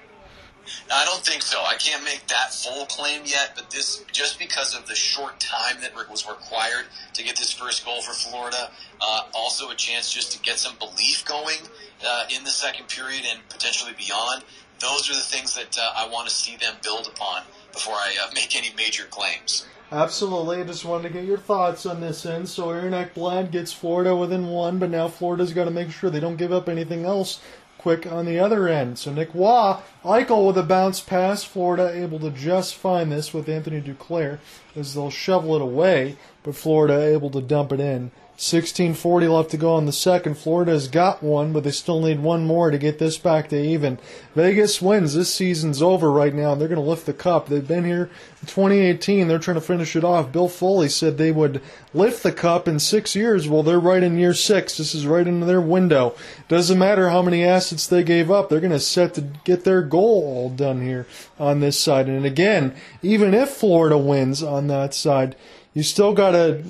I don't think so. I can't make that full claim yet, but this just because of the short time that was required to get this first goal for Florida, uh, also a chance just to get some belief going uh, in the second period and potentially beyond. Those are the things that uh, I want to see them build upon before I uh, make any major claims. Absolutely. I just wanted to get your thoughts on this end. So Aaron Ekblad gets Florida within one, but now Florida's got to make sure they don't give up anything else quick on the other end. So Nick Waugh, Eichel with a bounce pass, Florida able to just find this with Anthony Duclair as they'll shovel it away, but Florida able to dump it in 16:40 left to go on the second. Florida's got one, but they still need one more to get this back to even. Vegas wins. This season's over right now. They're going to lift the cup. They've been here in 2018. They're trying to finish it off. Bill Foley said they would lift the cup in six years. Well, they're right in year six. This is right into their window. Doesn't matter how many assets they gave up. They're going to set to get their goal all done here on this side. And again, even if Florida wins on that side, you still got to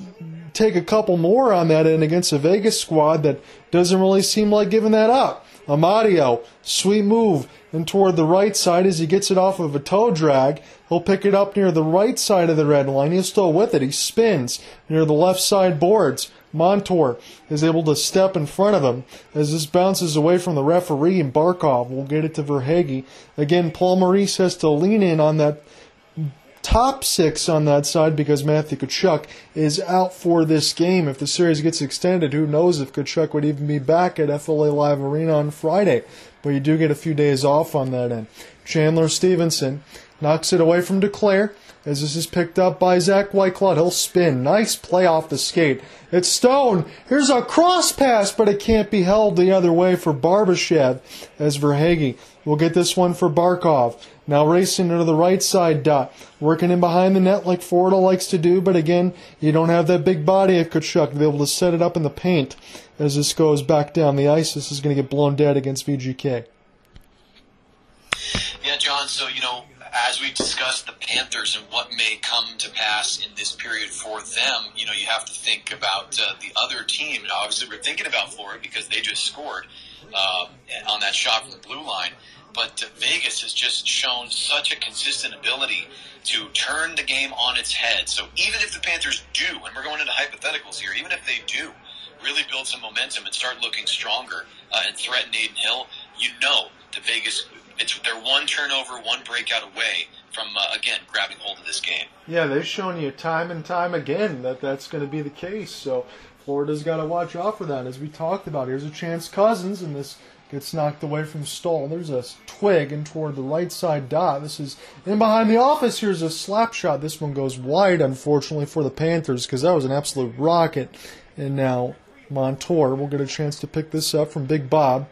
take a couple more on that end against a Vegas squad that doesn't really seem like giving that up. Amadio, sweet move, and toward the right side as he gets it off of a toe drag. He'll pick it up near the right side of the red line. He's still with it. He spins near the left side boards. Montour is able to step in front of him as this bounces away from the referee, and Barkov will get it to Verhaeghe. Again, Paul Maurice has to lean in on that top six on that side because Matthew Tkachuk is out for this game. If the series gets extended, who knows if Tkachuk would even be back at FLA Live Arena on Friday. But you do get a few days off on that end. Chandler Stephenson knocks it away from Duclair as this is picked up by Zach Whitecloud. He'll spin. Nice play off the skate. It's Stone. Here's a cross pass, but it can't be held the other way for Barbashev as Verhaeghe will get this one for Barkov. Now racing to the right side dot. Working in behind the net like Florida likes to do, but again, you don't have that big body of Tkachuk to be able to set it up in the paint as this goes back down the ice. This is going to get blown dead against VGK. Yeah, John, so, you know, as we discussed the Panthers and what may come to pass in this period for them, you know, you have to think about uh, the other team. And obviously, we're thinking about Florida because they just scored uh, on that shot from the blue line but Vegas has just shown such a consistent ability to turn the game on its head. So even if the Panthers do, and we're going into hypotheticals here, even if they do really build some momentum and start looking stronger uh, and threaten Adin Hill, you know the Vegas it's they're one turnover, one breakout away from uh, again grabbing hold of this game. Yeah, they've shown you time and time again that that's going to be the case. So Florida's got to watch out for that, as we talked about. Here's a chance Cousins, and this gets knocked away from Staal. There's a twig and toward the right side dot. This is in behind the office. Here's a slap shot. This one goes wide, unfortunately, for the Panthers because that was an absolute rocket. And now Montour will get a chance to pick this up from Big Bob.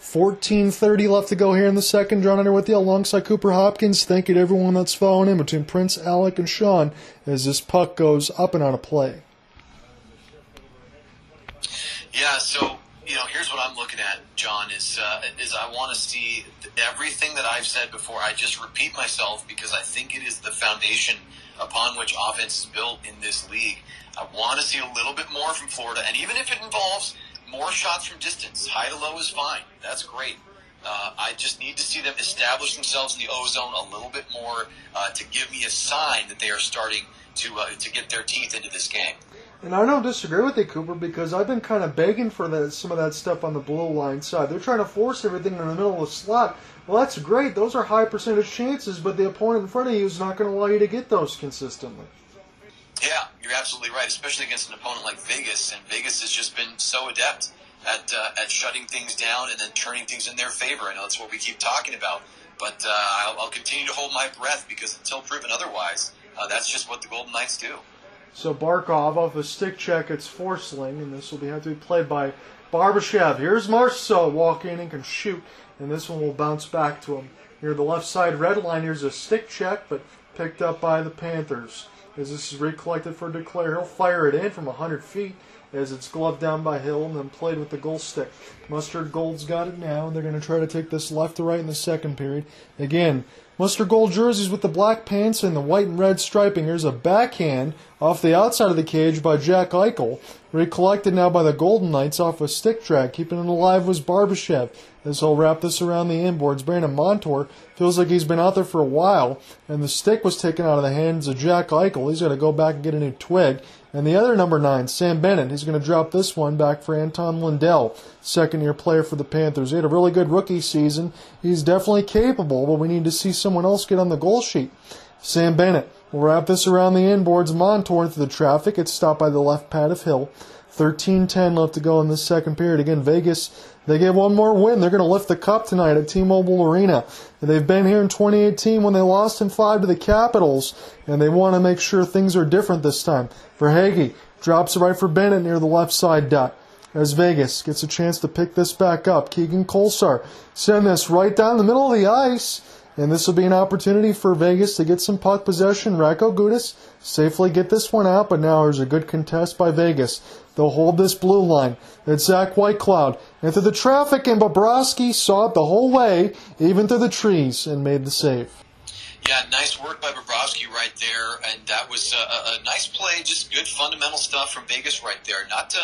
14.30 left to go here in the second. John Hunter with you alongside Cooper Hopkins. Thank you to everyone that's following in between Prince, Alec, and Sean as this puck goes up and on a play. Yeah, so you know, here's what I'm looking at, John. Is uh, is I want to see everything that I've said before. I just repeat myself because I think it is the foundation upon which offense is built in this league. I want to see a little bit more from Florida, and even if it involves more shots from distance, high to low is fine. That's great. Uh, I just need to see them establish themselves in the ozone a little bit more uh, to give me a sign that they are starting to uh, to get their teeth into this game. And I don't disagree with you, Cooper, because I've been kind of begging for that, some of that stuff on the blue line side. They're trying to force everything in the middle of the slot. Well, that's great. Those are high percentage chances, but the opponent in front of you is not going to allow you to get those consistently. Yeah, you're absolutely right, especially against an opponent like Vegas. And Vegas has just been so adept at uh, at shutting things down and then turning things in their favor. I know that's what we keep talking about, but uh, I'll, I'll, continue to hold my breath because until proven otherwise, uh, that's just what the Golden Knights do. So Barkov off a stick check, it's Forsling, and this will be, have to be played by Barbashev. Here's Marchessault walking in and can shoot, and this one will bounce back to him. Near the left side red line, here's a stick check, but picked up by the Panthers. As this is recollected for Duclair, he'll fire it in from 100 feet as it's gloved down by Hill and then played with the goal stick. Mustard Gold's got it now, and they're going to try to take this left to right in the second period. Again, Mustard Gold jerseys with the black pants and the white and red striping. Here's a backhand off the outside of the cage by Jack Eichel. Recollected now by the Golden Knights off a stick track. Keeping it alive was Barbashev. As he'll wrap this around the inboards. Brandon Montour feels like he's been out there for a while, and the stick was taken out of the hands of Jack Eichel. He's got to go back and get a new twig. And the other number nine, Sam Bennett, he's going to drop this one back for Anton Lundell, second year player for the Panthers. He had a really good rookie season. He's definitely capable, but we need to see someone else get on the goal sheet. Sam Bennett will wrap this around the inboards. Montour into the traffic. It's stopped by the left pad of Hill. 13-10 left to go in the second period. Again, Vegas, they get one more win. They're going to lift the cup tonight at T-Mobile Arena. They've been here in 2018 when they lost in five to the Capitals, and they want to make sure things are different this time. Verhaeghe Drops it right for Bennett near the left side dot. As Vegas gets a chance to pick this back up. Keegan Kolesar send this right down the middle of the ice. And this will be an opportunity for Vegas to get some puck possession. Radko Gudas safely get this one out, but now there's a good contest by Vegas. They'll hold this blue line. It's Zach Whitecloud. And through the traffic, and Bobrovsky saw it the whole way, even through the trees, and made the save. Yeah, nice work by Bobrovsky right there, and that was a, a, nice play. Just good fundamental stuff from Vegas right there. Not to,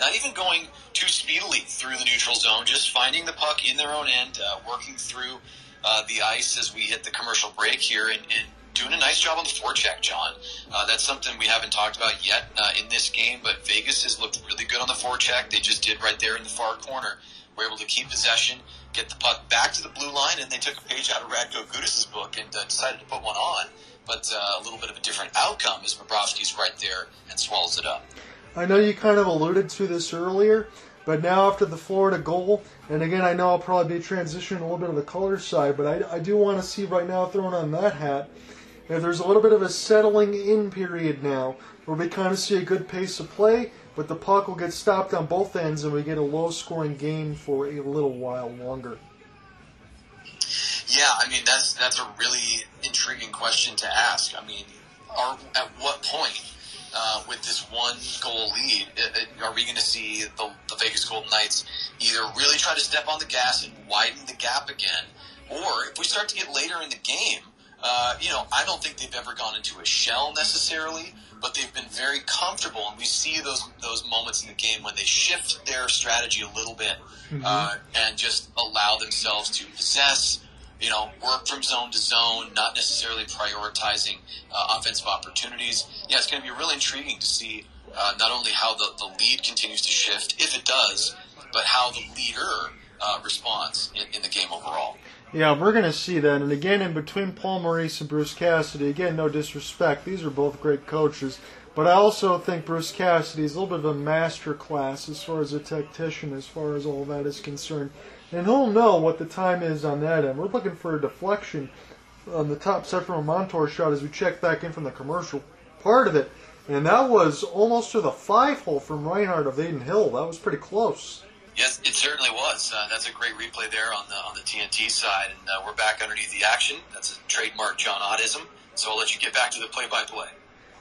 not even going too speedily through the neutral zone, just finding the puck in their own end, uh, working through uh, the ice as we hit the commercial break here, and, and doing a nice job on the forecheck, John. Uh, that's something we haven't talked about yet uh, in this game, but Vegas has looked really good on the forecheck. They just did right there in the far corner. We're able to keep possession, get the puck back to the blue line, and they took a page out of Radko Gudas' book and uh, decided to put one on. But uh, a little bit of a different outcome as Bobrovsky's right there and swallows it up. I know you kind of alluded to this earlier, but now after the Florida goal, and again, I know I'll probably be transitioning a little bit of the color side, but I, I do want to see right now throwing on that hat if there's a little bit of a settling in period now, where we kind of see a good pace of play, but the puck will get stopped on both ends and we get a low scoring game for a little while longer. Yeah, I mean that's that's a really intriguing question to ask. I mean, are, at what point uh, with this one goal lead uh, uh, are we going to see the, the Vegas Golden Knights either really try to step on the gas and widen the gap again, or if we start to get later in the game, uh, you know, I don't think they've ever gone into a shell necessarily, but they've been very comfortable, and we see those those moments in the game when they shift their strategy a little bit mm-hmm. uh, and just allow themselves to possess. You know, work from zone to zone, not necessarily prioritizing uh, offensive opportunities. Yeah, it's going to be really intriguing to see uh, not only how the, the lead continues to shift, if it does, but how the leader uh, responds in, in the game overall. Yeah, we're going to see that. And again, in between Paul Maurice and Bruce Cassidy, again, no disrespect, these are both great coaches. But I also think Bruce Cassidy is a little bit of a master class as far as a tactician, as far as all that is concerned. And he'll know what the time is on that end. We're looking for a deflection on the top set from a Montour shot as we check back in from the commercial part of it. And that was almost to the five hole from Reinhart of Adin Hill. That was pretty close. Yes, it certainly was. Uh, that's a great replay there on the on the TNT side, and uh, we're back underneath the action. That's a trademark John Oddism. So I'll let you get back to the play-by-play.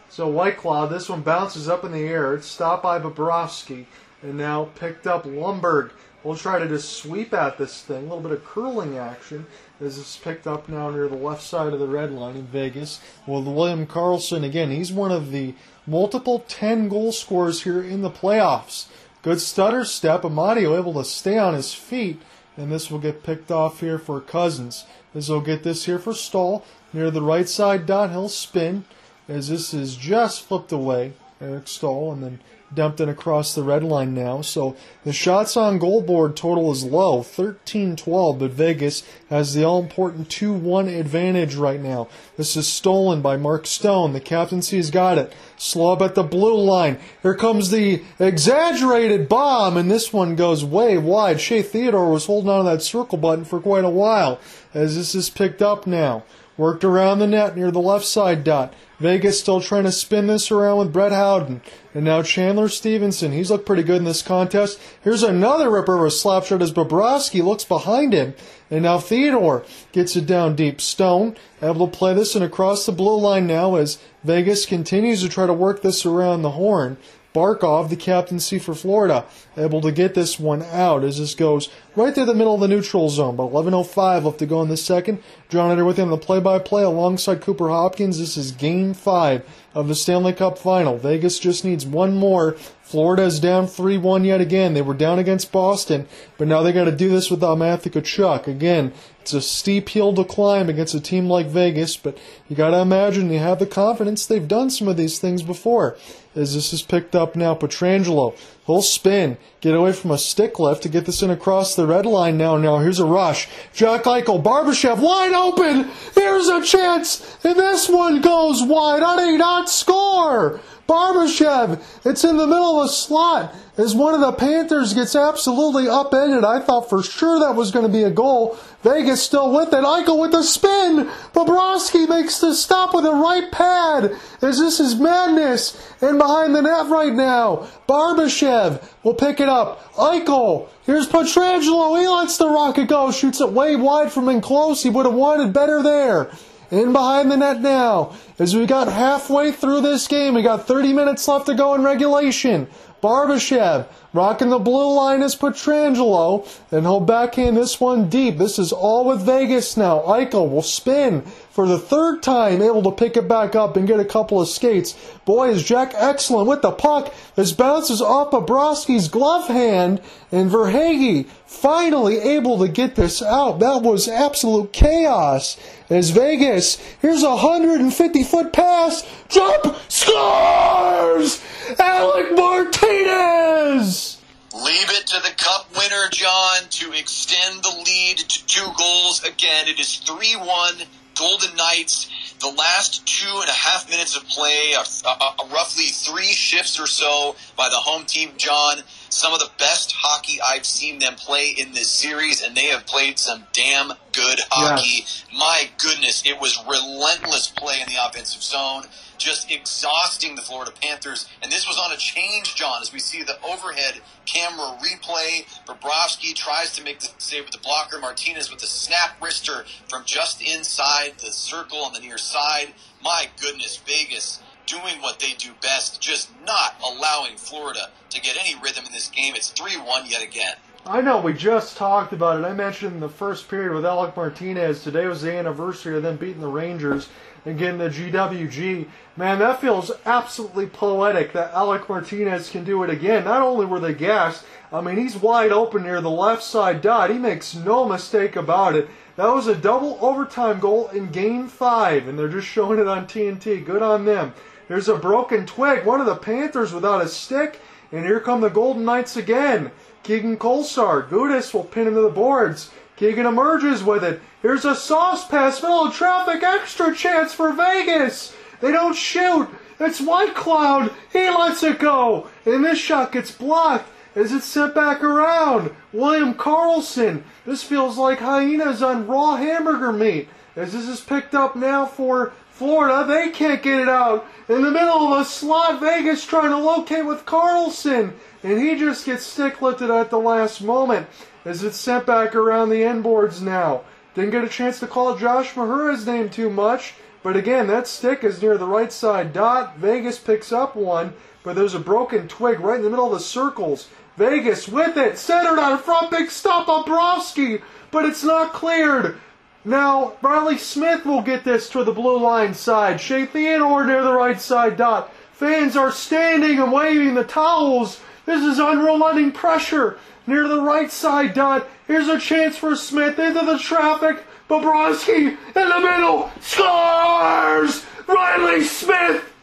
So Whitecloud, this one bounces up in the air. It's stopped by Bobrovsky, and now picked up Lundberg. We'll try to just sweep at this thing. A little bit of curling action as it's picked up now near the left side of the red line in Vegas. Well, William Karlsson again, he's one of the multiple 10 goal scorers here in the playoffs. Good stutter step. Amadio able to stay on his feet. And this will get picked off here for Cousins. This will get this here for Staal. Near the right side dot, he'll spin. As this is just flipped away. Eric Staal. And then dumped in across the red line now. So the shots on goal board total is low, 13-12, but Vegas has the all-important 2-1 advantage right now. This is stolen by Mark Stone. The captaincy's got it. Slob at the blue line. Here comes the exaggerated bomb, and this one goes way wide. Shea Theodore was holding on to that circle button for quite a while as this is picked up now. Worked around the net near the left side dot. Vegas still trying to spin this around with Brett Howden. And now Chandler Stephenson. He's looked pretty good in this contest. Here's another ripper of a slap shot as Bobrovsky looks behind him. And now Theodore gets it down deep. Stone able to play this and across the blue line now as Vegas continues to try to work this around the horn. Barkov, the captaincy for Florida, able to get this one out as this goes right through the middle of the neutral zone. But 11.05 left to go in the second. John Eder with him the play by play alongside Cooper Hopkins. This is game five of the Stanley Cup final. Vegas just needs one more. Florida is down 3 1 yet again. They were down against Boston, but now they got to do this without Matthew Tkachuk. Again, it's a steep hill to climb against a team like Vegas, but you got to imagine you have the confidence they've done some of these things before. As this is picked up now, Pietrangelo, he'll spin, get away from a stick lift to get this in across the red line now. Now here's a rush. Jack Eichel, Barbashev wide open. Here's a chance, and this one goes wide. On a not score. Barbashev, it's in the middle of the slot as one of the Panthers gets absolutely upended. I thought for sure that was going to be a goal. Vegas still with it. Eichel with the spin. Bobrovsky makes the stop with a right pad. This is madness. And behind the net right now, Barbashev will pick it up. Eichel. Here's Pietrangelo. He lets the rocket go. Shoots it way wide from in close. He would have wanted better there. In behind the net now. As we got halfway through this game, we got 30 minutes left to go in regulation. Barbashev rocking the blue line is Pietrangelo, and he'll backhand this one deep. This is all with Vegas now. Eichel will spin for the third time, able to pick it back up and get a couple of skates. Boy, is Jack excellent with the puck. This bounces off Bobrovsky's glove hand, and Verhaeghe finally able to get this out. That was absolute chaos. As Vegas, here's a 150 foot pass, jump, scores! Alec Martinez! Leave it to the cup winner, John, to extend the lead to two goals. Again, it is 3 1 Golden Knights. The last two and a half minutes of play, uh, uh, roughly three shifts or so by the home team, John. Some of the best hockey I've seen them play in this series, and they have played some damn good hockey. Yes. My goodness, it was relentless play in the offensive zone just exhausting the Florida Panthers. And this was on a change, John, as we see the overhead camera replay. Bobrovsky tries to make the save with the blocker. Martinez with the snap wrister from just inside the circle on the near side. My goodness, Vegas doing what they do best, just not allowing Florida to get any rhythm in this game. It's 3 1 yet again. I know, we just talked about it. I mentioned in the first period with Alec Martinez. Today was the anniversary of them beating the Rangers and getting the GWG. Man, that feels absolutely poetic that Alec Martinez can do it again. Not only were they gassed, I mean, he's wide open near the left side dot. He makes no mistake about it. That was a double overtime goal in game five, and they're just showing it on TNT. Good on them. There's a broken twig. One of the Panthers without a stick, and here come the Golden Knights again. Keegan Kolesar. Gudas will pin him to the boards. Keegan emerges with it. Here's a sauce pass, middle of traffic, extra chance for Vegas. They don't shoot. It's Whitecloud. He lets it go. And this shot gets blocked as it's sent back around. William Karlsson. This feels like hyenas on raw hamburger meat. As this is picked up now for Florida, they can't get it out. In the middle of a slot, Vegas trying to locate with Karlsson, And he just gets stick lifted at the last moment as it's sent back around the end boards now. Didn't get a chance to call Josh Mahura's name too much, but again, that stick is near the right side dot. Vegas picks up one, but there's a broken twig right in the middle of the circles. Vegas with it, centered on a front, big stop on Brovsky, but it's not cleared. Now, Reilly Smith will get this to the blue line side. Shea Theodore near the right side dot. Fans are standing and waving the towels. This is unrelenting pressure near the right side dot. Here's a chance for Smith into the traffic. Bobrovsky in the middle scores. Reilly Smith.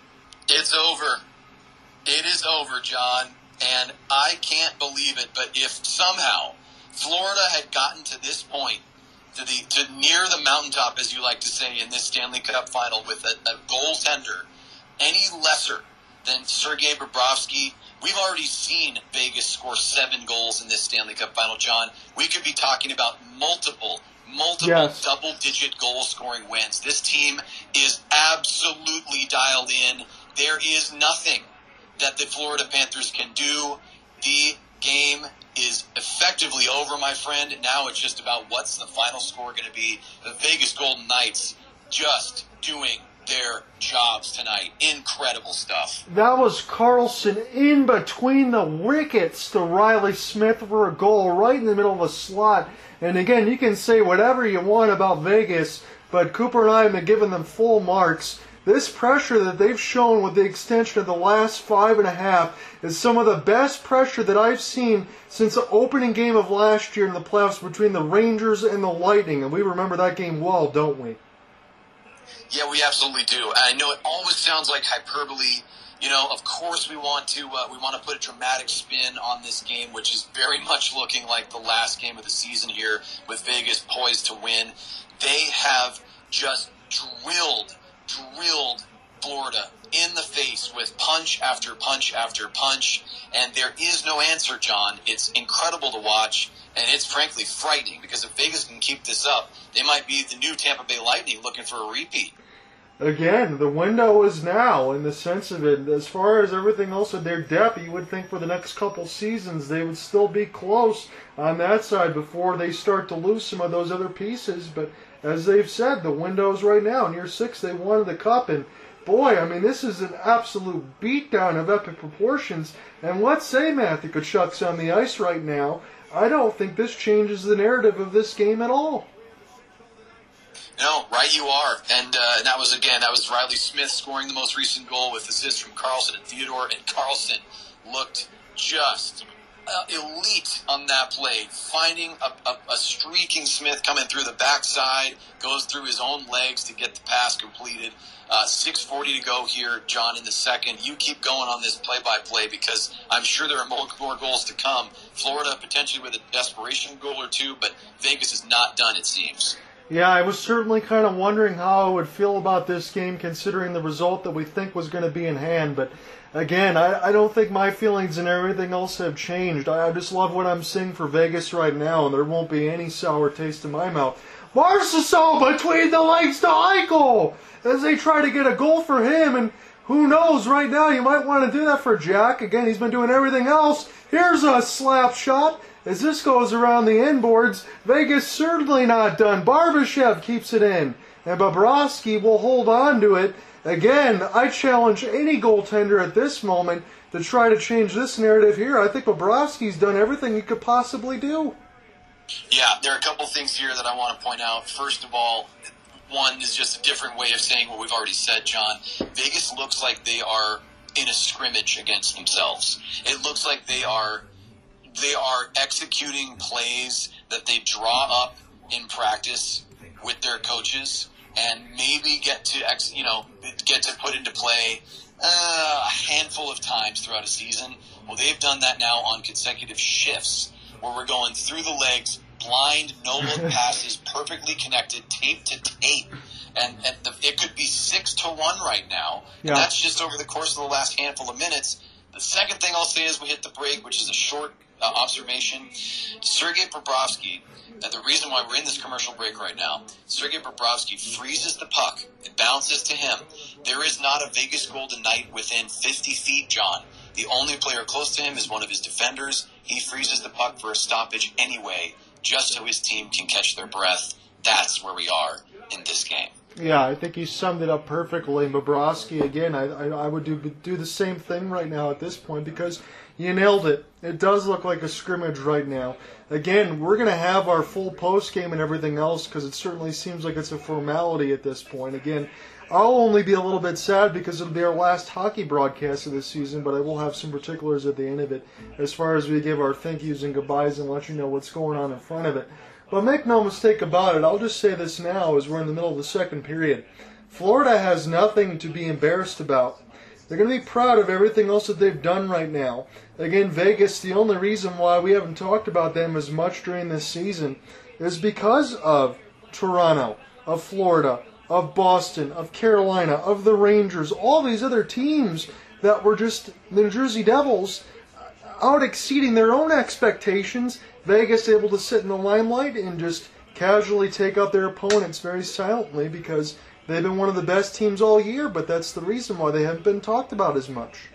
It's over. It is over, John. And I can't believe it. But if somehow Florida had gotten to this point, to the to near the mountaintop, as you like to say, in this Stanley Cup final with a, a goaltender any lesser than Sergei Bobrovsky, We've already seen Vegas score seven goals in this Stanley Cup final, John. We could be talking about multiple, multiple yes. double digit goal scoring wins. This team is absolutely dialed in. There is nothing that the Florida Panthers can do. The game is effectively over, my friend. Now it's just about what's the final score going to be. The Vegas Golden Knights just doing their jobs tonight. Incredible stuff. That was Karlsson in between the wickets to Reilly Smith for a goal right in the middle of a slot. And again, you can say whatever you want about Vegas, but Cooper and I have been giving them full marks. This pressure that they've shown with the extension of the last five and a half is some of the best pressure that I've seen since the opening game of last year in the playoffs between the Rangers and the Lightning. And we remember that game well, don't we? Yeah, we absolutely do. I know it always sounds like hyperbole. You know, of course we want to uh, we want to put a dramatic spin on this game, which is very much looking like the last game of the season here with Vegas poised to win. They have just drilled, drilled Florida in the face with punch after punch after punch, and there is no answer, John. It's incredible to watch. And it's frankly frightening because if Vegas can keep this up, they might be the new Tampa Bay Lightning looking for a repeat. Again, the window is now in the sense of it. As far as everything else in their depth, you would think for the next couple seasons they would still be close on that side before they start to lose some of those other pieces. But as they've said, the window's right now. In year six, they wanted the cup, and boy, I mean, this is an absolute beatdown of epic proportions. And let's say Matthew Tkachuk's on the ice right now. I don't think this changes the narrative of this game at all. No, right you are. And, uh, and that was, again, that was Reilly Smith scoring the most recent goal with assists from Karlsson and Theodore. And Karlsson looked just uh, elite on that play, finding a, a, a, streaking Smith coming through the backside, goes through his own legs to get the pass completed. Uh, 6.40 to go here, John, in the second. You keep going on this play by play because I'm sure there are more, more goals to come. Florida potentially with a desperation goal or two, but Vegas is not done, it seems. Yeah, I was certainly kind of wondering how I would feel about this game considering the result that we think was going to be in hand. But again, I, I don't think my feelings and everything else have changed. I, I just love what I'm seeing for Vegas right now, and there won't be any sour taste in my mouth. Marchessault between the legs to Eichel as they try to get a goal for him. And who knows, right now you might want to do that for Jack. Again, he's been doing everything else. Here's a slap shot. As this goes around the inboards, Vegas certainly not done. Barbashev keeps it in, and Bobrovsky will hold on to it. Again, I challenge any goaltender at this moment to try to change this narrative here. I think Bobrovsky's done everything he could possibly do. Yeah, there are a couple things here that I want to point out. First of all, one is just a different way of saying what we've already said, John. Vegas looks like they are in a scrimmage against themselves. It looks like they are they are executing plays that they draw up in practice with their coaches and maybe get to ex, you know get to put into play uh, a handful of times throughout a season. Well, they've done that now on consecutive shifts where we're going through the legs, blind, no look passes, perfectly connected, tape to tape. And, and the, it could be six to one right now. Yeah. And that's just over the course of the last handful of minutes. The second thing I'll say is we hit the break, which is a short uh, observation. Sergei Bobrovsky, uh, the reason why we're in this commercial break right now, Sergei Bobrovsky freezes the puck. It bounces to him. There is not a Vegas Golden Knight within 50 feet, John. The only player close to him is one of his defenders. He freezes the puck for a stoppage anyway, just so his team can catch their breath. That's where we are in this game. Yeah, I think he summed it up perfectly. Bobrovsky, again, I, I, I would do do the same thing right now at this point because you nailed it. It does look like a scrimmage right now. Again, we're going to have our full post game and everything else because it certainly seems like it's a formality at this point. Again, I'll only be a little bit sad because it'll be our last hockey broadcast of this season, but I will have some particulars at the end of it as far as we give our thank yous and goodbyes and let you know what's going on in front of it. But make no mistake about it, I'll just say this now as we're in the middle of the second period. Florida has nothing to be embarrassed about. They're going to be proud of everything else that they've done right now. Again, Vegas, the only reason why we haven't talked about them as much during this season is because of Toronto, of Florida, of Boston, of Carolina, of the Rangers, all these other teams that were just the New Jersey Devils uh, out exceeding their own expectations. Vegas able to sit in the limelight and just casually take out their opponents very silently because They've been one of the best teams all year, but that's the reason why they haven't been talked about as much.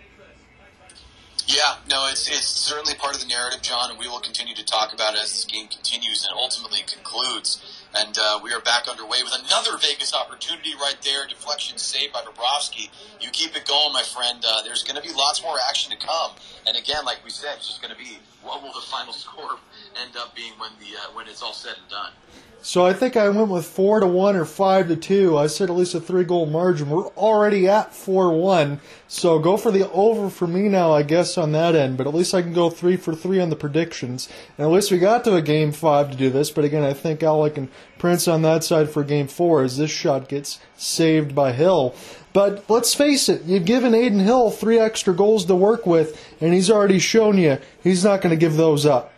Yeah, no, it's it's certainly part of the narrative, John, and we will continue to talk about it as this game continues and ultimately concludes. And uh, we are back underway with another Vegas opportunity right there. Deflection saved by Bobrovsky. You keep it going, my friend. Uh, there's going to be lots more action to come. And again, like we said, it's just going to be what will the final score end up being when the uh, when it's all said and done. So I think I went with four to one or five to two. I said at least a three goal margin. We're already at four one. So go for the over for me now, I guess, on that end. But at least I can go three for three on the predictions. And at least we got to a game five to do this. But again, I think Alec and Prince on that side for game four as this shot gets saved by Hill. But let's face it, you've given Adin Hill three extra goals to work with, and he's already shown you he's not going to give those up.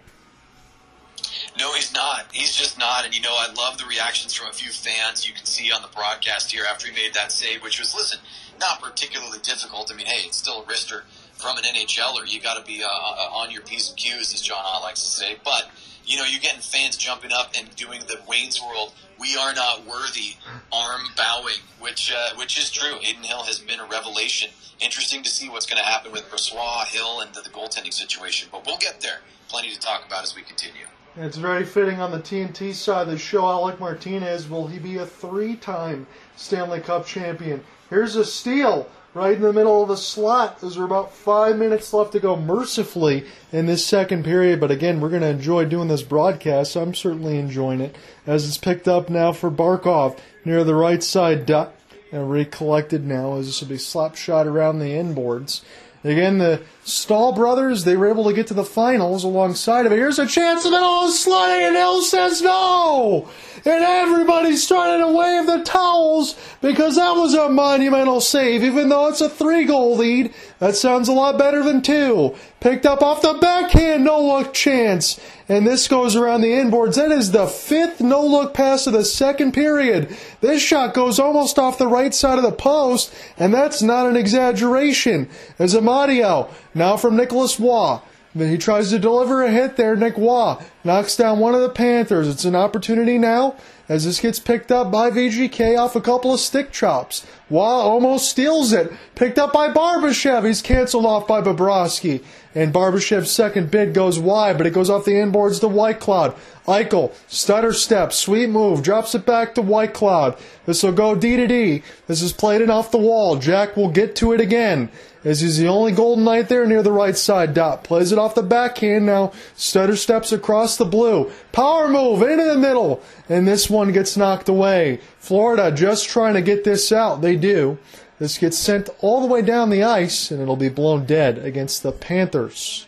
No, he's not. He's just not. And you know, I love the reactions from a few fans you can see on the broadcast here after he made that save, which was, listen, not particularly difficult. I mean, hey, it's still a wrister from an NHLer. You got to be uh, uh, on your P's and Q's, as John Ott likes to say. But you know, you're getting fans jumping up and doing the Wayne's World, we are not worthy arm bowing, which uh, which is true. Adin Hill has been a revelation. Interesting to see what's going to happen with Brossoit, Hill, and the, the goaltending situation, but we'll get there. Plenty to talk about as we continue. It's very fitting on the TNT side of the show. Alec Martinez, will he be a three time Stanley Cup champion? Here's a steal right in the middle of the slot we're about five minutes left to go mercifully in this second period. But again, we're going to enjoy doing this broadcast. I'm certainly enjoying it as it's picked up now for Barkov near the right side dot and recollected now as this will be slap shot around the inboards. Again, the Staal brothers, they were able to get to the finals alongside of it. Here's a chance in the middle of and Hill says no! And everybody started to wave the towels because that was a monumental save, even though it's a three goal lead. That sounds a lot better than two. Picked up off the backhand, no look chance. And this goes around the inboards. That is the fifth no look pass of the second period. This shot goes almost off the right side of the post, and that's not an exaggeration. As Amadio, now from Nicholas Roy. Then he tries to deliver a hit there. Nick Roy knocks down one of the Panthers. It's an opportunity now as this gets picked up by VGK off a couple of stick chops. Roy almost steals it. Picked up by Barbashev. He's canceled off by Bobrovsky. And Barbashev's second bid goes wide, but it goes off the inboards to Whitecloud. Eichel, stutter step, sweet move, drops it back to Whitecloud. This will go D to D. This is played in off the wall. Jack will get to it again as he's the only Golden Knight there near the right side dot. Plays it off the backhand now. Stutter steps across the blue. Power move into the middle. And this one gets knocked away. Florida just trying to get this out. They do. This gets sent all the way down the ice, and it'll be blown dead against the Panthers.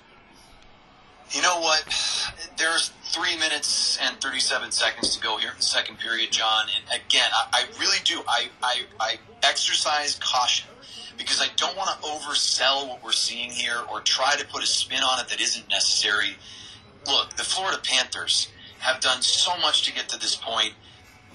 You know what? There's three minutes and 37 seconds to go here in the second period, John. And again, I, I really do. I, I, I exercise caution because I don't want to oversell what we're seeing here or try to put a spin on it that isn't necessary. Look, the Florida Panthers have done so much to get to this point,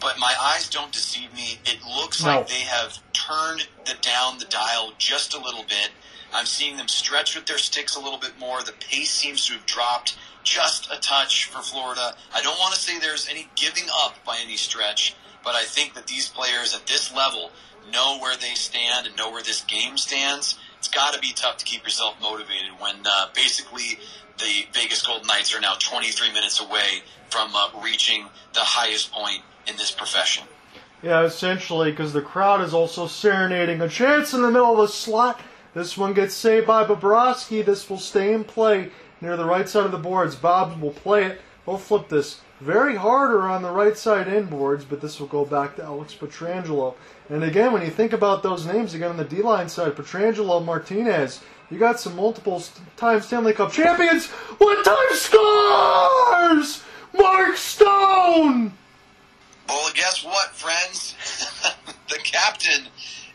but my eyes don't deceive me. It looks no. like they have turned the down the dial just a little bit. I'm seeing them stretch with their sticks a little bit more. The pace seems to have dropped just a touch for Florida. I don't want to say there's any giving up by any stretch, but I think that these players at this level know where they stand and know where this game stands. It's got to be tough to keep yourself motivated when uh, basically the Vegas Golden Knights are now 23 minutes away from uh, reaching the highest point in this profession. Yeah, essentially, because the crowd is also serenading a chance in the middle of the slot. This one gets saved by Bobrovsky. This will stay in play near the right side of the boards. Bob will play it. He'll flip this very harder on the right side inboards, but this will go back to Alex Pietrangelo. And again, when you think about those names again on the D line side, Pietrangelo Martinez, you got some multiple time Stanley Cup champions. One time scores! Mark Stone! Well, guess what, friends? the captain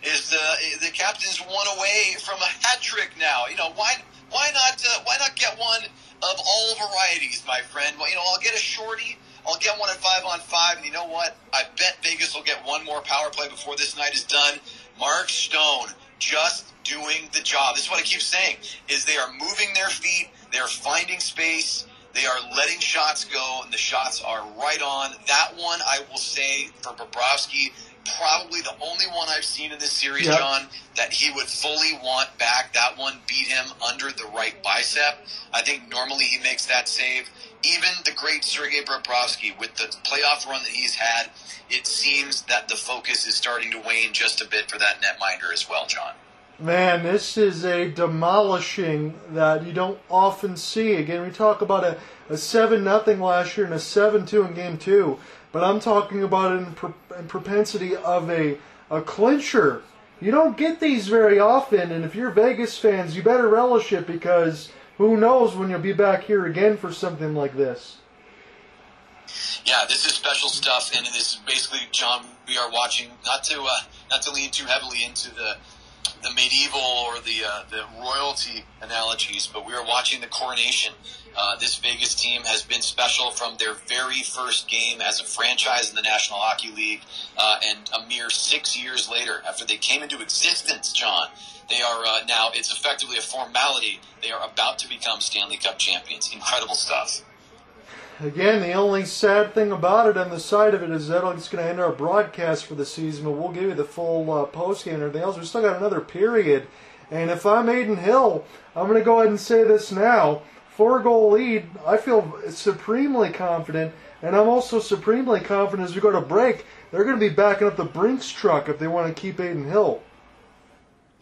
is the the captain's one away from a hat trick now. You know why? Why not? Uh, why not get one of all varieties, my friend? Well, you know, I'll get a shorty. I'll get one at five on five, and you know what? I bet Vegas will get one more power play before this night is done. Mark Stone just doing the job. This is what I keep saying: is they are moving their feet, they are finding space, they are letting shots go, and the shots are right on. That one, I will say, for Bobrovsky, probably the only one I've seen in this series, yep. John, that he would fully want back. That one beat him under the right bicep. I think normally he makes that save. Even the great Sergei Bobrovsky, with the playoff run that he's had, it seems that the focus is starting to wane just a bit for that netminder as well, John. Man, this is a demolishing that you don't often see. Again, we talk about a, a 7 nothing last year and a 7 2 in game two, but I'm talking about in, in propensity of a, a clincher. You don't get these very often, and if you're Vegas fans, you better relish it because who knows when you'll be back here again for something like this. Yeah, this is special stuff, and this is basically, John. We are watching not to uh, not to lean too heavily into the the medieval or the uh, the royalty analogies, but we are watching the coronation. Uh, this Vegas team has been special from their very first game as a franchise in the National Hockey League, uh, and a mere six years later, after they came into existence, John, they are uh, now. It's effectively a formality. They are about to become Stanley Cup champions. Incredible stuff. again, the only sad thing about it and the side of it is that it's going to end our broadcast for the season, but we'll give you the full uh, post game and everything else. We've still got another period. And if I'm Adin Hill, I'm going to go ahead and say this now. Four goal lead, I feel supremely confident, and I'm also supremely confident as we go to break, they're going to be backing up the Brinks truck if they want to keep Adin Hill.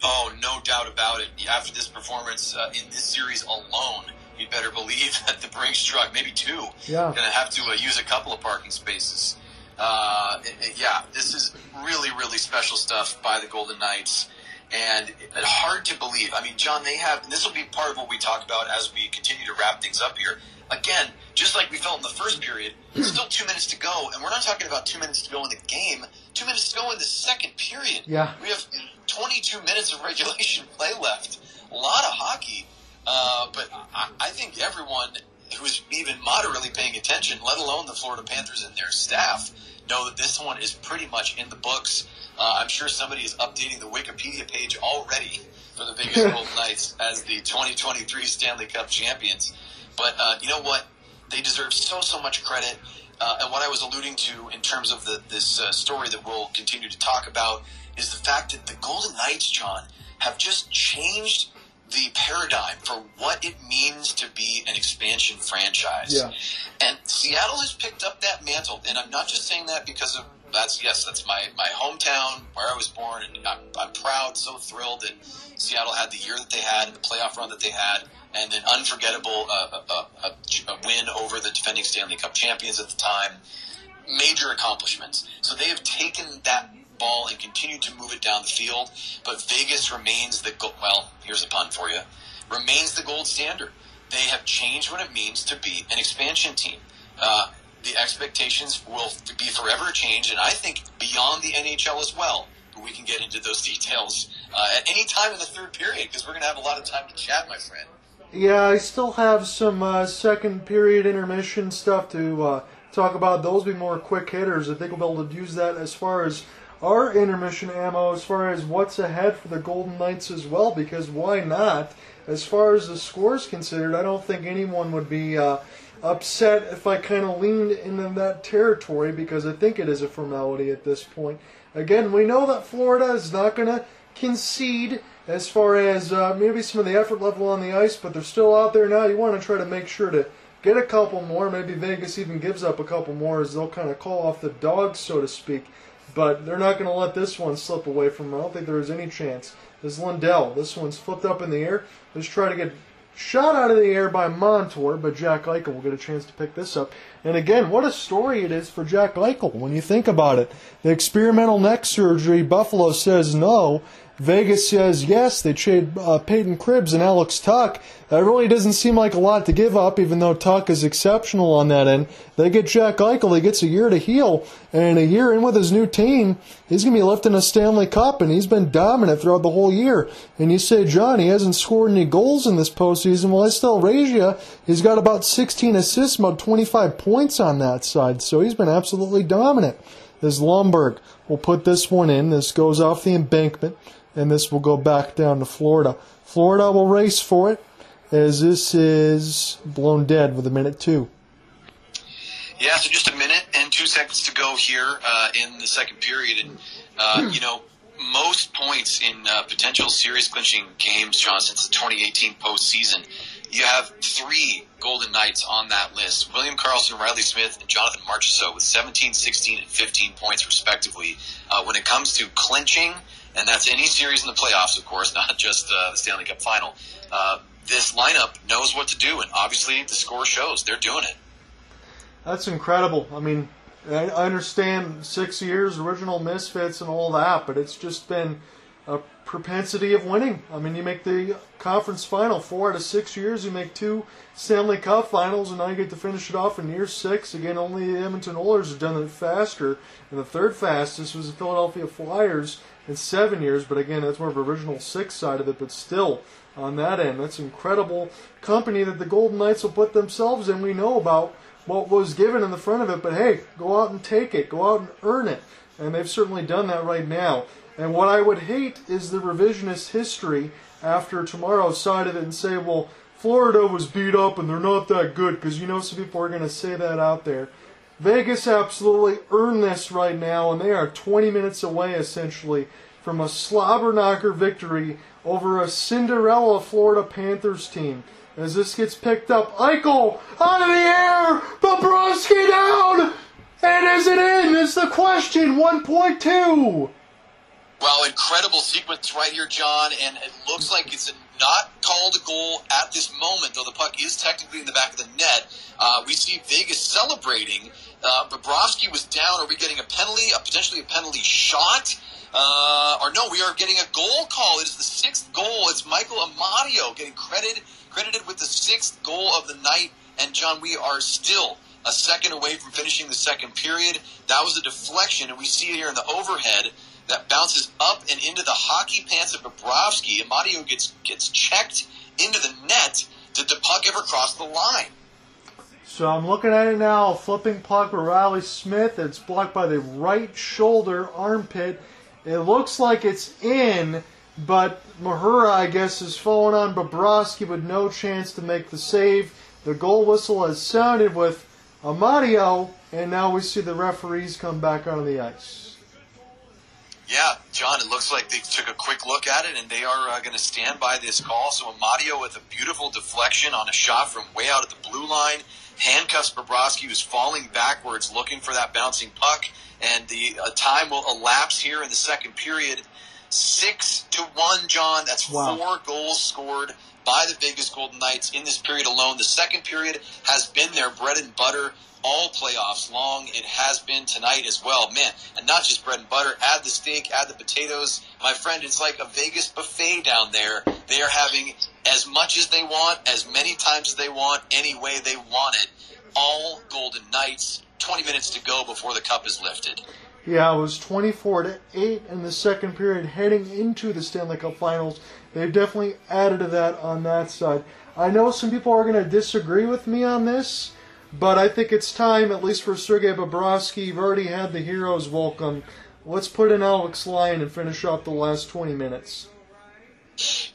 Oh, no doubt about it. After this performance uh, in this series alone, you better believe that the Brinks truck, maybe two, yeah. going to have to uh, use a couple of parking spaces. Uh, yeah, this is really, really special stuff by the Golden Knights. And hard to believe. I mean, John, they have, this will be part of what we talk about as we continue to wrap things up here. Again, just like we felt in the first period, still two minutes to go, and we're not talking about two minutes to go in the game. Two minutes to go in the second period. Yeah. We have 22 minutes of regulation play left. A lot of hockey. Uh, but I, I think everyone who's even moderately paying attention, let alone the Florida Panthers and their staff, know that this one is pretty much in the books. Uh, I'm sure somebody is updating the Wikipedia page already for the Vegas Golden Knights as the 2023 Stanley Cup champions. But uh, you know what? They deserve so so much credit. Uh, and what I was alluding to in terms of the, this uh, story that we'll continue to talk about is the fact that the Golden Knights, John, have just changed the paradigm for what it means to be an expansion franchise. Yeah. And Seattle has picked up that mantle. And I'm not just saying that because of that's yes, that's my, my hometown where I was born, and I'm, I'm proud, so thrilled that Seattle had the year that they had, the playoff run that they had, and an unforgettable uh, uh, uh, a win over the defending Stanley Cup champions at the time. Major accomplishments. So they have taken that ball and continue to move it down the field. But Vegas remains the go- well. Here's a pun for you. Remains the gold standard. They have changed what it means to be an expansion team. Uh, the expectations will be forever changed, and I think beyond the NHL as well. We can get into those details uh, at any time in the third period because we're going to have a lot of time to chat, my friend. Yeah, I still have some uh, second period intermission stuff to uh, talk about. Those will be more quick hitters. I think we'll be able to use that as far as our intermission ammo as far as what's ahead for the Golden Knights as well, because why not? As far as the score's considered, I don't think anyone would be uh, upset if I kind of leaned into that territory because I think it is a formality at this point. Again, we know that Florida is not going to concede as far as uh, maybe some of the effort level on the ice, but they're still out there now. You want to try to make sure to get a couple more. Maybe Vegas even gives up a couple more as they'll kind of call off the dogs, so to speak but they're not going to let this one slip away from them. I don't think there is any chance. This Lundell, this one's flipped up in the air. Let's try to get shot out of the air by Montour, but Jack Eichel will get a chance to pick this up. And again, what a story it is for Jack Eichel when you think about it. The experimental neck surgery, Buffalo says no, Vegas says yes. They trade uh, Peyton Krebs and Alex Tuch. That really doesn't seem like a lot to give up, even though Tuch is exceptional on that end. They get Jack Eichel. He gets a year to heal, and a year in with his new team, he's going to be lifting a Stanley Cup, and he's been dominant throughout the whole year. And you say, John, he hasn't scored any goals in this postseason. Well, I still raise you. He's got about 16 assists, about 25 points on that side, so he's been absolutely dominant. This Lomberg will put this one in. This goes off the embankment and this will go back down to Florida. Florida will race for it as this is blown dead with a minute two. Yeah, so just a minute and two seconds to go here uh, in the second period, and uh, you know most points in uh, potential series clinching games, John, since the 2018 postseason. You have three Golden Knights on that list: William Karlsson, Reilly Smith, and Jonathan Marchessault with 17, 16, and 15 points respectively. Uh, when it comes to clinching and that's any series in the playoffs, of course, not just uh, the Stanley Cup final. Uh, this lineup knows what to do, and obviously the score shows they're doing it. That's incredible. I mean, I understand six years, original misfits, and all that, but it's just been a propensity of winning. I mean, you make the conference final four out of six years, you make two Stanley Cup finals, and now you get to finish it off in year six. Again, only the Edmonton Oilers have done it faster, and the third fastest was the Philadelphia Flyers in seven years. But again, that's more of original six side of it, but still on that end, that's incredible company that the Golden Knights will put themselves in. We know about what was given in the front of it, but hey, go out and take it, go out and earn it, and they've certainly done that right now. And what I would hate is the revisionist history after tomorrow's side of it and say, well, Florida was beat up and they're not that good because you know some people are going to say that out there. Vegas absolutely earned this right now, and they are 20 minutes away essentially from a slobber knocker victory over a Cinderella Florida Panthers team. As this gets picked up, Eichel out of the air, Bobrovsky down, and is it in? Is the question 1.2. Well, incredible sequence right here, John, and it looks like it's not called a goal at this moment, though the puck is technically in the back of the net. Uh, we see Vegas celebrating. Uh, Bobrovsky was down. Are we getting a penalty, a potentially a penalty shot? Uh, or no, we are getting a goal call. It is the sixth goal. It's Michael Amadio getting credit credited with the sixth goal of the night. And John, we are still a second away from finishing the second period. That was a deflection, and we see it here in the overhead that bounces up and into the hockey pants of Bobrovsky. Amadio gets gets checked into the net. Did the puck ever cross the line? So I'm looking at it now, flipping puck with Reilly Smith. It's blocked by the right shoulder armpit. It looks like it's in, but Mahura, I guess, is falling on Bobrovsky with no chance to make the save. The goal whistle has sounded with Amadio, and now we see the referees come back onto the ice. Yeah, John, it looks like they took a quick look at it and they are uh, going to stand by this call. So Amadio with a beautiful deflection on a shot from way out at the blue line handcuffs Bobrovsky, who's falling backwards looking for that bouncing puck. And the uh, time will elapse here in the second period. Six to one, John. That's wow. four goals scored by the Vegas Golden Knights in this period alone. The second period has been their bread and butter all playoffs long. It has been tonight as well. Man, and not just bread and butter. Add the steak, add the potatoes. My friend, it's like a Vegas buffet down there. They are having as much as they want, as many times as they want, any way they want it. All Golden Knights. 20 minutes to go before the cup is lifted. Yeah, it was 24 to 8 in the second period heading into the Stanley Cup Finals. They've definitely added to that on that side. I know some people are going to disagree with me on this. But I think it's time, at least for Sergei Bobrovsky. You've already had the heroes welcome. Let's put in Alex Lyon and finish off the last 20 minutes.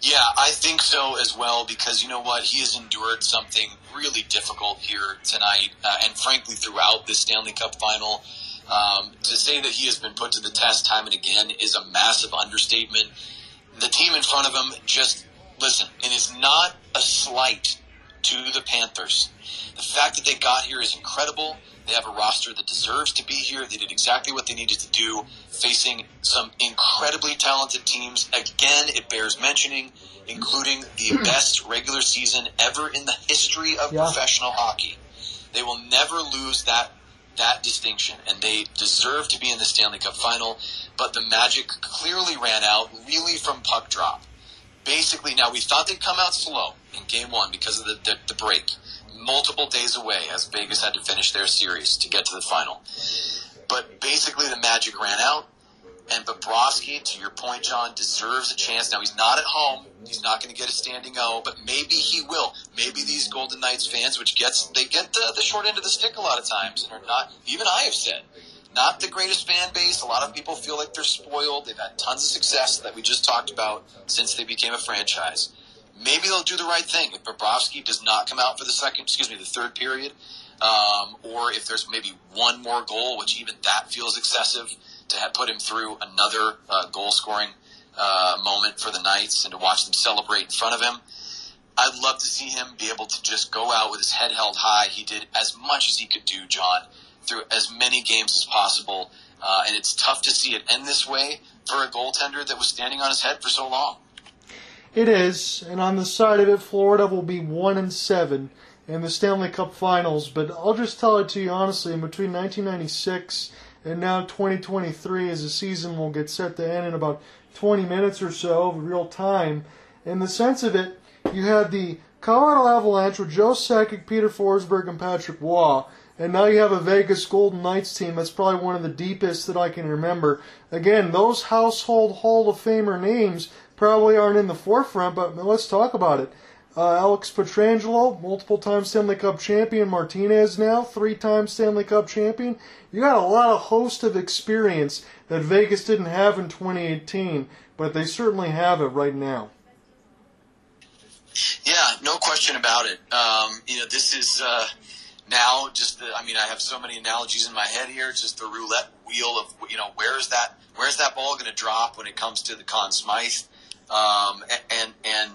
Yeah, I think so as well because you know what? He has endured something really difficult here tonight uh, and frankly throughout the Stanley Cup final. Um, to say that he has been put to the test time and again is a massive understatement. The team in front of him just, listen, it is not a slight to the Panthers. The fact that they got here is incredible. They have a roster that deserves to be here. They did exactly what they needed to do, facing some incredibly talented teams. Again, it bears mentioning, including the best regular season ever in the history of yeah. professional hockey. They will never lose that that distinction, and they deserve to be in the Stanley Cup final. But the magic clearly ran out, really from puck drop. Basically, now we thought they'd come out slow in Game One because of the, the, the break multiple days away as Vegas had to finish their series to get to the final. But basically, the magic ran out, and Bobrovsky, to your point, John, deserves a chance. Now he's not at home; he's not going to get a standing O, but maybe he will. Maybe these Golden Knights fans, which gets they get the, the short end of the stick a lot of times, and are not. Even I have said. Not the greatest fan base. A lot of people feel like they're spoiled. They've had tons of success that we just talked about since they became a franchise maybe they'll do the right thing. If Bobrovsky does not come out for the second, excuse me, the third period, um, or if there's maybe one more goal, which even that feels excessive to have put him through another uh, goal scoring uh, moment for the Knights and to watch them celebrate in front of him. I'd love to see him be able to just go out with his head held high. He did as much as he could do, John, through as many games as possible. Uh, and it's tough to see it end this way for a goaltender that was standing on his head for so long. It is, and on the side of it, Florida will be one and seven in the Stanley Cup Finals. But I'll just tell it to you honestly: in between 1996 and now 2023, as the season will get set to end in about 20 minutes or so of real time, in the sense of it, you had the Colorado Avalanche with Joe Sakic, Peter Forsberg, and Patrick Roy. And now you have a Vegas Golden Knights team that's probably one of the deepest that I can remember. Again, those household Hall of Famer names probably aren't in the forefront, but let's talk about it. Uh, Alex Pietrangelo, multiple time Stanley Cup champion. Martinez now, three time Stanley Cup champion. You got a lot of host of experience that Vegas didn't have in 2018, but they certainly have it right now. Yeah, no question about it. Um, you know, this is uh, now just the. I mean, I have so many analogies in my head here. It's just the roulette wheel of you know where's that where's that ball going to drop when it comes to the Conn Smythe, um, and, and and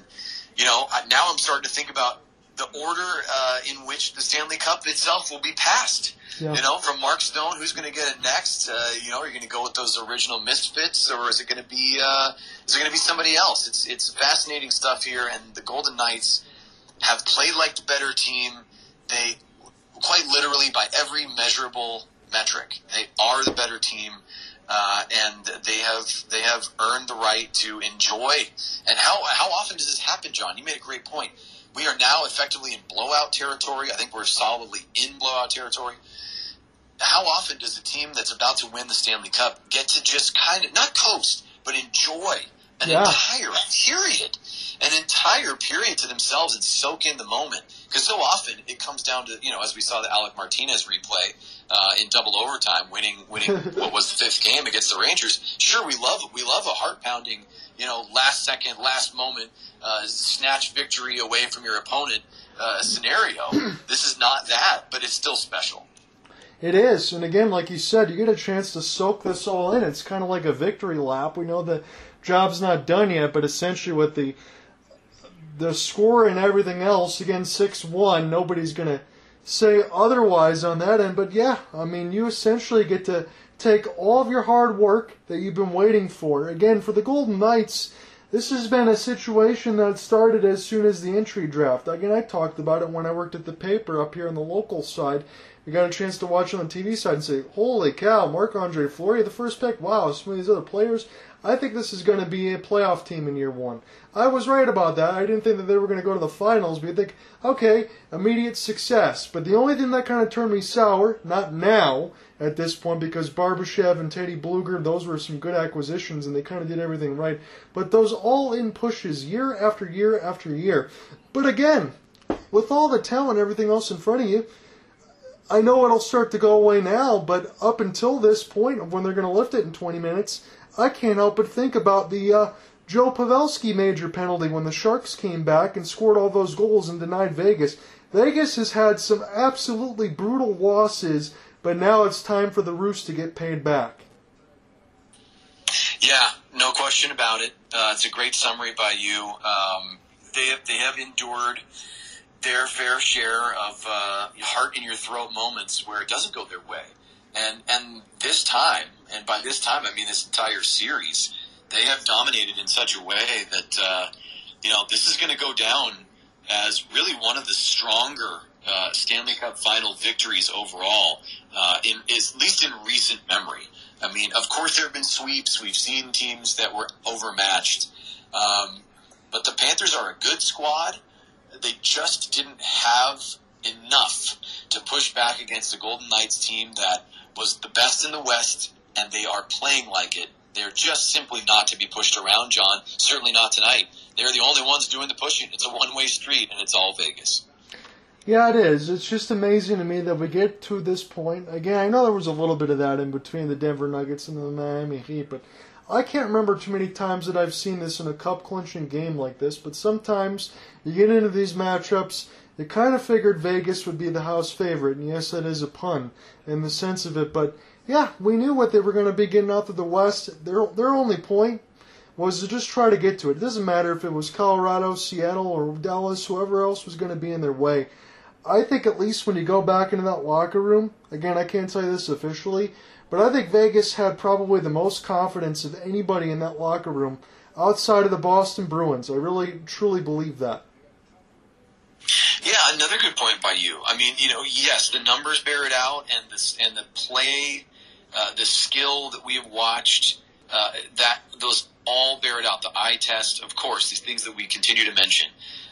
you know now I'm starting to think about the order uh, in which the Stanley Cup itself will be passed. Yeah. You know, from Mark Stone, who's going to get it next? Uh, you know, are you going to go with those original misfits, or is it going to be uh, is it going to be somebody else? It's it's fascinating stuff here, and the Golden Knights have played like the better team. They quite literally by every measurable metric, they are the better team. Uh, and they have they have earned the right to enjoy. And how how often does this happen, John? You made a great point. We are now effectively in blowout territory. I think we're solidly in blowout territory. How often does a team that's about to win the Stanley Cup get to just kind of not coast, but enjoy an yeah. entire period, an entire period to themselves and soak in the moment? Because so often it comes down to you know, as we saw the Alec Martinez replay uh, in double overtime, winning winning what was the fifth game against the Rangers. Sure, we love we love a heart pounding you know, last second, last moment, uh, snatch victory away from your opponent uh, scenario. this is not that, but it's still special. It is, and again, like you said, you get a chance to soak this all in. It's kind of like a victory lap. We know the job's not done yet, but essentially with the the score and everything else, again, six one, nobody's gonna say otherwise on that end. But yeah, I mean, you essentially get to take all of your hard work that you've been waiting for. Again, for the Golden Knights, this has been a situation that started as soon as the entry draft. Again, I talked about it when I worked at the paper up here on the local side. We got a chance to watch on the TV side and say, holy cow, Marc Andre Fleury, the first pick. Wow, some of these other players. I think this is going to be a playoff team in year one. I was right about that. I didn't think that they were going to go to the finals, but you think, okay, immediate success. But the only thing that kind of turned me sour, not now, at this point because Barbashev and Teddy Blueger, those were some good acquisitions and they kind of did everything right. But those all in pushes year after year after year. But again, with all the talent and everything else in front of you, I know it'll start to go away now, but up until this point of when they're going to lift it in 20 minutes, I can't help but think about the uh, Joe Pavelski major penalty when the Sharks came back and scored all those goals and denied Vegas. Vegas has had some absolutely brutal losses but now it's time for the Roos to get paid back. Yeah, no question about it. Uh, it's a great summary by you. Um, they have, they have endured their fair share of uh, heart in your throat moments where it doesn't go their way, and and this time, and by this time I mean this entire series, they have dominated in such a way that uh, you know this is going to go down as really one of the stronger uh, Stanley Cup final victories overall, uh, in is, at least in recent memory. I mean, of course, there have been sweeps. We've seen teams that were overmatched, um, but the Panthers are a good squad. They just didn't have enough to push back against the Golden Knights team that was the best in the West, and they are playing like it. They're just simply not to be pushed around, John. Certainly not tonight. They're the only ones doing the pushing. It's a one way street, and it's all Vegas. Yeah, it is. It's just amazing to me that we get to this point. Again, I know there was a little bit of that in between the Denver Nuggets and the Miami Heat, but I can't remember too many times that I've seen this in a cup clinching game like this. But sometimes you get into these matchups, you kind of figured Vegas would be the house favorite, and yes, that is a pun in the sense of it. But yeah, we knew what they were going to be getting out of the West. Their their only point was to just try to get to it. It doesn't matter if it was Colorado, Seattle, or Dallas, whoever else was going to be in their way. I think at least when you go back into that locker room, again, I can't tell you this officially, but I think Vegas had probably the most confidence of anybody in that locker room outside of the Boston Bruins. I really, truly believe that. Yeah, another good point by you. I mean, you know, yes, the numbers bear it out, and the and the play, uh, the skill that we have watched, uh, that those all bear it out. The eye test, of course, these things that we continue to mention.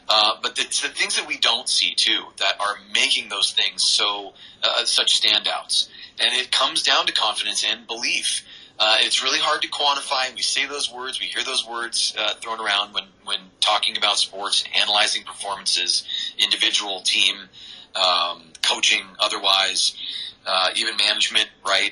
Uh, but it's the things that we don't see too that are making those things so uh, such standouts, and it comes down to confidence and belief. Uh, it's really hard to quantify. We say those words, we hear those words uh, thrown around when when talking about sports, analyzing performances, individual, team, um, coaching, otherwise, uh, even management, right?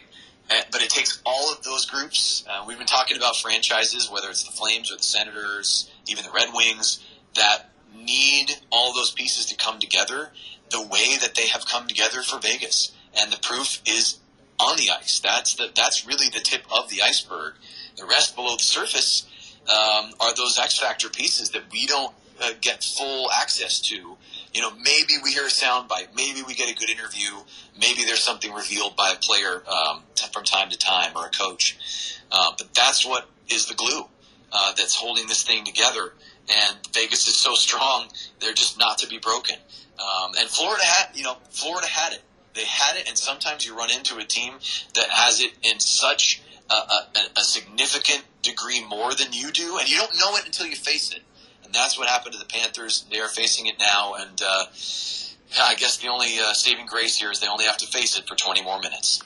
But it takes all of those groups. we've been talking about franchises, whether it's the Flames or the Senators, even the Red Wings, that need all those pieces to come together the way that they have come together for Vegas. And the proof is on the ice. That's the, that's really the tip of the iceberg. The rest below the surface um, are those X factor pieces that we don't uh, get full access to. You know, maybe we hear a soundbite, maybe we get a good interview, maybe there's something revealed by a player um, t- from time to time or a coach. Uh, but that's what is the glue uh, that's holding this thing together. And Vegas is so strong; they're just not to be broken. Um, and Florida had, you know, Florida had it. They had it, and sometimes you run into a team that has it in such a, a, a significant degree more than you do, and you don't know it until you face it. And that's what happened to the Panthers. They are facing it now, and uh, I guess the only uh, saving grace here is they only have to face it for 20 more minutes.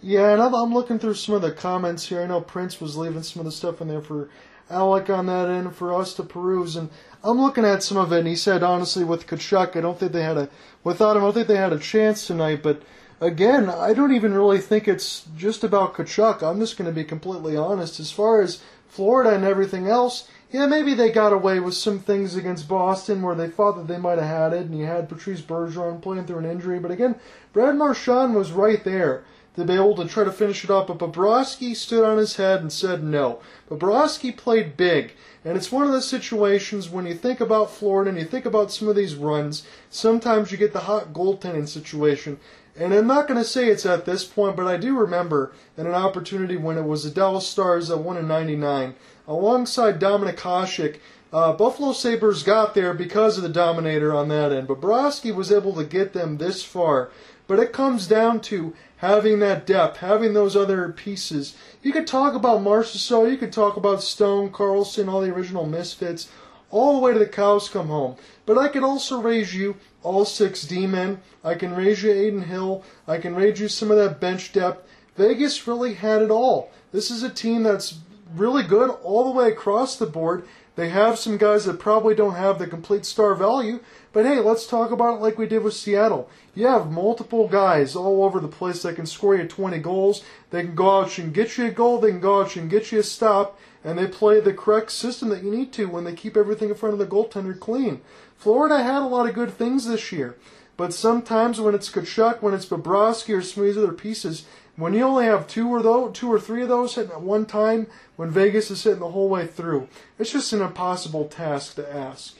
Yeah, and I'm, I'm looking through some of the comments here. I know Prince was leaving some of the stuff in there for Alec on that end for us to peruse, and I'm looking at some of it. And he said, honestly, with Tkachuk, I don't think they had a without him. I don't think they had a chance tonight. But again, I don't even really think it's just about Tkachuk. I'm just going to be completely honest. As far as Florida and everything else, yeah, maybe they got away with some things against Boston where they thought that they might have had it, and you had Patrice Bergeron playing through an injury. But again, Brad Marchand was right there to be able to try to finish it up. But Bobrovsky stood on his head and said no. Bobrovsky played big. And it's one of those situations when you think about Florida and you think about some of these runs, sometimes you get the hot goaltending situation. And I'm not going to say it's at this point, but I do remember in an opportunity when it was the Dallas Stars that won in 99, alongside Dominik Hasek, uh, Buffalo Sabres got there because of the Dominator on that end. Bobrovsky was able to get them this far. But it comes down to having that depth, having those other pieces. You could talk about Marchessault, you could talk about Stone, Karlsson, all the original Misfits, all the way to the cows come home. But I can also raise you all six D-men. I can raise you Adin Hill. I can raise you some of that bench depth. Vegas really had it all. This is a team that's really good all the way across the board. They have some guys that probably don't have the complete star value, but hey, let's talk about it like we did with Seattle. You have multiple guys all over the place that can score you 20 goals. They can go out and get you a goal, they can go out and get you a stop, and they play the correct system that you need to when they keep everything in front of the goaltender clean. Florida had a lot of good things this year, but sometimes when it's Tkachuk, when it's Bobrovsky or some of these other pieces, when you only have two or those, two or three of those hitting at one time, when Vegas is hitting the whole way through, it's just an impossible task to ask.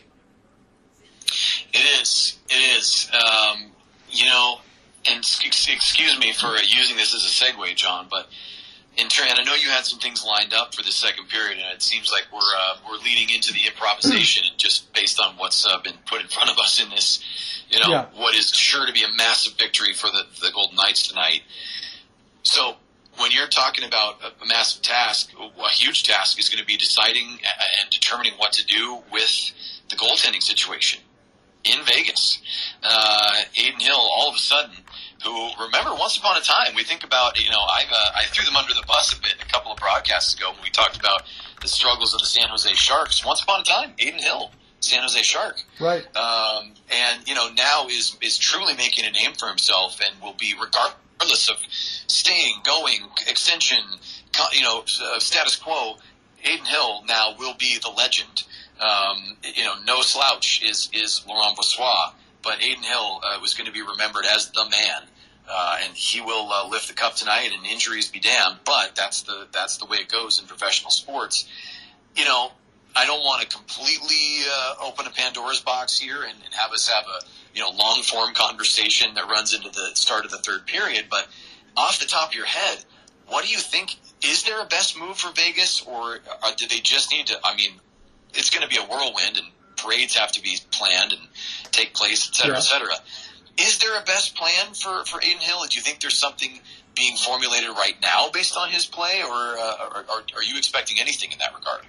It is. It is. Um, you know, and excuse me for using this as a segue, John, but in turn, and I know you had some things lined up for the second period, and it seems like we're uh, we're leading into the improvisation just based on what's uh, been put in front of us in this, you know, yeah. what is sure to be a massive victory for the the Golden Knights tonight. So when you're talking about a, massive task, a huge task is going to be deciding and determining what to do with the goaltending situation in Vegas. Uh, Adin Hill, all of a sudden, who remember once upon a time, we think about you know I uh, I threw them under the bus a bit a couple of broadcasts ago when we talked about the struggles of the San Jose Sharks. Once upon a time, Adin Hill. San Jose Shark, right? Um, and you know now is is truly making a name for himself and will be regarded regardless of staying, going, extension, you know, uh, status quo, Adin Hill now will be the legend. Um, you know, no slouch is is Laurent Brossoit, but Adin Hill uh, was going to be remembered as the man. Uh, and he will uh, lift the cup tonight, and injuries be damned. But that's the that's the way it goes in professional sports. You know, I don't want to completely uh, open a Pandora's box here and, and have us have a you know long form conversation that runs into the start of the third period. But off the top of your head, what do you think? Is there a best move for Vegas, or uh, do they just need to? I mean, it's going to be a whirlwind, and parades have to be planned and take place, et cetera, yeah. et cetera. Is there a best plan for for Adin Hill? Do you think there's something being formulated right now based on his play, or, uh, or, or are you expecting anything in that regard?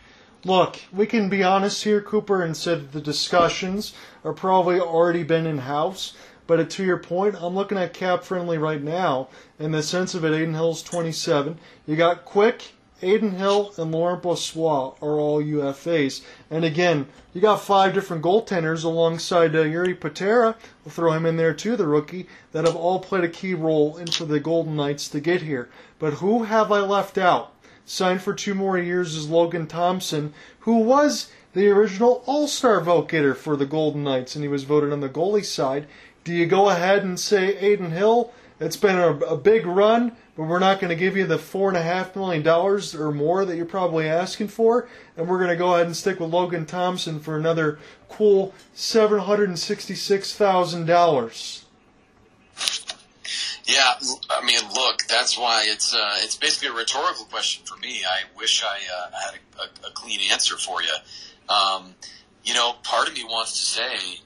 Look, we can be honest here, Cooper, and said the discussions are probably already been in house. But to your point, I'm looking at cap friendly right now in the sense of it. Adin Hill's 27. You got Quick, Adin Hill, and Laurent Brossoit are all UFAs. And again, you got five different goaltenders alongside uh, Jiri Patera. We'll throw him in there too, the rookie, that have all played a key role in for the Golden Knights to get here. But who have I left out? signed for two more years is Logan Thompson, who was the original All Star vote getter for the Golden Knights, and he was voted on the goalie side. Do you go ahead and say Adin Hill? It's been a, a big run, but we're not going to give you the four and a half million dollars or more that you're probably asking for, and we're going to go ahead and stick with Logan Thompson for another cool seven hundred and sixty-six thousand dollars. Yeah, I mean, look, that's why it's uh, it's basically a rhetorical question for me. I wish I uh, had a, a, a, clean answer for you. Um, you know, part of me wants to say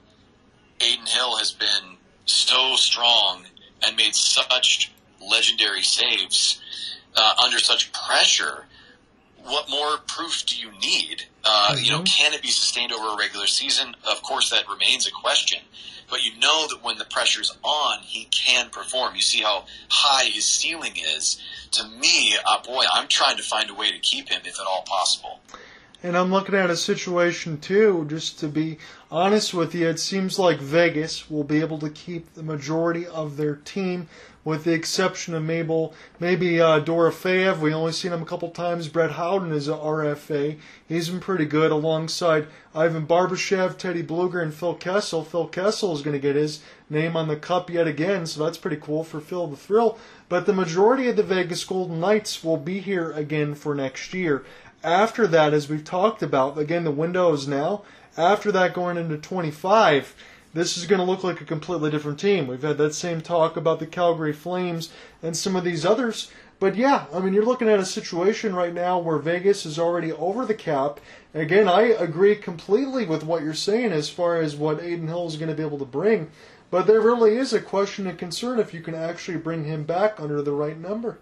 Adin Hill has been so strong and made such legendary saves uh, under such pressure. What more proof do you need? Uh, mm-hmm. You know, mm-hmm. can it be sustained over a regular season? Of course, that remains a question. But you know that when the pressure's on, he can perform. You see how high his ceiling is. To me, uh, boy, I'm trying to find a way to keep him, if at all possible. And I'm looking at a situation too, just to be honest with you, it seems like Vegas will be able to keep the majority of their team, with the exception of Mabel, maybe uh, Dorofeyev. We only seen him a couple times. Brett Howden is an RFA. He's been pretty good alongside Ivan Barbashev, Teddy Blueger, and Phil Kessel. Phil Kessel is going to get his name on the cup yet again, so that's pretty cool for Phil the Thrill. But the majority of the Vegas Golden Knights will be here again for next year after that, as we've talked about, again, the window is now. After that, going into 25, this is going to look like a completely different team. We've had that same talk about the Calgary Flames and some of these others. But yeah, I mean, you're looking at a situation right now where Vegas is already over the cap. Again, I agree completely with what you're saying as far as what Adin Hill is going to be able to bring. But there really is a question and concern if you can actually bring him back under the right number.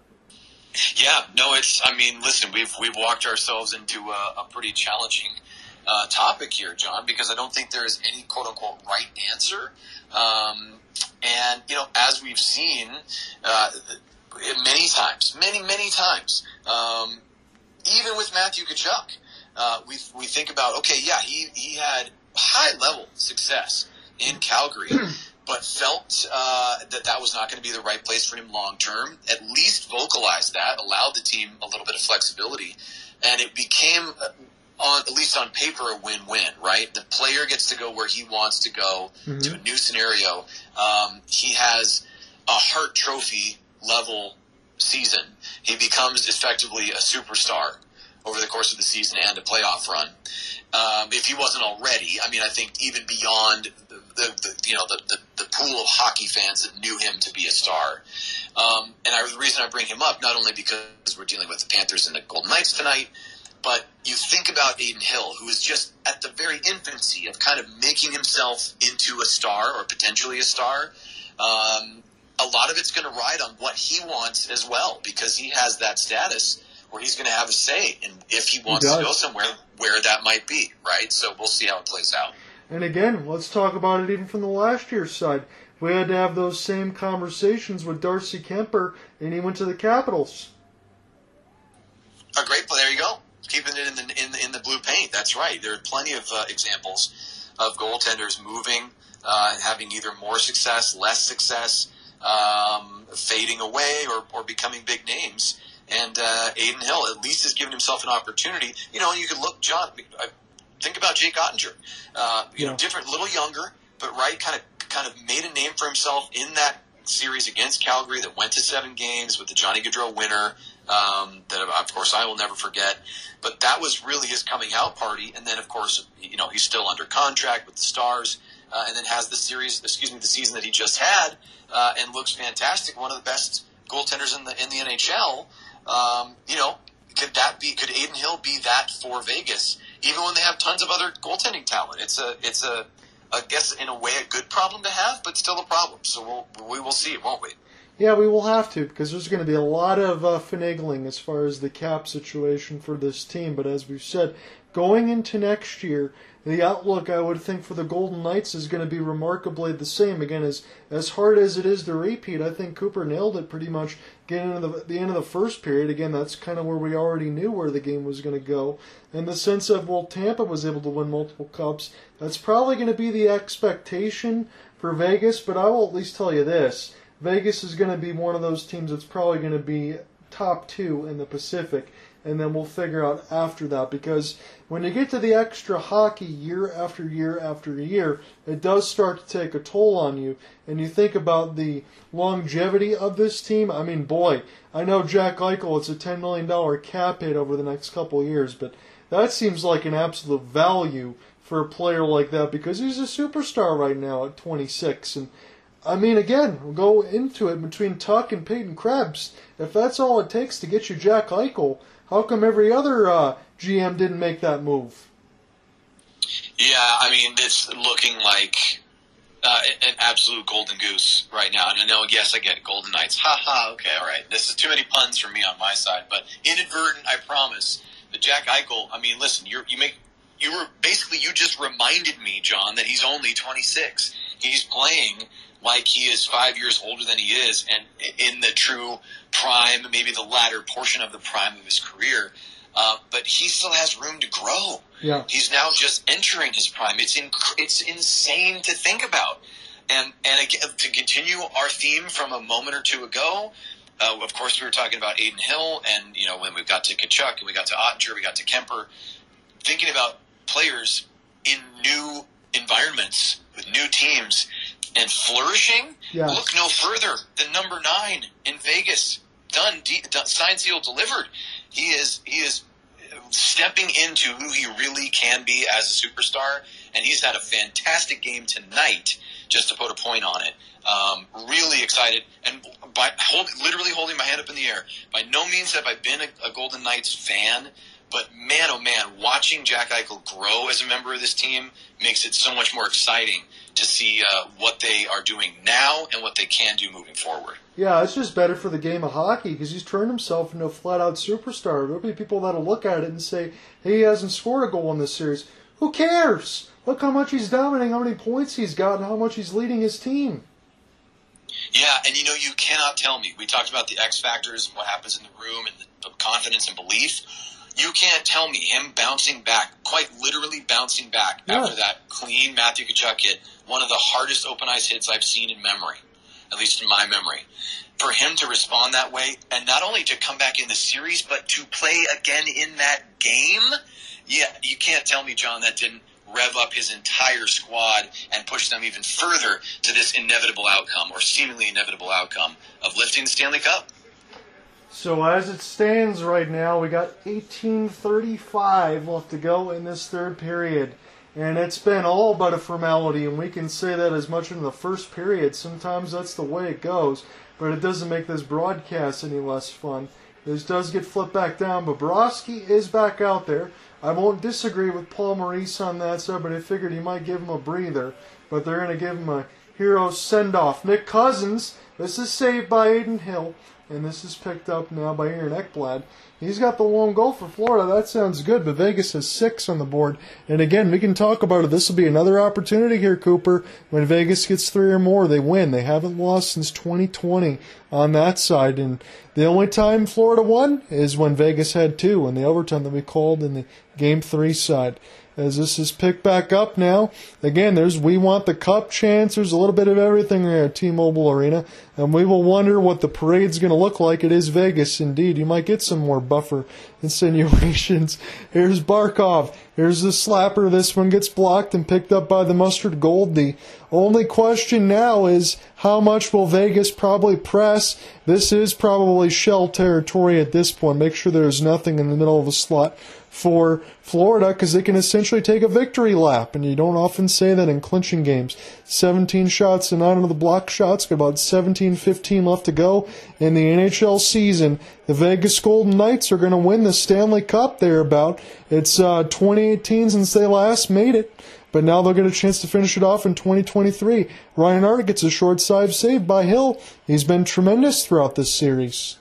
Yeah, no, it's. I mean, listen, we've we've walked ourselves into a, a pretty challenging uh, topic here, John, because I don't think there is any quote unquote right answer. Um, and you know, as we've seen uh, many times, many many times, um, even with Matthew Tkachuk, uh, we we think about okay, yeah, he he had high level success in Calgary. but felt uh, that that was not going to be the right place for him long term. At least vocalized that, allowed the team a little bit of flexibility, and it became, uh, on at least on paper, a win-win. Right, the player gets to go where he wants to go mm-hmm. to a new scenario. Um, he has a Hart Trophy level season. He becomes effectively a superstar over the course of the season and a playoff run. Um, if he wasn't already, I mean, I think even beyond the, the, you know the, the, the, pool of hockey fans that knew him to be a star. Um, and I, the reason I bring him up not only because we're dealing with the Panthers and the Golden Knights tonight, but you think about Adin Hill, who is just at the very infancy of kind of making himself into a star or potentially a star. Um, a lot of it's going to ride on what he wants as well, because he has that status where he's going to have a say in if he wants he to go somewhere where that might be, right? So we'll see how it plays out. And again, let's talk about it even from the last year's side. We had to have those same conversations with Darcy Kuemper, and he went to the Capitals. A great play. There you go. Keeping it in the in in the blue paint. That's right. There are plenty of uh, examples of goaltenders moving, uh, having either more success, less success, um, fading away, or, or becoming big names. And uh, Adin Hill at least has given himself an opportunity. You know, you could look, John. I, think about Jake Oettinger. Uh, you yeah. know, different, little younger, but right, kind of, kind of made a name for himself in that series against Calgary that went to seven games with the Johnny Gaudreau winner. Um, that of course I will never forget. But that was really his coming out party. And then of course, you know, he's still under contract with the Stars. Uh, and then has the series, excuse me, the season that he just had, uh, and looks fantastic. One of the best goaltenders in the in the NHL. Um, you know, could that be? Could Adin Hill be that for Vegas? Even when they have tons of other goaltending talent. It's a it's a I guess in a way a good problem to have, but still a problem. So we'll we will see, won't we? Yeah, we will have to because there's going to be a lot of uh, finagling as far as the cap situation for this team. But as we've said, going into next year, the outlook I would think for the Golden Knights is going to be remarkably the same. Again, as as hard as it is to repeat, I think Cooper nailed it pretty much getting into the, the end of the first period. Again, that's kind of where we already knew where the game was going to go. In the sense of well, Tampa was able to win multiple cups. That's probably going to be the expectation for Vegas. But I will at least tell you this: Vegas is going to be one of those teams that's probably going to be top two in the Pacific and then we'll figure out after that because when you get to the extra hockey year after year after year, it does start to take a toll on you. And you think about the longevity of this team. I mean, boy, I know Jack Eichel, it's a $10 million cap hit over the next couple years, but that seems like an absolute value for a player like that because he's a superstar right now at 26. And I mean, again, we'll go into it between Tuch and Peyton Krebs. If that's all it takes to get you Jack Eichel, how come every other uh, GM didn't make that move? Yeah, I mean, it's looking like uh, an absolute golden goose right now. And I know, yes, I get it, Golden Knights. Ha ha, okay, all right. This is too many puns for me on my side, but inadvertent, I promise. The Jack Eichel, I mean, listen, you you make you were basically you just reminded me, John, that he's only 26. He's playing like he is five years older than he is, and in the true prime, maybe the latter portion of the prime of his career. Uh, but he still has room to grow. Yeah. He's now just entering his prime. It's it's insane to think about. And and again, to continue our theme from a moment or two ago, uh, of course we were talking about Adin Hill, and you know when we got to Tkachuk and we got to Oettinger, we got to Kuemper, thinking about players in new environments with new teams and flourishing. Yes. Look no further than number nine in Vegas. Done, de- signed, sealed, delivered. He is he is stepping into who he really can be as a superstar, and he's had a fantastic game tonight. Just to put a point on it, um, really excited, and by hold, literally holding my hand up in the air. By no means have I been a, a Golden Knights fan, but man, oh man, watching Jack Eichel grow as a member of this team makes it so much more exciting to see uh, what they are doing now and what they can do moving forward. Yeah, it's just better for the game of hockey because he's turned himself into a flat-out superstar. There'll be people that'll look at it and say, "Hey, he hasn't scored a goal in this series." Who cares? Look how much he's dominating, how many points he's got, and how much he's leading his team. Yeah, and you know, you cannot tell me. We talked about the X factors and what happens in the room and the, the confidence and belief. You can't tell me him bouncing back, quite literally bouncing back Yeah. after that clean Matthew Tkachuk hit, one of the hardest open ice hits I've seen in memory, at least in my memory. For him to respond that way, and not only to come back in the series, but to play again in that game, yeah, you can't tell me, John, that didn't rev up his entire squad and push them even further to this inevitable outcome, or seemingly inevitable outcome, of lifting the Stanley Cup. So as it stands right now, we got 1835 left to go in this third period. And it's been all but a formality, and we can say that as much in the first period. Sometimes that's the way it goes, but it doesn't make this broadcast any less fun. This does get flipped back down, but Bobrovsky is back out there. I won't disagree with Paul Maurice on that side, but I figured he might give him a breather. But they're going to give him a hero send off. Nick Cousins, this is saved by Adin Hill, and this is picked up now by Aaron Ekblad. He's got the lone goal for Florida. That sounds good, but Vegas has six on the board. And again, we can talk about it. This will be another opportunity here, Cooper. When Vegas gets three or more, they win. They haven't lost since 2020 on that side. And the only time Florida won is when Vegas had two in the overtime that we called in the game three side. As this is picked back up now, again, there's we want the cup chance. There's a little bit of everything here at T-Mobile Arena, and we will wonder what the parade's going to look like. It is Vegas, indeed. You might get some more buffer insinuations. Here's Barkov. Here's the slapper. This one gets blocked and picked up by the mustard gold. The only question now is how much will Vegas probably press? This is probably shell territory at this point. Make sure there's nothing in the middle of the slot for Florida because they can essentially take a victory lap, and you don't often say that in clinching games. 17 shots and nine of the block shots, got about 17 15 left to go in the NHL season. The Vegas Golden Knights are going to win the Stanley Cup They're thereabout. It's uh, 2018 since they last made it. But now they'll get a chance to finish it off in 2023. Reinhart gets a short side save by Hill. He's been tremendous throughout this series.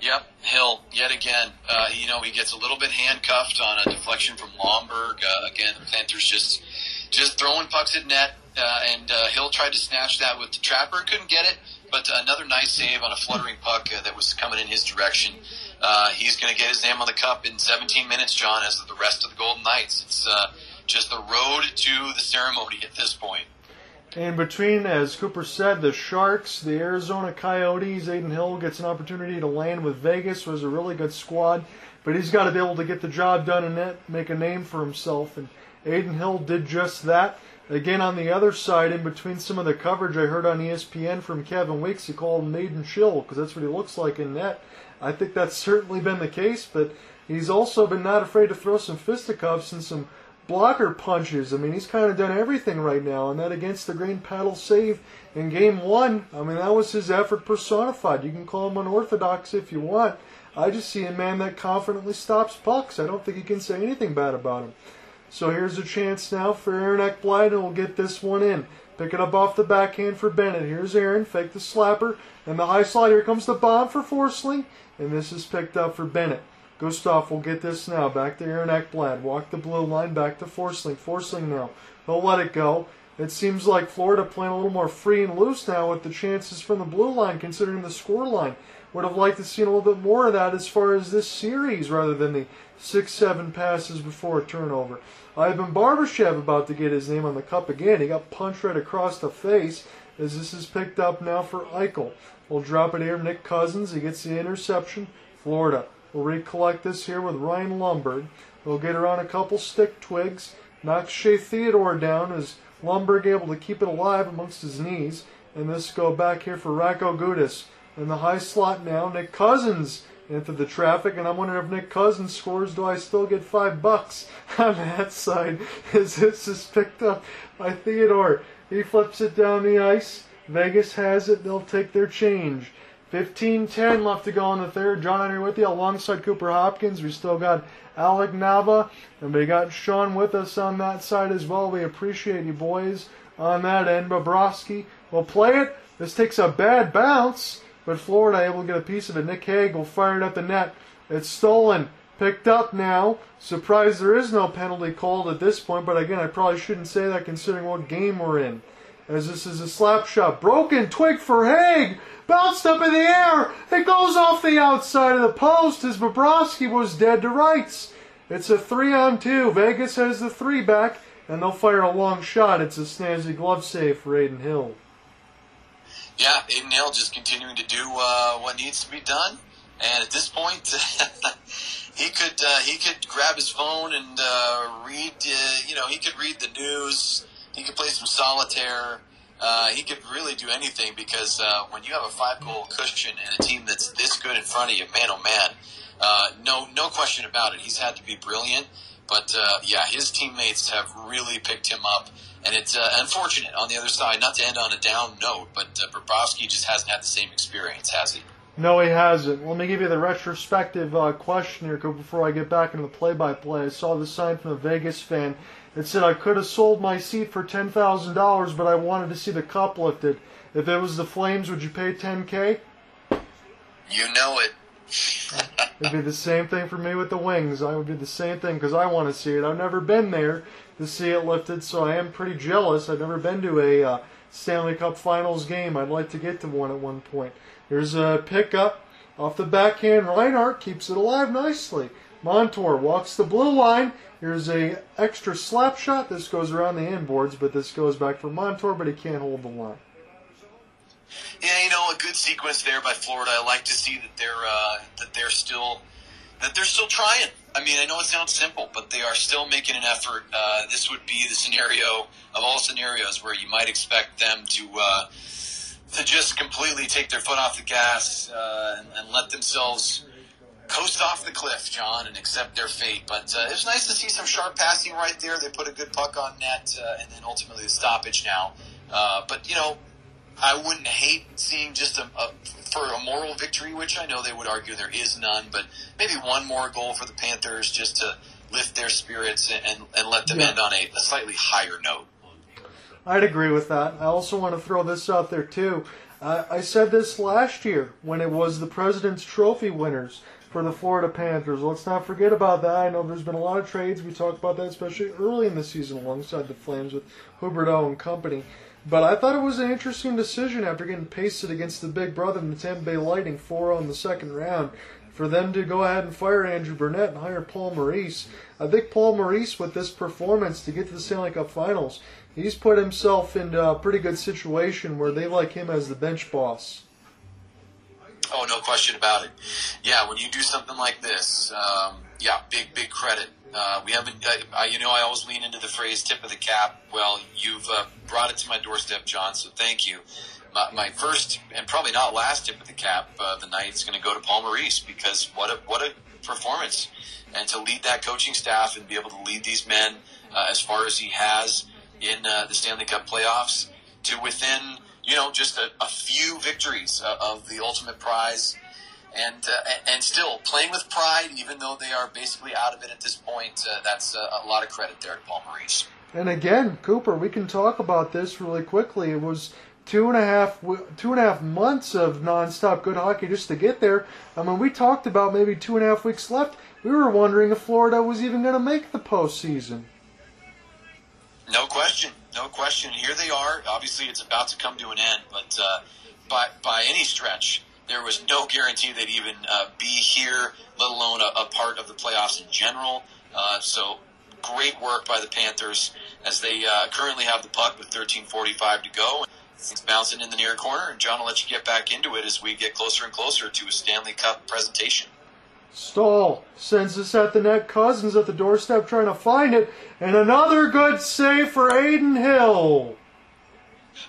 Yep, Hill yet again. Uh, you know, he gets a little bit handcuffed on a deflection from Lomberg. Uh, again, the Panthers just just throwing pucks at net, uh, and uh, Hill tried to snatch that with the trapper, couldn't get it. But another nice save on a fluttering puck uh, that was coming in his direction. Uh, he's going to get his name on the cup in 17 minutes, John, as the rest of the Golden Knights. It's uh, just the road to the ceremony at this point. In between, as Cooper said, the Sharks, the Arizona Coyotes, Adin Hill gets an opportunity to land with Vegas, was a really good squad, but he's got to be able to get the job done and net, make a name for himself. And Adin Hill did just that. Again, on the other side, in between some of the coverage I heard on ESPN from Kevin Weeks, he called him Maiden Chill because that's what he looks like in net. I think that's certainly been the case, but he's also been not afraid to throw some fisticuffs and some blocker punches. I mean, he's kind of done everything right now, and that against the green paddle save in game one, I mean, that was his effort personified. You can call him unorthodox if you want. I just see a man that confidently stops pucks. I don't think you can say anything bad about him. So here's a chance now for Aaron Ekblad, and we'll get this one in. Pick it up off the backhand for Bennett. Here's Aaron, fake the slapper, and the high slide. Here comes the bomb for Forsling, and this is picked up for Bennett. Gustav will get this now. Back to Aaron Ekblad. Walk the blue line. Back to Forsling. Forsling now. He'll let it go. It seems like Florida playing a little more free and loose now with the chances from the blue line, considering the score line. Would have liked to see a little bit more of that as far as this series rather than the six, seven passes before a turnover. Ivan Barbashev about to get his name on the cup again. He got punched right across the face as this is picked up now for Eichel. We'll drop it here. Nick Cousins. He gets the interception. Florida We'll recollect this here with Ryan Lomberg. We'll get around a couple stick twigs, knock Shea Theodore down as Lomberg able to keep it alive amongst his knees. And this go back here for Radko Gudas. In the high slot now, Nick Cousins into the traffic, and I'm wondering if Nick Cousins scores, do I still get five bucks on that side as this is picked up by Theodore. He flips it down the ice. Vegas has it. They'll take their change. 15-10 left to go in the third. John here with you alongside Cooper Hopkins. We still got Alec Nava, and we got Sean with us on that side as well. We appreciate you boys on that end. Bobrovsky will play it. This takes a bad bounce, but Florida able to get a piece of it. Nick Hague will fire it at the net. It's stolen. Picked up now. Surprised there is no penalty called at this point, but again, I probably shouldn't say that considering what game we're in. As this is a slap shot. Broken twig for Hague bounced up in the air. It goes off the outside of the post as Bobrovsky was dead to rights. It's a three on two. Vegas has the three back, and they'll fire a long shot. It's a snazzy glove save for Adin Hill. Yeah, Adin Hill just continuing to do uh, what needs to be done, and at this point, he could uh, he could grab his phone and uh, read. Uh, you know, he could read the news. He could play some solitaire uh, he could really do anything because uh, when you have a five goal cushion and a team that's this good in front of you, man, oh man, uh, no, no question about it. He's had to be brilliant, but uh, yeah, his teammates have really picked him up, and it's uh, unfortunate on the other side. Not to end on a down note, but uh, Bobrovsky just hasn't had the same experience, has he? No, he hasn't. Let me give you the retrospective question here before I get back into the play-by-play. I saw the sign from a Vegas fan. It said I could have sold my seat for ten thousand dollars, but I wanted to see the cup lifted. If it was the Flames, would you pay ten k? You know it. It'd be the same thing for me with the Wings. I would do the same thing because I want to see it. I've never been there to see it lifted, so I am pretty jealous. I've never been to a uh, Stanley Cup Finals game. I'd like to get to one at one point. Here's a pickup off the backhand. Reinhart keeps it alive nicely. Montour walks the blue line. Here's a extra slap shot. This goes around the inboards, but this goes back for Montour, but he can't hold the line. Yeah, you know, a good sequence there by Florida. I like to see that they're uh, that they're still that they're still trying. I mean, I know it sounds simple, but they are still making an effort. Uh, this would be the scenario of all scenarios where you might expect them to uh, to just completely take their foot off the gas uh, and, and let themselves coast off the cliff, John, and accept their fate. But uh, it was nice to see some sharp passing right there. They put a good puck on net, uh, and then ultimately the stoppage now. Uh, but you know, I wouldn't hate seeing just a, a, for a moral victory, which I know they would argue there is none, but maybe one more goal for the Panthers just to lift their spirits and, and, and let them yeah. end on a, a slightly higher note. I'd agree with that. I also want to throw this out there too. Uh, I said this last year when it was the President's Trophy winners for the Florida Panthers. Let's not forget about that. I know there's been a lot of trades. We talked about that, especially early in the season alongside the Flames with Huberdeau and company. But I thought it was an interesting decision after getting pasted against the big brother in the Tampa Bay Lightning 4 in the second round for them to go ahead and fire Andrew Brunette and hire Paul Maurice. I think Paul Maurice, with this performance to get to the Stanley Cup Finals, he's put himself in a pretty good situation where they like him as the bench boss. Oh, no question about it. Yeah, when you do something like this, um, yeah, big, big credit. Uh, we haven't, I, you know, I always lean into the phrase tip of the cap. Well, you've uh, brought it to my doorstep, John, so thank you. My, my first and probably not last tip of the cap of the night is going to go to Paul Maurice because what a, what a performance. And to lead that coaching staff and be able to lead these men uh, as far as he has in uh, the Stanley Cup playoffs to within, you know, just a, a few victories uh, of the ultimate prize and uh, and still playing with pride, even though they are basically out of it at this point. Uh, that's a, a, lot of credit there to Paul Maurice. And again, Cooper, we can talk about this really quickly. It was two and a half two and a half months of nonstop good hockey just to get there. I mean, we talked about maybe two and a half weeks left. We were wondering if Florida was even going to make the postseason. No question, no question. Here they are. Obviously, it's about to come to an end, but uh, by by any stretch there was no guarantee they'd even uh, be here, let alone a, a, part of the playoffs in general. Uh, so great work by the Panthers as they uh, currently have the puck with 13:45 to go. It's bouncing in the near corner, and John will let you get back into it as we get closer and closer to a Stanley Cup presentation. Staal sends this at the net. Cousins at the doorstep trying to find it, and another good save for Adin Hill.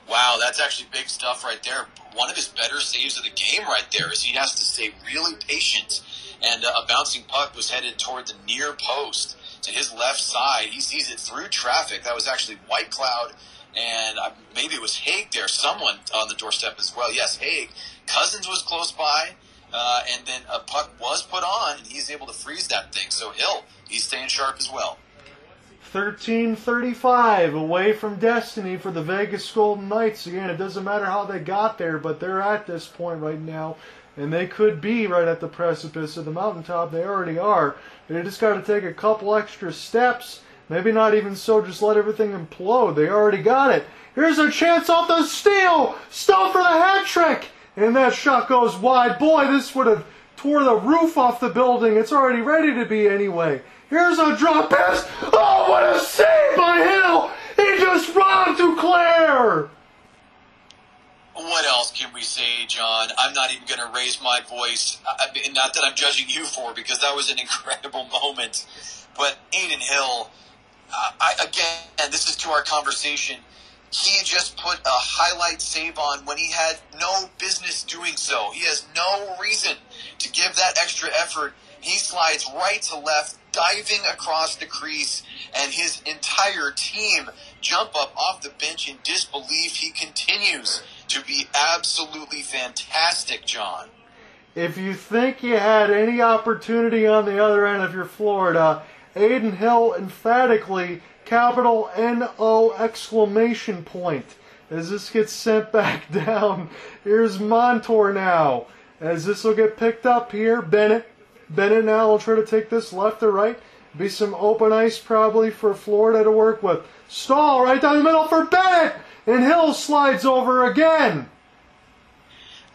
Wow, that's actually big stuff right there. One of his better saves of the game right there is he has to stay really patient. And uh, a bouncing puck was headed toward the near post to his left side. He sees it through traffic. That was actually Whitecloud and uh, maybe it was Hague there, someone on the doorstep as well. Yes, Hague. Cousins was close by, uh, and then a puck was put on, and he's able to freeze that thing. So Hill, he's staying sharp as well. 1335 away from destiny for the Vegas Golden Knights. Again, it doesn't matter how they got there, but they're at this point right now, and they could be right at the precipice of the mountaintop. They already are. They just got to take a couple extra steps. Maybe not even so, just let everything implode. They already got it. Here's a chance off the steal! Stone for the hat trick! And that shot goes wide. Boy, this would have tore the roof off the building. It's already ready to be anyway. Here's a drop pass. Oh, what a save by Hill! He just robbed Duclair! What else can we say, John? I'm not even going to raise my voice. I, not that I'm judging you for, because that was an incredible moment. But Adin Hill, I, again, this is to our conversation. He just put a highlight save on when he had no business doing so. He has no reason to give that extra effort. He slides right to left, diving across the crease, and his entire team jump up off the bench in disbelief. He continues to be absolutely fantastic, John. If you think you had any opportunity on the other end of your Florida, Adin Hill emphatically, capital N-O exclamation point. As this gets sent back down, here's Montour now. As this will get picked up here, Bennett Bennett now will try to take this left or right. Be some open ice probably for Florida to work with. Staal right down the middle for Bennett! And Hill slides over again.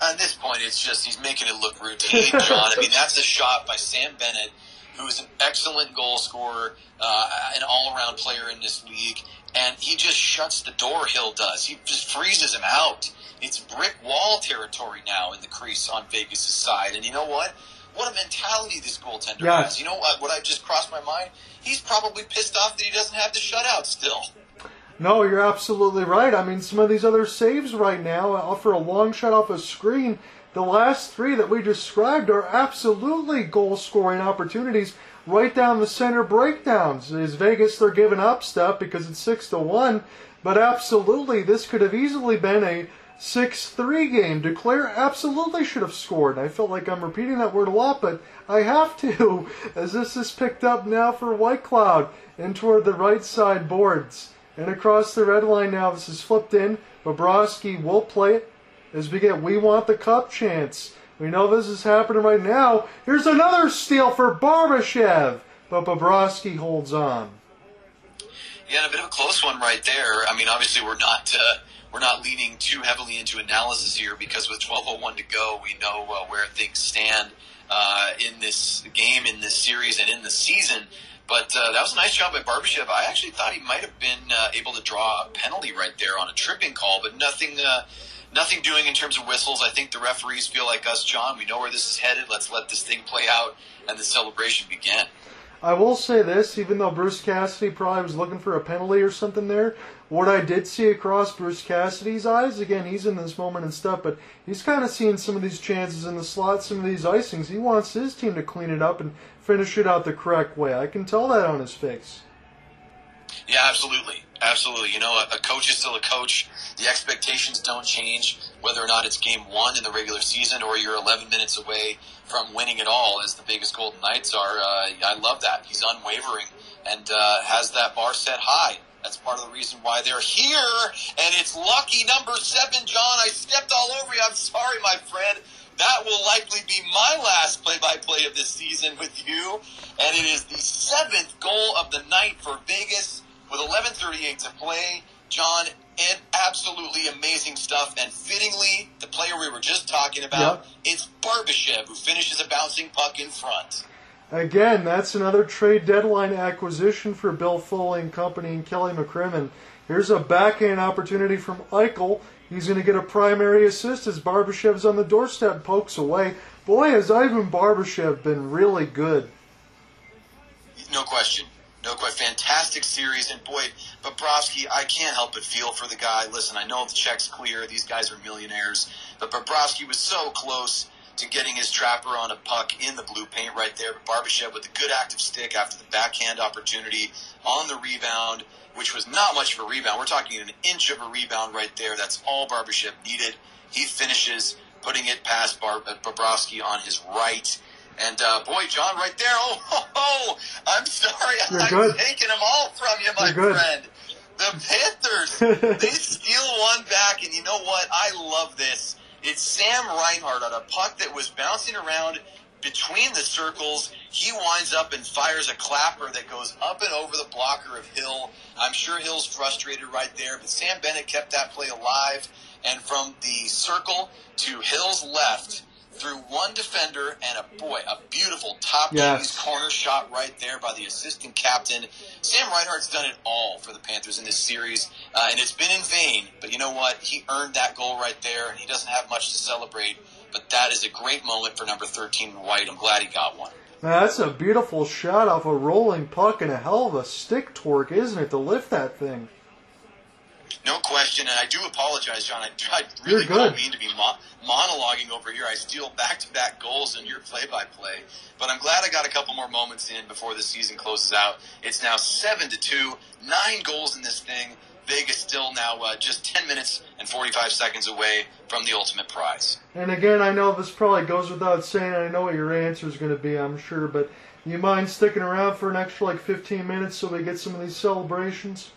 At this point, it's just he's making it look routine, John. I mean, that's a shot by Sam Bennett, who is an excellent goal scorer, uh, an all-around player in this league, and he just shuts the door. Hill does. He just freezes him out. It's brick wall territory now in the crease on Vegas' side, and you know what? what a mentality this goaltender yes. has. You know what? What I just crossed my mind. He's probably pissed off that he doesn't have the shutout still. No, you're absolutely right. I mean, some of these other saves right now offer a long shot off a screen. The last three that we described are absolutely goal scoring opportunities right down the center breakdowns. Is Vegas they're giving up stuff because it's six to one, but absolutely this could have easily been a 6 3 game. Duclair absolutely should have scored. I feel like I'm repeating that word a lot, but I have to, as this is picked up now for Whitecloud and toward the right side boards. And across the red line now, this is flipped in. Bobrovsky will play it as we get We Want the Cup chance. We know this is happening right now. Here's another steal for Barbashev, but Bobrovsky holds on. Yeah, a bit of a close one right there. I mean, obviously, we're not. Uh we're not leaning too heavily into analysis here because with 12:01 to go, we know uh, where things stand. uh, in this game, in this series, and in the season. But uh, that was a nice job by Barbashev. I actually thought he might have been uh, able to draw a penalty right there on a tripping call, but nothing, uh, nothing doing in terms of whistles. I think the referees feel like us, John. We know where this is headed. Let's let this thing play out and the celebration begin. I will say this, even though Bruce Cassidy probably was looking for a penalty or something there, what I did see across Bruce Cassidy's eyes, again, he's in this moment and stuff, but he's kind of seeing some of these chances in the slot, some of these icings. He wants his team to clean it up and finish it out the correct way. I can tell that on his face. Yeah, absolutely. Absolutely. You know, a, a, coach is still a coach. The expectations don't change whether or not it's game one in the regular season or you're 11 minutes away from winning it all, as the Vegas Golden Knights are. Uh, I love that. He's unwavering and uh, has that bar set high. That's part of the reason why they're here. And it's lucky number seven, John. I stepped all over you. I'm sorry, my friend. That will likely be my last play by play of this season with you. And it is the seventh goal of the night for Vegas with 11.38 to play. John, and absolutely amazing stuff. And fittingly, the player we were just talking about, yep. it's Barbashev who finishes a bouncing puck in front. Again, that's another trade deadline acquisition for Bill Foley and company and Kelly McCrimmon. Here's a backhand opportunity from Eichel. He's going to get a primary assist as Barbashev's on the doorstep, pokes away. Boy, has Ivan Barbashev been really good. No question. No question. Fantastic series. And boy, Bobrovsky, I can't help but feel for the guy. Listen, I know the check's clear. These guys are millionaires. But Bobrovsky was so close to getting his trapper on a puck in the blue paint right there. But Barbashev with a good active stick after the backhand opportunity on the rebound, which was not much of a rebound. We're talking an inch of a rebound right there. That's all Barbashev needed. He finishes putting it past Bar- uh, Bobrovsky on his right. And uh, boy, John, right there. Oh, oh, oh I'm sorry, You're I'm good. taking them all from you, my friend. The Panthers, they steal one back, and you know what? I love this. It's Sam Reinhart on a puck that was bouncing around between the circles. He winds up and fires a clapper that goes up and over the blocker of Hill. I'm sure Hill's frustrated right there, but Sam Bennett kept that play alive. And from the circle to Hill's left, through one defender and a boy, a beautiful top yes. corner shot right there by the assistant captain. Sam Reinhart's done it all for the Panthers in this series, uh, and it's been in vain. But you know what? He earned that goal right there, and he doesn't have much to celebrate. But that is a great moment for number 13 White. I'm glad he got one. that's a beautiful shot off a rolling puck and a hell of a stick torque, isn't it, to lift that thing? No question, and I do apologize, John. I, I really don't mean to be mo- monologuing over here. I steal back-to-back goals in your play-by-play, but I'm glad I got a couple more moments in before the season closes out. It's now seven to two, nine goals in this thing. Vegas still now uh, just 10 minutes and 45 seconds away from the ultimate prize. And again, I know this probably goes without saying. I know what your answer is going to be, I'm sure, but you mind sticking around for an extra like 15 minutes so we get some of these celebrations?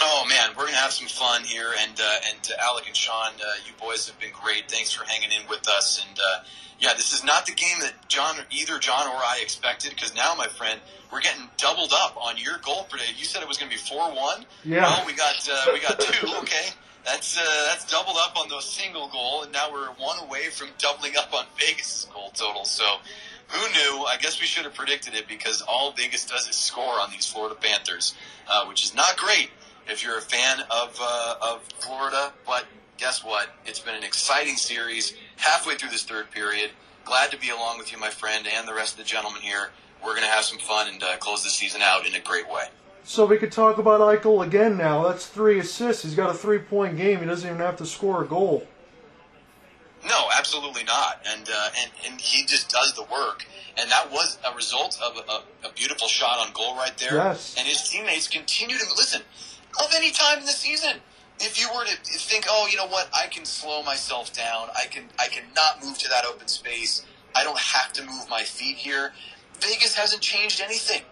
Oh man, we're gonna have some fun here, and uh, and to Alec and Sean, uh, you boys have been great. Thanks for hanging in with us, and uh, yeah, this is not the game that John, either John or I expected. Because now, my friend, we're getting doubled up on your goal per day. You said it was gonna be four one. Yeah. Well, we got uh, we got two. Okay, that's uh, that's doubled up on those single goal, and now we're one away from doubling up on Vegas' goal total. So. Who knew? I guess we should have predicted it because all Vegas does is score on these Florida Panthers, uh, which is not great if you're a fan of uh, of Florida. But guess what? It's been an exciting series. Halfway through this third period, glad to be along with you, my friend, and the rest of the gentlemen here. We're going to have some fun and uh, close the season out in a great way. So we could talk about Eichel again now. That's three assists. He's got a three point game. He doesn't even have to score a goal. No, absolutely not. And uh, and and he just does the work. And that was a result of a, a, beautiful shot on goal right there. Yes. And his teammates continue to listen of any time in the season. If you were to think, oh, you know what, I can slow myself down. I can I can not move to that open space. I don't have to move my feet here. Vegas hasn't changed anything.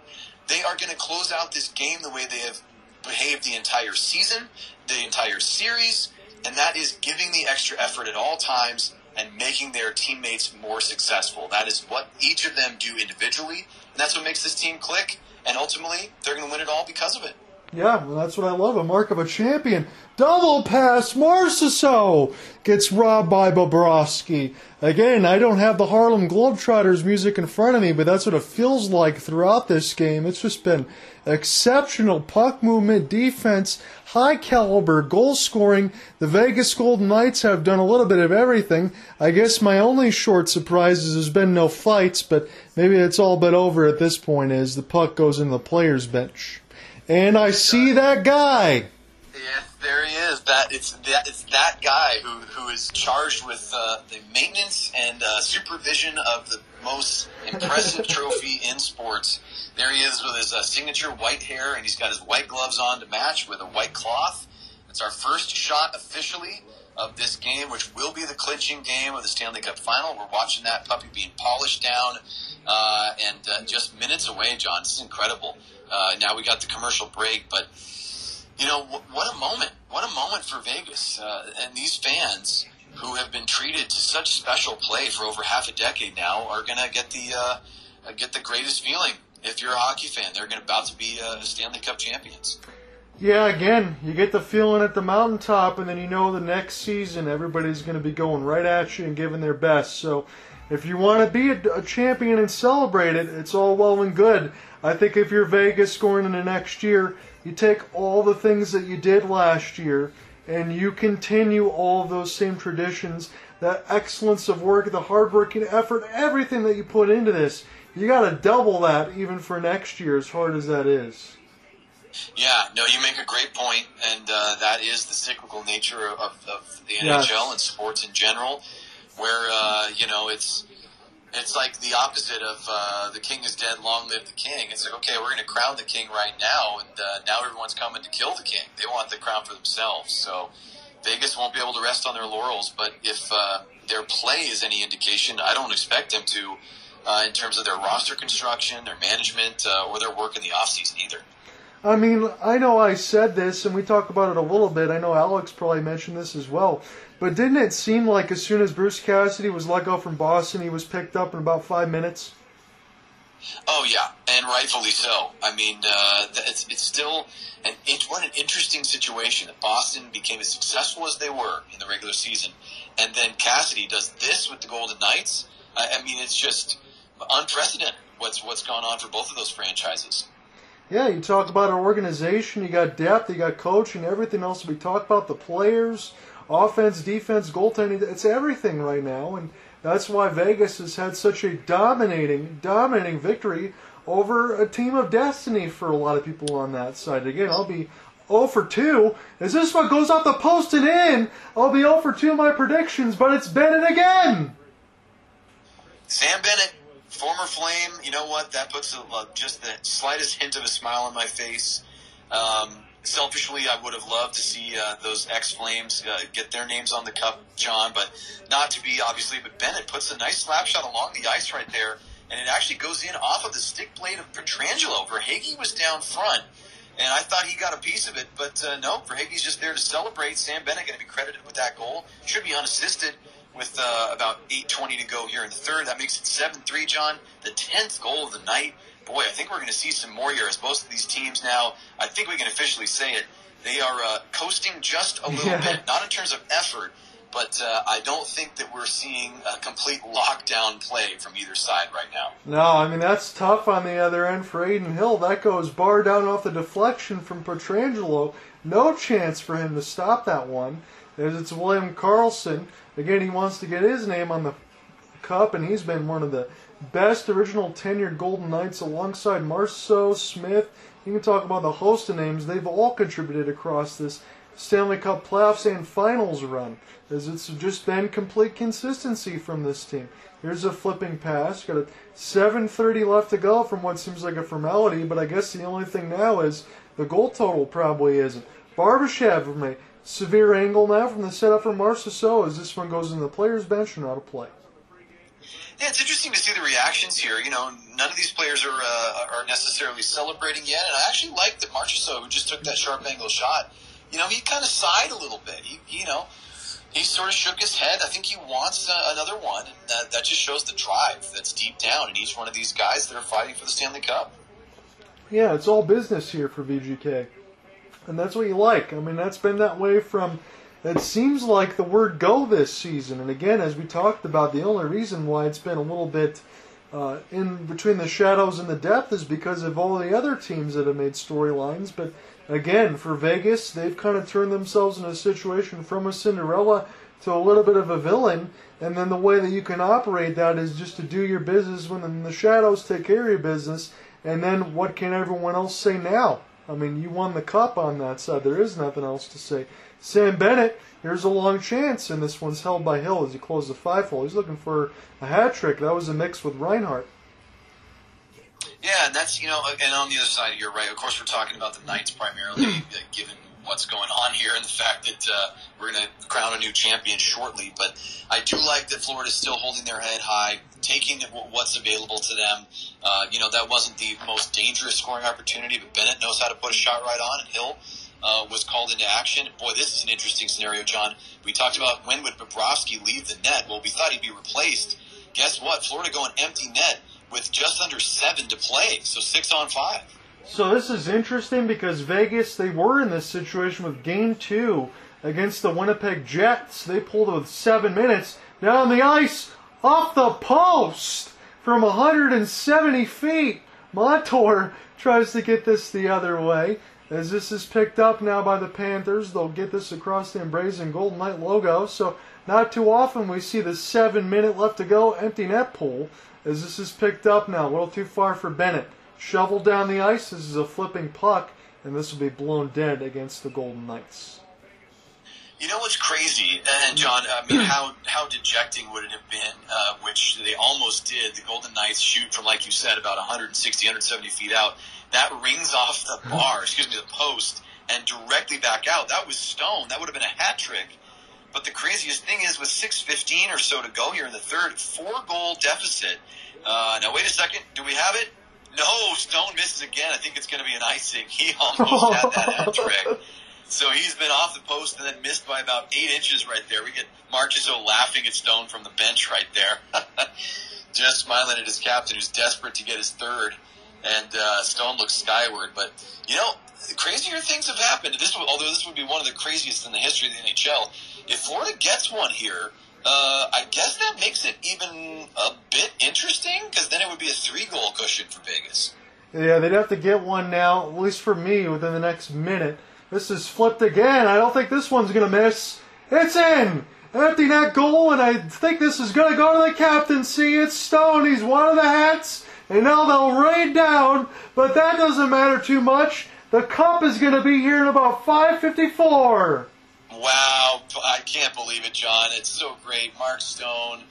They are going to close out this game the way they have behaved the entire season, the entire series, and that is giving the extra effort at all times and making their teammates more successful. That is what each of them do individually, and that's what makes this team click. And ultimately, they're going to win it all because of it. Yeah, well, that's what I love. A mark of a champion. Double pass. Marchessault gets robbed by Bobrovsky. Again, I don't have the Harlem Globetrotters music in front of me, but that's what it feels like throughout this game. It's just been exceptional puck movement, defense, high caliber goal scoring. The Vegas Golden Knights have done a little bit of everything. I guess my only short surprise is there's been no fights, but maybe it's all but over at this point as the puck goes in the players' bench and I see that guy. Yeah, there he is. That it's that it's that guy who who is charged with uh, the maintenance and uh, supervision of the most impressive trophy in sports. There he is with his uh, signature white hair, and he's got his white gloves on to match with a white cloth. It's our first shot officially of this game, which will be the clinching game of the Stanley Cup Final. We're watching that puppy being polished down, uh, and uh, just minutes away, John. This is incredible. Uh, now we got the commercial break, but you know what a moment! What a moment for Vegas uh, and these fans who have been treated to such special play for over half a decade now are going to get the uh, get the greatest feeling. If you're a hockey fan, they're going to about to be uh, Stanley Cup champions. Yeah, again, you get the feeling at the mountaintop, and then you know the next season everybody's going to be going right at you and giving their best. So, if you want to be a, a champion and celebrate it, it's all well and good. I think if you're Vegas going into next year, you take all the things that you did last year and you continue all of those same traditions, that excellence of work, the hardworking effort, everything that you put into this. You got to double that even for next year, as hard as that is. Yeah, no, you make a great point, and uh, that is the cyclical nature of, of the NHL yes. and sports in general, where uh, you know it's it's like the opposite of uh, the king is dead, long live the king. It's like, okay, we're going to crown the king right now, and uh, now everyone's coming to kill the king. They want the crown for themselves. So Vegas won't be able to rest on their laurels. But if uh, their play is any indication, I don't expect them to, uh, in terms of their roster construction, their management, uh, or their work in the offseason either. I mean, I know I said this, and we talked about it a little bit. I know Alex probably mentioned this as well. But didn't it seem like as soon as Bruce Cassidy was let go from Boston, he was picked up in about five minutes? Oh yeah, and rightfully so. I mean, uh, it's it's still an what an interesting situation that Boston became as successful as they were in the regular season, and then Cassidy does this with the Golden Knights. I, I mean, it's just unprecedented what's what's gone on for both of those franchises. Yeah, you talk about an organization, you got depth, you got coaching, everything else. We talk about the players, offense, defense, goaltending. It's everything right now, and that's why Vegas has had such a dominating, dominating victory over a team of destiny for a lot of people on that side. Again, I'll be 0 for 2. Is this what goes off the post and in? I'll be 0 for 2 in my predictions, but it's Bennett again. Sam Bennett, former Flame. You know what? That puts a, just the slightest hint of a smile on my face. Um, selfishly, I would have loved to see uh, those ex Flames uh, get their names on the cup, John, but not to be obviously. But Bennett puts a nice slap shot along the ice right there, and it actually goes in off of the stick blade of Pietrangelo. Verhaeghe was down front, and I thought he got a piece of it, but uh, no, Verhaeghe's just there to celebrate. Sam Bennett going to be credited with that goal. Should be unassisted with uh, about 8.20 to go here in the third. That makes it 7 3, John. The 10th goal of the night boy, I think we're going to see some more here as both of these teams now, I think we can officially say it, they are uh, coasting just a little yeah. bit, not in terms of effort, but uh, I don't think that we're seeing a complete lockdown play from either side right now. No, I mean, that's tough on the other end for Adin Hill. That goes bar down off the deflection from Pietrangelo. No chance for him to stop that one. As it's William Karlsson. Again, he wants to get his name on the cup, and he's been one of the best original tenured Golden Knights alongside Marchessault, Smith. You can talk about the host of names. They've all contributed across this Stanley Cup playoffs and finals run, as it's just been complete consistency from this team. Here's a flipping pass. Got a 7:30 left to go from what seems like a formality, but I guess the only thing now is the goal total probably isn't. Barbashev from a severe angle now from the setup for Marchessault as this one goes in the player's bench and out of play. Yeah, it's interesting to see the reactions here. You know, none of these players are uh, are necessarily celebrating yet, and I actually like that Marchessault, who just took that sharp angle shot, you know, he kind of sighed a little bit. He, you know, he sort of shook his head. I think he wants uh, another one, and that, that just shows the drive that's deep down in each one of these guys that are fighting for the Stanley Cup. Yeah, it's all business here for VGK. And that's what you like. I mean, that's been that way from. It seems like the word go this season. And again, as we talked about, the only reason why it's been a little bit uh, in between the shadows and the depth is because of all the other teams that have made storylines. But again, for Vegas, they've kind of turned themselves in a situation from a Cinderella to a little bit of a villain. And then the way that you can operate that is just to do your business when the shadows take care of your business. And then what can everyone else say now? I mean, you won the cup on that side. There is nothing else to say. Sam Bennett, here's a long chance, and this one's held by Hill as he closes the five hole. He's looking for a hat trick. That was a mix with Reinhart. Yeah, and that's you know, and on the other side, you're right. Of course, we're talking about the Knights primarily, uh, given what's going on here and the fact that uh, we're going to crown a new champion shortly. But I do like that Florida's still holding their head high, taking what's available to them. Uh, you know, that wasn't the most dangerous scoring opportunity, but Bennett knows how to put a shot right on, and Hill uh, was called into action. Boy, this is an interesting scenario, John. We talked about when would Bobrovsky leave the net. Well, we thought he'd be replaced. Guess what? Florida going empty net with just under seven to play, so six on five. So this is interesting because Vegas they were in this situation with Game Two against the Winnipeg Jets. They pulled it with seven minutes down the ice off the post from 170 feet. Montour tries to get this the other way. As this is picked up now by the Panthers, they'll get this across the embracing Golden Knight logo. So not too often we see the seven minute left to go empty net pool. As this is picked up now, a little too far for Bennett. Shovel down the ice. This is a flipping puck, and this will be blown dead against the Golden Knights. You know what's crazy, and John, I mean, how how dejecting would it have been, uh, which they almost did. The Golden Knights shoot from, like you said, about 160, 170 feet out. That rings off the bar, excuse me, the post, and directly back out. That was stone. That would have been a hat trick. But the craziest thing is, with 6:15 or so to go here in the third, four goal deficit. Uh, now wait a second, do we have it? No, Stone misses again. I think it's going to be an icing. He almost had that hat trick. So he's been off the post and then missed by about eight inches right there. We get Marchessault laughing at Stone from the bench right there. Just smiling at his captain who's desperate to get his third. And uh, Stone looks skyward. But, you know, crazier things have happened. This, although this would be one of the craziest in the history of the NHL. If Florida gets one here, uh, I guess that makes it even a bit interesting because then it would be a three goal cushion for Vegas. Yeah, they'd have to get one now, at least for me, within the next minute. This is flipped again. I don't think this one's going to miss. It's in! Empty net goal, and I think this is going to go to the captaincy. It's Stone. He's one of the hats, and now they'll rain down, but that doesn't matter too much. The cup is going to be here in about 554. Wow, I can't believe it, John. It's so great. Mark Stone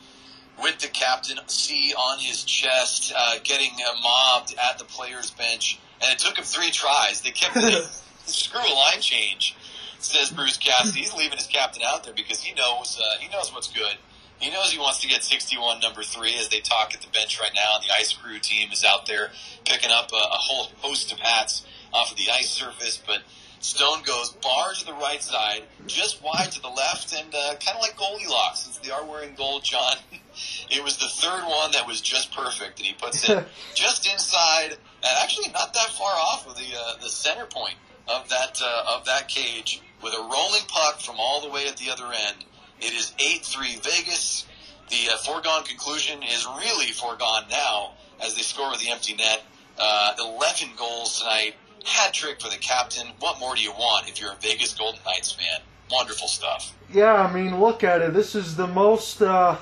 with the captain C on his chest, uh, getting uh, mobbed at the players' bench, and it took him three tries. They kept screw a line change, says Bruce Cassidy. He's leaving his captain out there because he knows uh, he knows what's good. He knows he wants to get 61 number three as they talk at the bench right now. The ice crew team is out there picking up a, a whole host of hats off of the ice surface, but Stone goes bar to the right side, just wide to the left, and uh, kind of like Goldilocks, since they are wearing gold, John. it was the third one that was just perfect, and he puts it just inside, and actually not that far off of the uh, the center point of that uh, of that cage with a rolling puck from all the way at the other end. It is eight three Vegas. The uh, foregone conclusion is really foregone now as they score with the empty net. Uh, Eleven goals tonight hat trick for the captain. What more do you want if you're a Vegas Golden Knights fan? Wonderful stuff. Yeah, I mean, look at it. This is the most uh,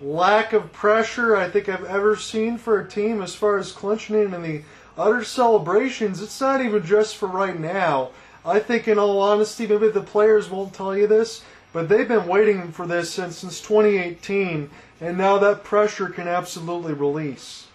lack of pressure I think I've ever seen for a team as far as clinching and the utter celebrations. It's not even just for right now. I think, in all honesty, maybe the players won't tell you this, but they've been waiting for this since, since 2018, and now that pressure can absolutely release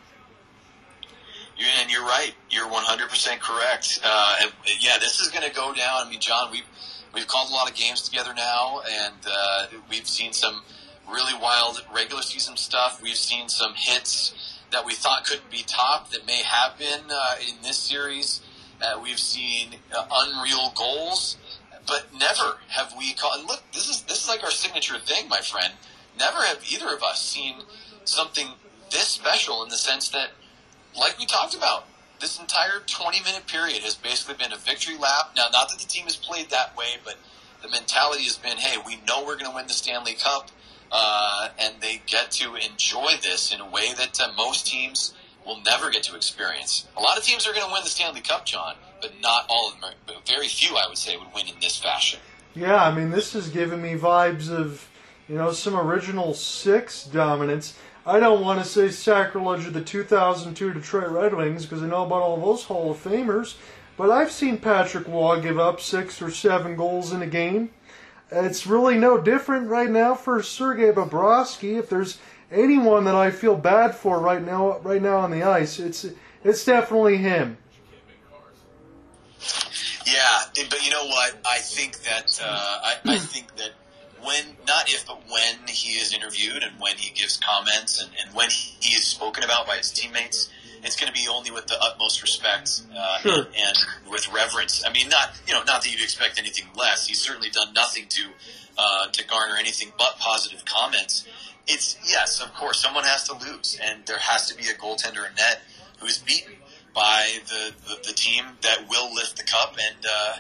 and you're right. You're 100% correct. Uh, yeah, this is going to go down. I mean, John, we've we've called a lot of games together now, and uh, we've seen some really wild regular season stuff. We've seen some hits that we thought couldn't be topped that may have been uh, in this series. Uh, we've seen uh, unreal goals, but never have we called. Look, this is this is like our signature thing, my friend. Never have either of us seen something this special in the sense that like we talked about, this entire 20 minute period has basically been a victory lap. Now, not that the team has played that way, but the mentality has been, hey, we know we're going to win the Stanley Cup, uh, and they get to enjoy this in a way that uh, most teams will never get to experience. A lot of teams are going to win the Stanley Cup, John, but not all of them. Are, very few, I would say, would win in this fashion. Yeah, I mean, this is giving me vibes of, you know, some original six dominance. I don't want to say sacrilege of the 2002 Detroit Red Wings because I know about all those Hall of Famers, but I've seen Patrick Roy give up six or seven goals in a game. It's really no different right now for Sergei Bobrovsky. If there's anyone that I feel bad for right now, right now on the ice, it's it's definitely him. Yeah, but you know what? I think that uh, I, I think that when not if but when he is interviewed and when he gives comments and, and when he is spoken about by his teammates, it's going to be only with the utmost respect uh, Sure. and, and with reverence. I mean, not you know, not that you'd expect anything less. He's certainly done nothing to uh, to garner anything but positive comments. It's yes, of course, someone has to lose, and there has to be a goaltender in net who's beaten by the, the, the team that will lift the cup, and uh,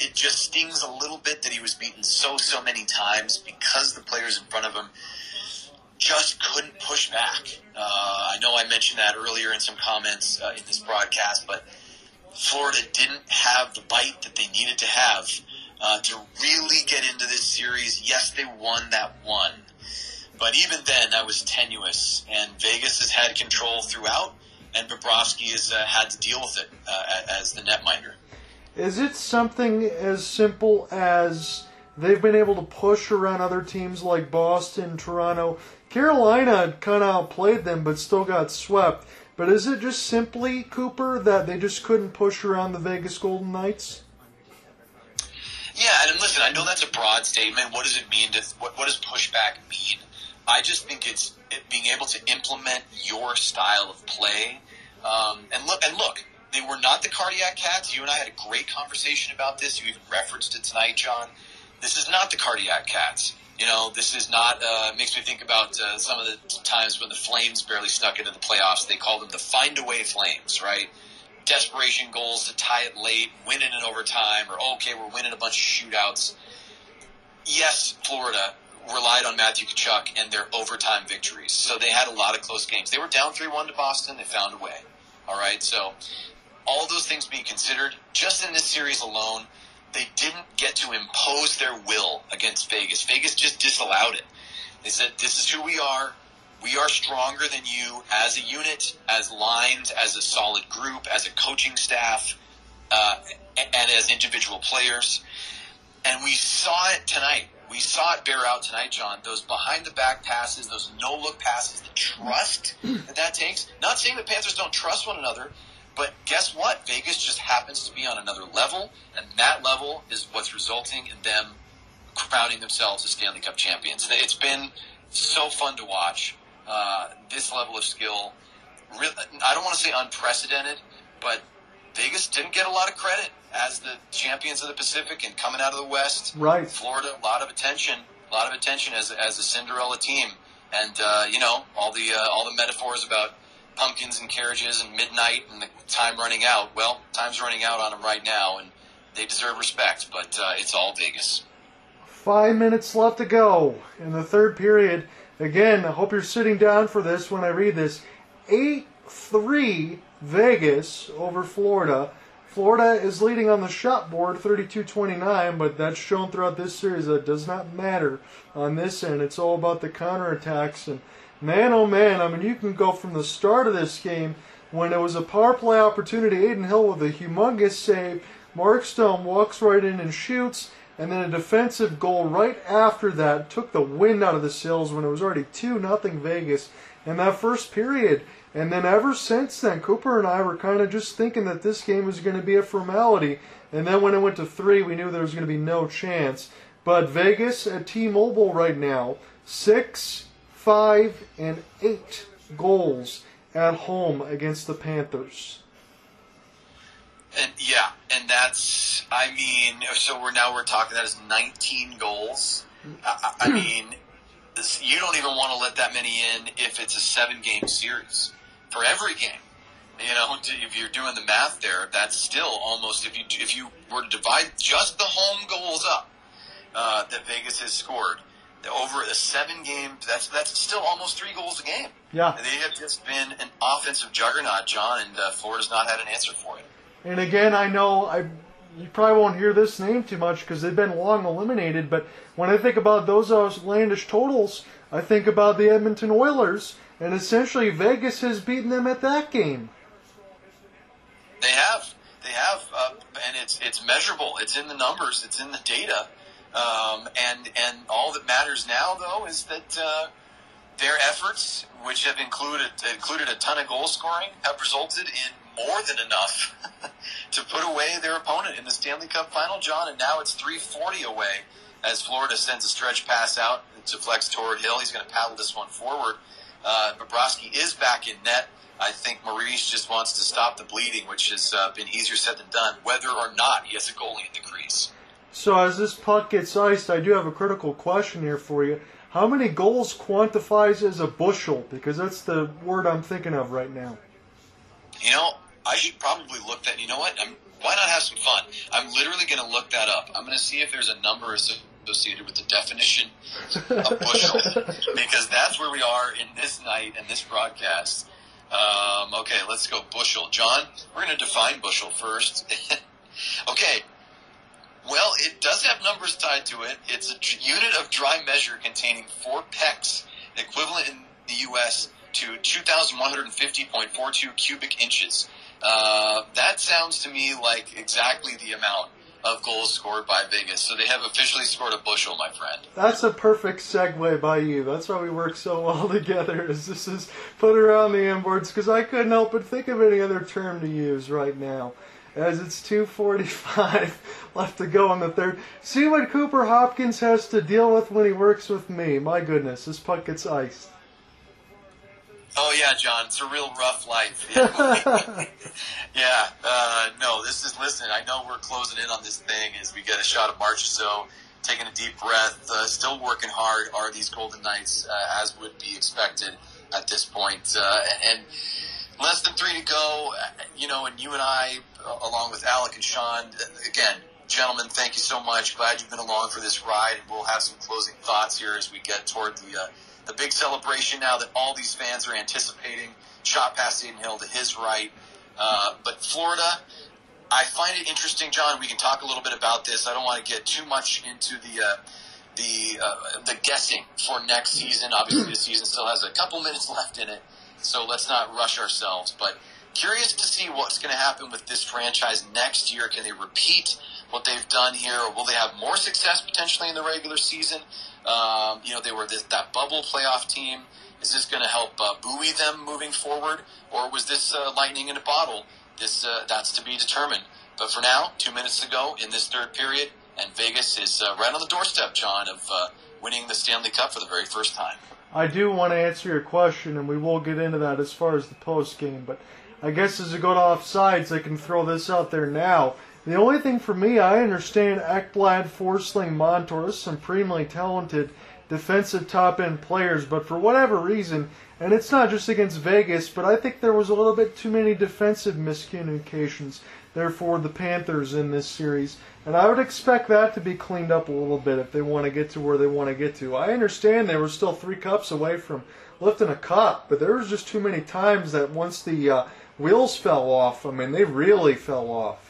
it just stings a little bit that he was beaten so so many times because the players in front of him just couldn't push back. Uh, I know I mentioned that earlier in some comments uh, in this broadcast, but Florida didn't have the bite that they needed to have uh, to really get into this series. Yes, they won that one, but even then, that was tenuous, and Vegas has had control throughout, and Bobrovsky has uh, had to deal with it uh, as the netminder. Is it something as simple as they've been able to push around other teams like Boston, Toronto? Carolina kind of outplayed them, but still got swept. But is it just simply Cooper that they just couldn't push around the Vegas Golden Knights? Yeah, and listen, I know that's a broad statement. What does it mean? To, what, what does pushback mean? I just think it's it being able to implement your style of play. Um, and look, and look, they were not the cardiac cats. You and I had a great conversation about this. You even referenced it tonight, John. This is not the cardiac cats. You know, this is not. Uh, makes me think about uh, some of the times when the Flames barely snuck into the playoffs. They called them the find a way Flames, right? Desperation goals to tie it late, winning it in overtime, or okay, we're winning a bunch of shootouts. Yes, Florida relied on Matthew Tkachuk and their overtime victories, so they had a lot of close games. They were down three one to Boston. They found a way. All right, so all those things being considered, just in this series alone, they didn't get to impose their will against Vegas. Vegas just disallowed it. They said, "This is who we are. We are stronger than you as a unit, as lines, as a solid group, as a coaching staff, uh, and as individual players." And we saw it tonight. We saw it bear out tonight, John. Those behind the back passes, those no look passes, the trust that that takes. Not saying the Panthers don't trust one another, but guess what? Vegas just happens to be on another level, and that level is what's resulting in them crowning themselves as Stanley Cup champions. It's been so fun to watch uh, this level of skill. I don't want to say unprecedented, but Vegas didn't get a lot of credit as the champions of the Pacific and coming out of the West. Right. Florida, a lot of attention, a lot of attention as, as a Cinderella team, and uh, you know all the uh, all the metaphors about pumpkins and carriages and midnight and the time running out. Well, time's running out on them right now, and they deserve respect. But uh, it's all Vegas. Five minutes left to go in the third period. Again, I hope you're sitting down for this when I read this. 8 3 Vegas over Florida. Florida is leading on the shot board 32 29, but that's shown throughout this series that does not matter on this end. It's all about the counterattacks. And man, oh man, I mean, you can go from the start of this game when it was a power play opportunity. Adin Hill with a humongous save. Mark Stone walks right in and shoots. And then a defensive goal right after that took the wind out of the sails when it was already 2 nothing Vegas in that first period. And then ever since then, Cooper and I were kind of just thinking that this game was going to be a formality. And then when it went to three, we knew there was going to be no chance. But Vegas at T-Mobile right now, six, five, and eight goals at home against the Panthers. And yeah, and that's I mean, so we're now we're talking that is 19 goals. I, I mean, you don't even want to let that many in if it's a seven game series for every game. you know, if you're doing the math there, that's still almost if you if you were to divide just the home goals up uh, that Vegas has scored over a seven game, that's that's still almost three goals a game. Yeah, they have just been an offensive juggernaut, John, and uh, Florida's not had an answer for it. And again, I know I you probably won't hear this name too much because they've been long eliminated. But when I think about those outlandish totals, I think about the Edmonton Oilers, and essentially Vegas has beaten them at that game. They have, they have, uh, and it's it's measurable. It's in the numbers. It's in the data. Um, and and all that matters now, though, is that uh, their efforts, which have included included a ton of goal scoring, have resulted in more than enough to put away their opponent in the Stanley Cup final, John. And now it's 340 away as Florida sends a stretch pass out to flex toward Hill. He's going to paddle this one forward. Uh, Bobrovsky is back in net. I think Maurice just wants to stop the bleeding, which has uh, been easier said than done, whether or not he has a goalie in the crease. So as this puck gets iced, I do have a critical question here for you. How many goals quantifies as a bushel? Because that's the word I'm thinking of right now. You know, I should probably look that. You know what? I'm, why not have some fun? I'm literally going to look that up. I'm going to see if there's a number associated with the definition of bushel, because that's where we are in this night and this broadcast. Um, okay, let's go bushel. John, we're going to define bushel first. okay. Well, it does have numbers tied to it. It's a unit of dry measure containing four pecks, equivalent in the U.S. to 2,150.42 cubic inches. Uh, that sounds to me like exactly the amount of goals scored by Vegas. So they have officially scored a bushel, my friend. That's a perfect segue by you. That's why we work so well together. Is this is put around the inboards because I couldn't help but think of any other term to use right now. As it's 2:45 left to go in the third. See what Cooper Hopkins has to deal with when he works with me. My goodness, this puck gets iced. Oh yeah, John, it's a real rough life. Yeah, uh, no, this is listen. I know we're closing in on this thing as we get a shot of Marchessault, taking a deep breath, uh, still working hard. Are these Golden Knights uh, as would be expected at this point? Uh, and less than three to go. You know, and you and I, along with Alec and Sean, again, gentlemen, thank you so much. Glad you've been along for this ride, and we'll have some closing thoughts here as we get toward the uh, the big celebration now that all these fans are anticipating. Shot past Adin Hill to his right. Uh, but Florida, I find it interesting, John. We can talk a little bit about this. I don't want to get too much into the uh, the uh, the guessing for next season. Obviously, the season still has a couple minutes left in it, so let's not rush ourselves. But curious to see what's going to happen with this franchise next year. Can they repeat what they've done here, or will they have more success potentially in the regular season? Um, you know, they were this, that bubble playoff team. Is this going to help uh, buoy them moving forward, or was this uh, lightning in a bottle? This uh, that's to be determined. But for now, two minutes to go in this third period, and Vegas is uh, right on the doorstep, John, of uh, winning the Stanley Cup for the very first time. I do want to answer your question, and we will get into that as far as the post game. But I guess as a go to offsides, I can throw this out there now. The only thing for me, I understand Ekblad, Forsling, Montour, supremely talented defensive top end players, but for whatever reason, and it's not just against Vegas, but I think there was a little bit too many defensive miscommunications there for the Panthers in this series. And I would expect that to be cleaned up a little bit if they want to get to where they want to get to. I understand they were still three cups away from lifting a cup, but there was just too many times that once the uh, wheels fell off, I mean, they really fell off.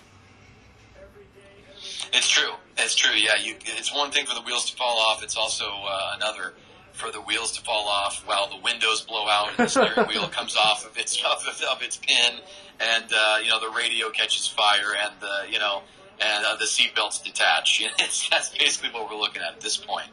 It's true. It's true. Yeah, you, it's one thing for the wheels to fall off. It's also uh, another for the wheels to fall off while the windows blow out and the steering wheel comes off of its of, of its pin, and uh, you know the radio catches fire, and the you know and uh, the seatbelts detach. It's, that's basically what we're looking at at this point.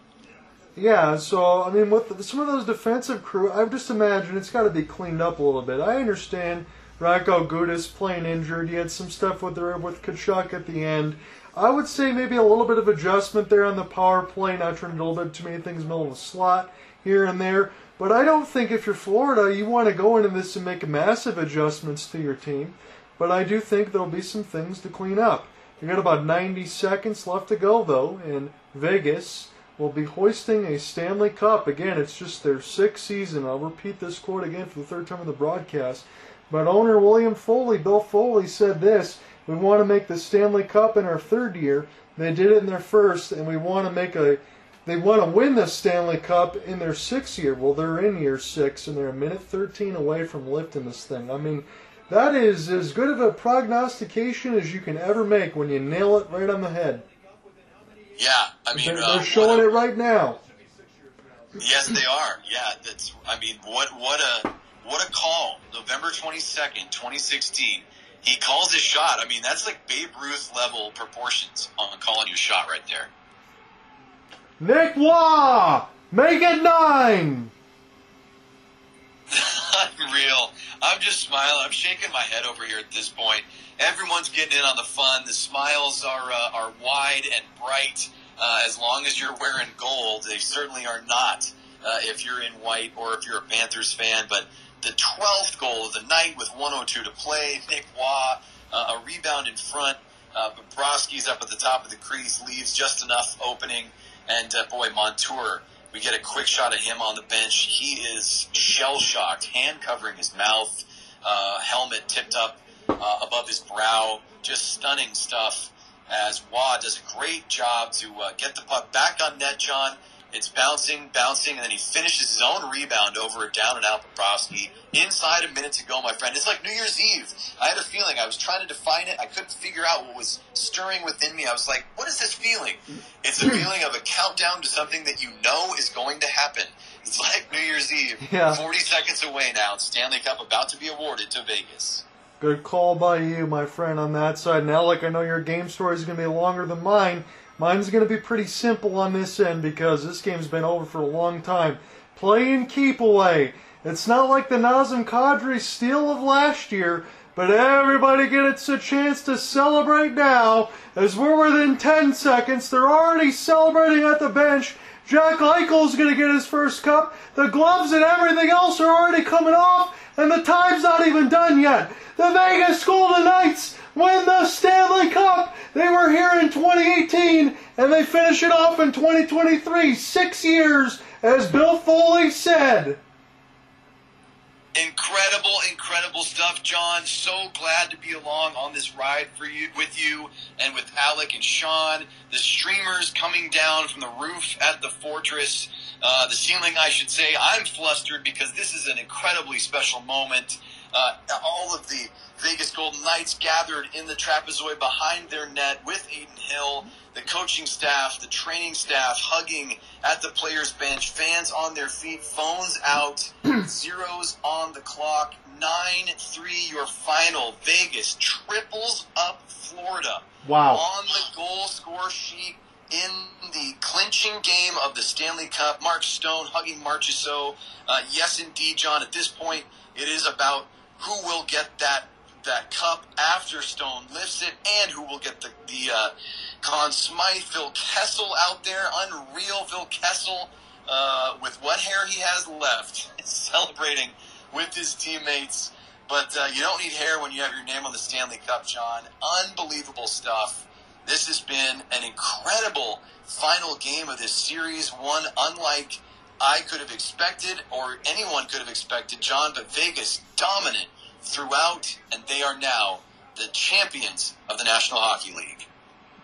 Yeah, so I mean, with some of those defensive crew, I just imagine it's got to be cleaned up a little bit. I understand Radko Gudas playing injured. He had some stuff with the, with Tkachuk at the end. I would say maybe a little bit of adjustment there on the power play, not trying to a little bit too many things middle of the slot here and there. But I don't think if you're Florida, you want to go into this and make massive adjustments to your team. But I do think there'll be some things to clean up. You got about 90 seconds left to go, though, and Vegas will be hoisting a Stanley Cup. Again, it's just their sixth season. I'll repeat this quote again for the third time in the broadcast. But owner William Foley, Bill Foley, said this We want to make the Stanley Cup in our third year. They did it in their first, and we want to make a. They want to win the Stanley Cup in their sixth year. Well, they're in year six, and they're a minute 13 away from lifting this thing. I mean, that is as good of a prognostication as you can ever make when you nail it right on the head. Yeah, I mean, They're, uh, showing what it right now. Yes, they are. Yeah, that's. I mean, what what a what a call! November twenty second, twenty sixteen. He calls his shot. I mean, that's like Babe Ruth level proportions on calling your shot right there. Nick Roy! Make it nine! Unreal. I'm just smiling. I'm shaking my head over here at this point. Everyone's getting in on the fun. The smiles are uh, are wide and bright. Uh, as long as you're wearing gold, they certainly are not. Uh, if you're in white or if you're a Panthers fan, but the 12th goal of the night with 102 to play. Nick Roy, uh, a rebound in front. Uh, Bobrovsky's up at the top of the crease, leaves just enough opening. And uh, boy, Montour, we get a quick shot of him on the bench. He is shell shocked, hand covering his mouth, uh, helmet tipped up uh, above his brow. Just stunning stuff. As Roy does a great job to uh, get the puck back on net, John. It's bouncing, bouncing, and then he finishes his own rebound over a down and out Bobrovsky inside a minute to go, my friend. It's like New Year's Eve. I had a feeling. I was trying to define it. I couldn't figure out what was stirring within me. I was like, what is this feeling? It's a hmm. feeling of a countdown to something that you know is going to happen. It's like New Year's Eve. Yeah. 40 seconds away now. Stanley Cup about to be awarded to Vegas. Good call by you, my friend, on that side. Now, like I know your game story is going to be longer than mine. Mine's going to be pretty simple on this end because this game's been over for a long time. Play and keep away. It's not like the Nazem Kadri steal of last year, but everybody gets a chance to celebrate now as we're within 10 seconds. They're already celebrating at the bench. Jack Eichel's going to get his first cup. The gloves and everything else are already coming off, and the time's not even done yet. The Vegas Golden Knights win the Stanley Cup. They were here in 2018, and they finish it off in 2023. Six years, as Bill Foley said. Incredible, incredible stuff, John. So glad to be along on this ride for you, with you, and with Alec and Sean. The streamers coming down from the roof at the fortress, uh, the ceiling, I should say. I'm flustered because this is an incredibly special moment. Uh, all of the Vegas Golden Knights gathered in the trapezoid behind their net with Adin Hill, the coaching staff, the training staff hugging at the players' bench, fans on their feet, phones out, zeros on the clock, 9 3 your final. Vegas triples up Florida Wow. on the goal score sheet in the clinching game of the Stanley Cup. Mark Stone hugging Marchessault. Uh, yes, indeed, John. At this point, it is about who will get that that cup after Stone lifts it, and who will get the the uh, Conn Smythe, Phil Kessel out there, unreal Phil Kessel, uh, with what hair he has left, celebrating with his teammates. But uh, you don't need hair when you have your name on the Stanley Cup, John. Unbelievable stuff. This has been an incredible final game of this series, one unlike I could have expected or anyone could have expected, John. But Vegas dominant throughout, and they are now the champions of the National Hockey League.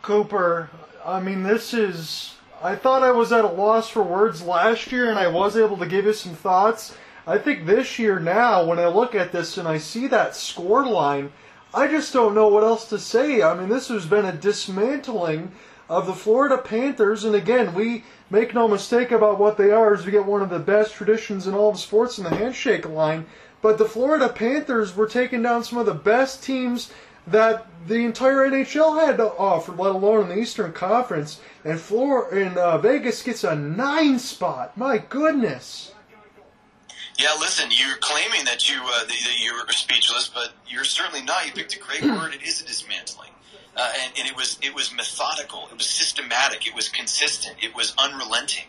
Cooper, I mean, this is. I thought I was at a loss for words last year, and I was able to give you some thoughts. I think this year now, when I look at this and I see that score line, I just don't know what else to say. I mean, this has been a dismantling of the Florida Panthers, and again, we make no mistake about what they are, as we get one of the best traditions in all of sports in the handshake line. But the Florida Panthers were taking down some of the best teams that the entire NHL had to offer, let alone in the Eastern Conference. And Flor in uh, Vegas gets a nine spot. My goodness. Yeah, listen, you're claiming that you uh, that that you're speechless, but you're certainly not. You picked a great word. It is a dismantling, uh, and, and it was it was methodical. It was systematic. It was consistent. It was unrelenting.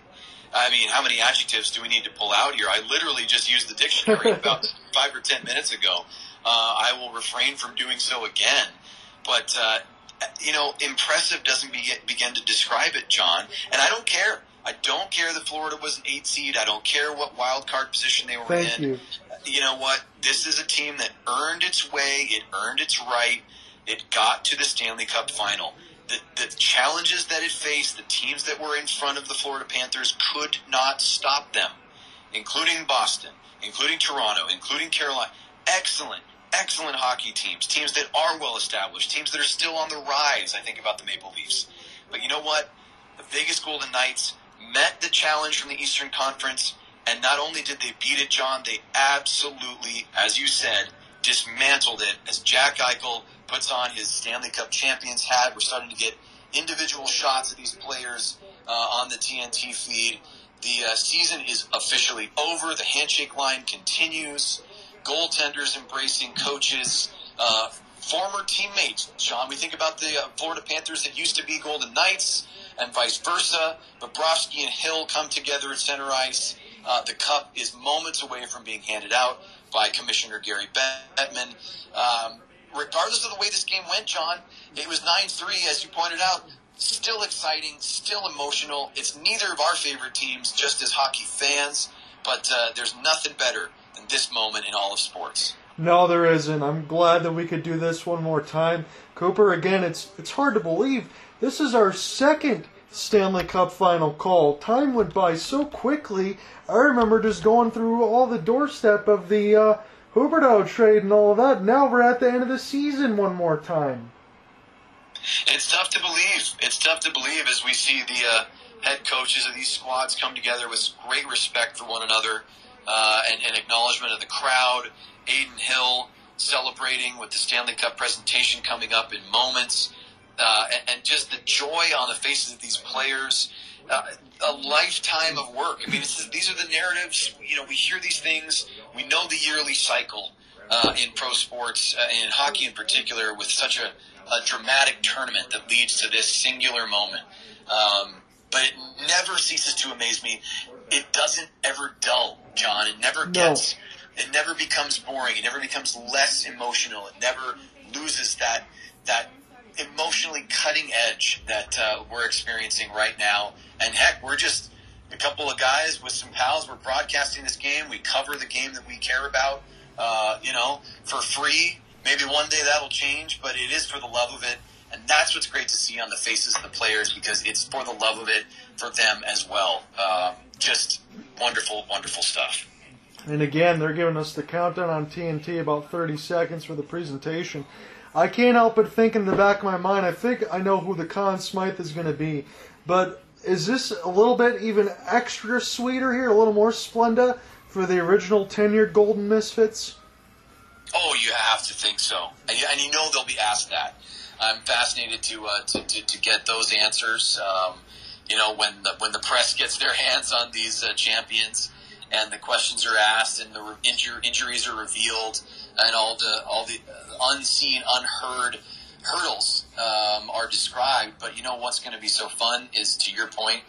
I mean, how many adjectives do we need to pull out here? I literally just used the dictionary about five or ten minutes ago. Uh, I will refrain from doing so again. But uh, you know, impressive doesn't be, begin to describe it, John. And I don't care I don't care that Florida was an eight seed. I don't care what wild card position they were Thank in. you. You know what? This is a team that earned its way. It earned its right. It got to the Stanley Cup final. The, the challenges that it faced, the teams that were in front of the Florida Panthers could not stop them, including Boston, including Toronto, including Carolina. Excellent, excellent hockey teams, teams that are well established, teams that are still on the rise. I think about the Maple Leafs. But you know what? The Vegas Golden Knights met the challenge from the Eastern Conference, and not only did they beat it, John, they absolutely, as you said, dismantled it as Jack Eichel puts on his Stanley Cup champions hat. We're starting to get individual shots of these players uh, on the TNT feed. The uh, season is officially over. The handshake line continues. Goaltenders embracing coaches, uh, former teammates. Sean, we think about the uh, Florida Panthers that used to be Golden Knights and vice versa. Bobrovsky and Hill come together at center ice. Uh, the cup is moments away from being handed out by Commissioner Gary Bettman. Um, regardless of the way this game went, John, it was 9 3, as you pointed out. Still exciting, still emotional. It's neither of our favorite teams, just as hockey fans, but uh, there's nothing better than this moment in all of sports. No, there isn't. I'm glad that we could do this one more time. Cooper, again, it's it's hard to believe. This is our second Stanley Cup final call. Time went by so quickly. I remember just going through all the doorstep of the uh, Huberdeau trade and all of that. Now we're at the end of the season one more time. It's tough to believe. It's tough to believe as we see the uh, head coaches of these squads come together with great respect for one another uh, and, and acknowledgement of the crowd. Adin Hill celebrating with the Stanley Cup presentation coming up in moments. Uh, and, and, just the joy on the faces of these players. Uh, a lifetime of work. I mean, is, these are the narratives. You know, we hear these things. We know the yearly cycle uh, in pro sports, uh, in hockey in particular, with such a, a, dramatic tournament that leads to this singular moment. Um, but it never ceases to amaze me. It doesn't ever dull, John. It never No. gets. It never becomes boring. It never becomes less emotional. It never loses that that emotionally cutting edge that uh, we're experiencing right now. And heck, we're just a couple of guys with some pals. We're broadcasting this game. We cover the game that we care about, uh, you know, for free. Maybe one day that'll change, but it is for the love of it. And that's what's great to see on the faces of the players because it's for the love of it for them as well. Um, just wonderful, wonderful stuff. And again, they're giving us the countdown on TNT about 30 seconds for the presentation. I can't help but think in the back of my mind, I think I know who the Conn Smythe is going to be. But is this a little bit even extra sweeter here, a little more Splenda for the original tenured Golden Misfits? Oh, you have to think so, and you, and you know they'll be asked that. I'm fascinated to uh, to, to, to get those answers. Um, you know, when the when the press gets their hands on these uh, champions, and the questions are asked, and the re- injur- injuries are revealed, and all the all the unseen, unheard hurdles um, are described. But you know what's going to be so fun is, to your point,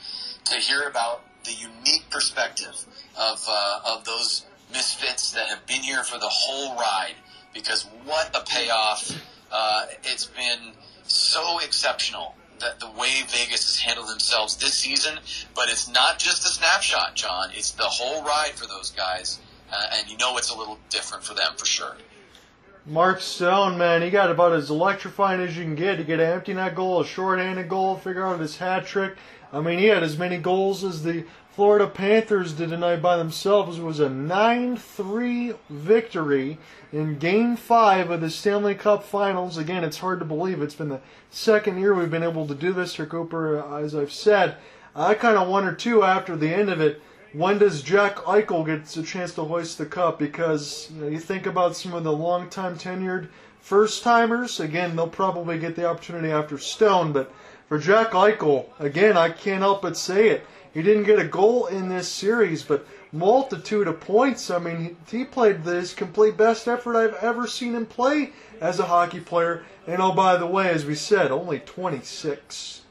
to hear about the unique perspective of uh, of those misfits that have been here for the whole ride. Because what a payoff! Uh, it's been so exceptional that the way Vegas has handled themselves this season. But it's not just a snapshot, John. It's the whole ride for those guys, uh, and you know it's a little different for them for sure. Mark Stone, man, he got about as electrifying as you can get. He get an empty net goal, a short-handed goal, figure out his hat trick. I mean, he had as many goals as the Florida Panthers did tonight by themselves. It was a 9-3 victory in Game 5 of the Stanley Cup Finals. Again, it's hard to believe. It's been the second year we've been able to do this here, Cooper, as I've said. I kind of wonder, too, after the end of it, when does Jack Eichel get a chance to hoist the cup? Because you, know, you think about some of the long-time tenured first timers. Again, they'll probably get the opportunity after Stone. But for Jack Eichel, again, I can't help but say it. He didn't get a goal in this series, but multitude of points. I mean, he, played his complete best effort I've ever seen him play as a hockey player. And oh, by the way, as we said, only 26.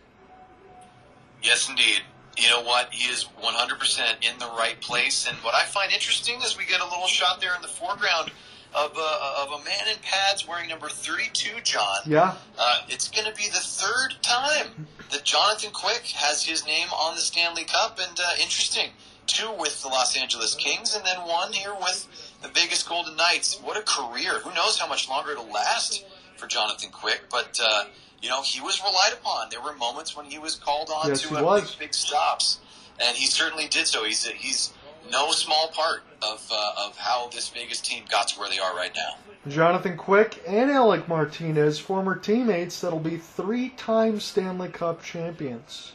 Yes, indeed. You know what? He is 100% in the right place. And what I find interesting is we get a little shot there in the foreground of a, of a man in pads wearing number 32, John. Yeah, Uh, it's going to be the third time that Jonathan Quick has his name on the Stanley Cup, and uh, interesting, two with the Los Angeles Kings, and then one here with the Vegas Golden Knights. What a career! Who knows how much longer it'll last for Jonathan Quick, but. Uh, you know, he was relied upon. There were moments when he was called on yes, to uh, big, big stops, and he certainly did so. He's he's no small part of uh, of how this Vegas team got to where they are right now. Jonathan Quick and Alec Martinez, former teammates that'll be three-time Stanley Cup champions.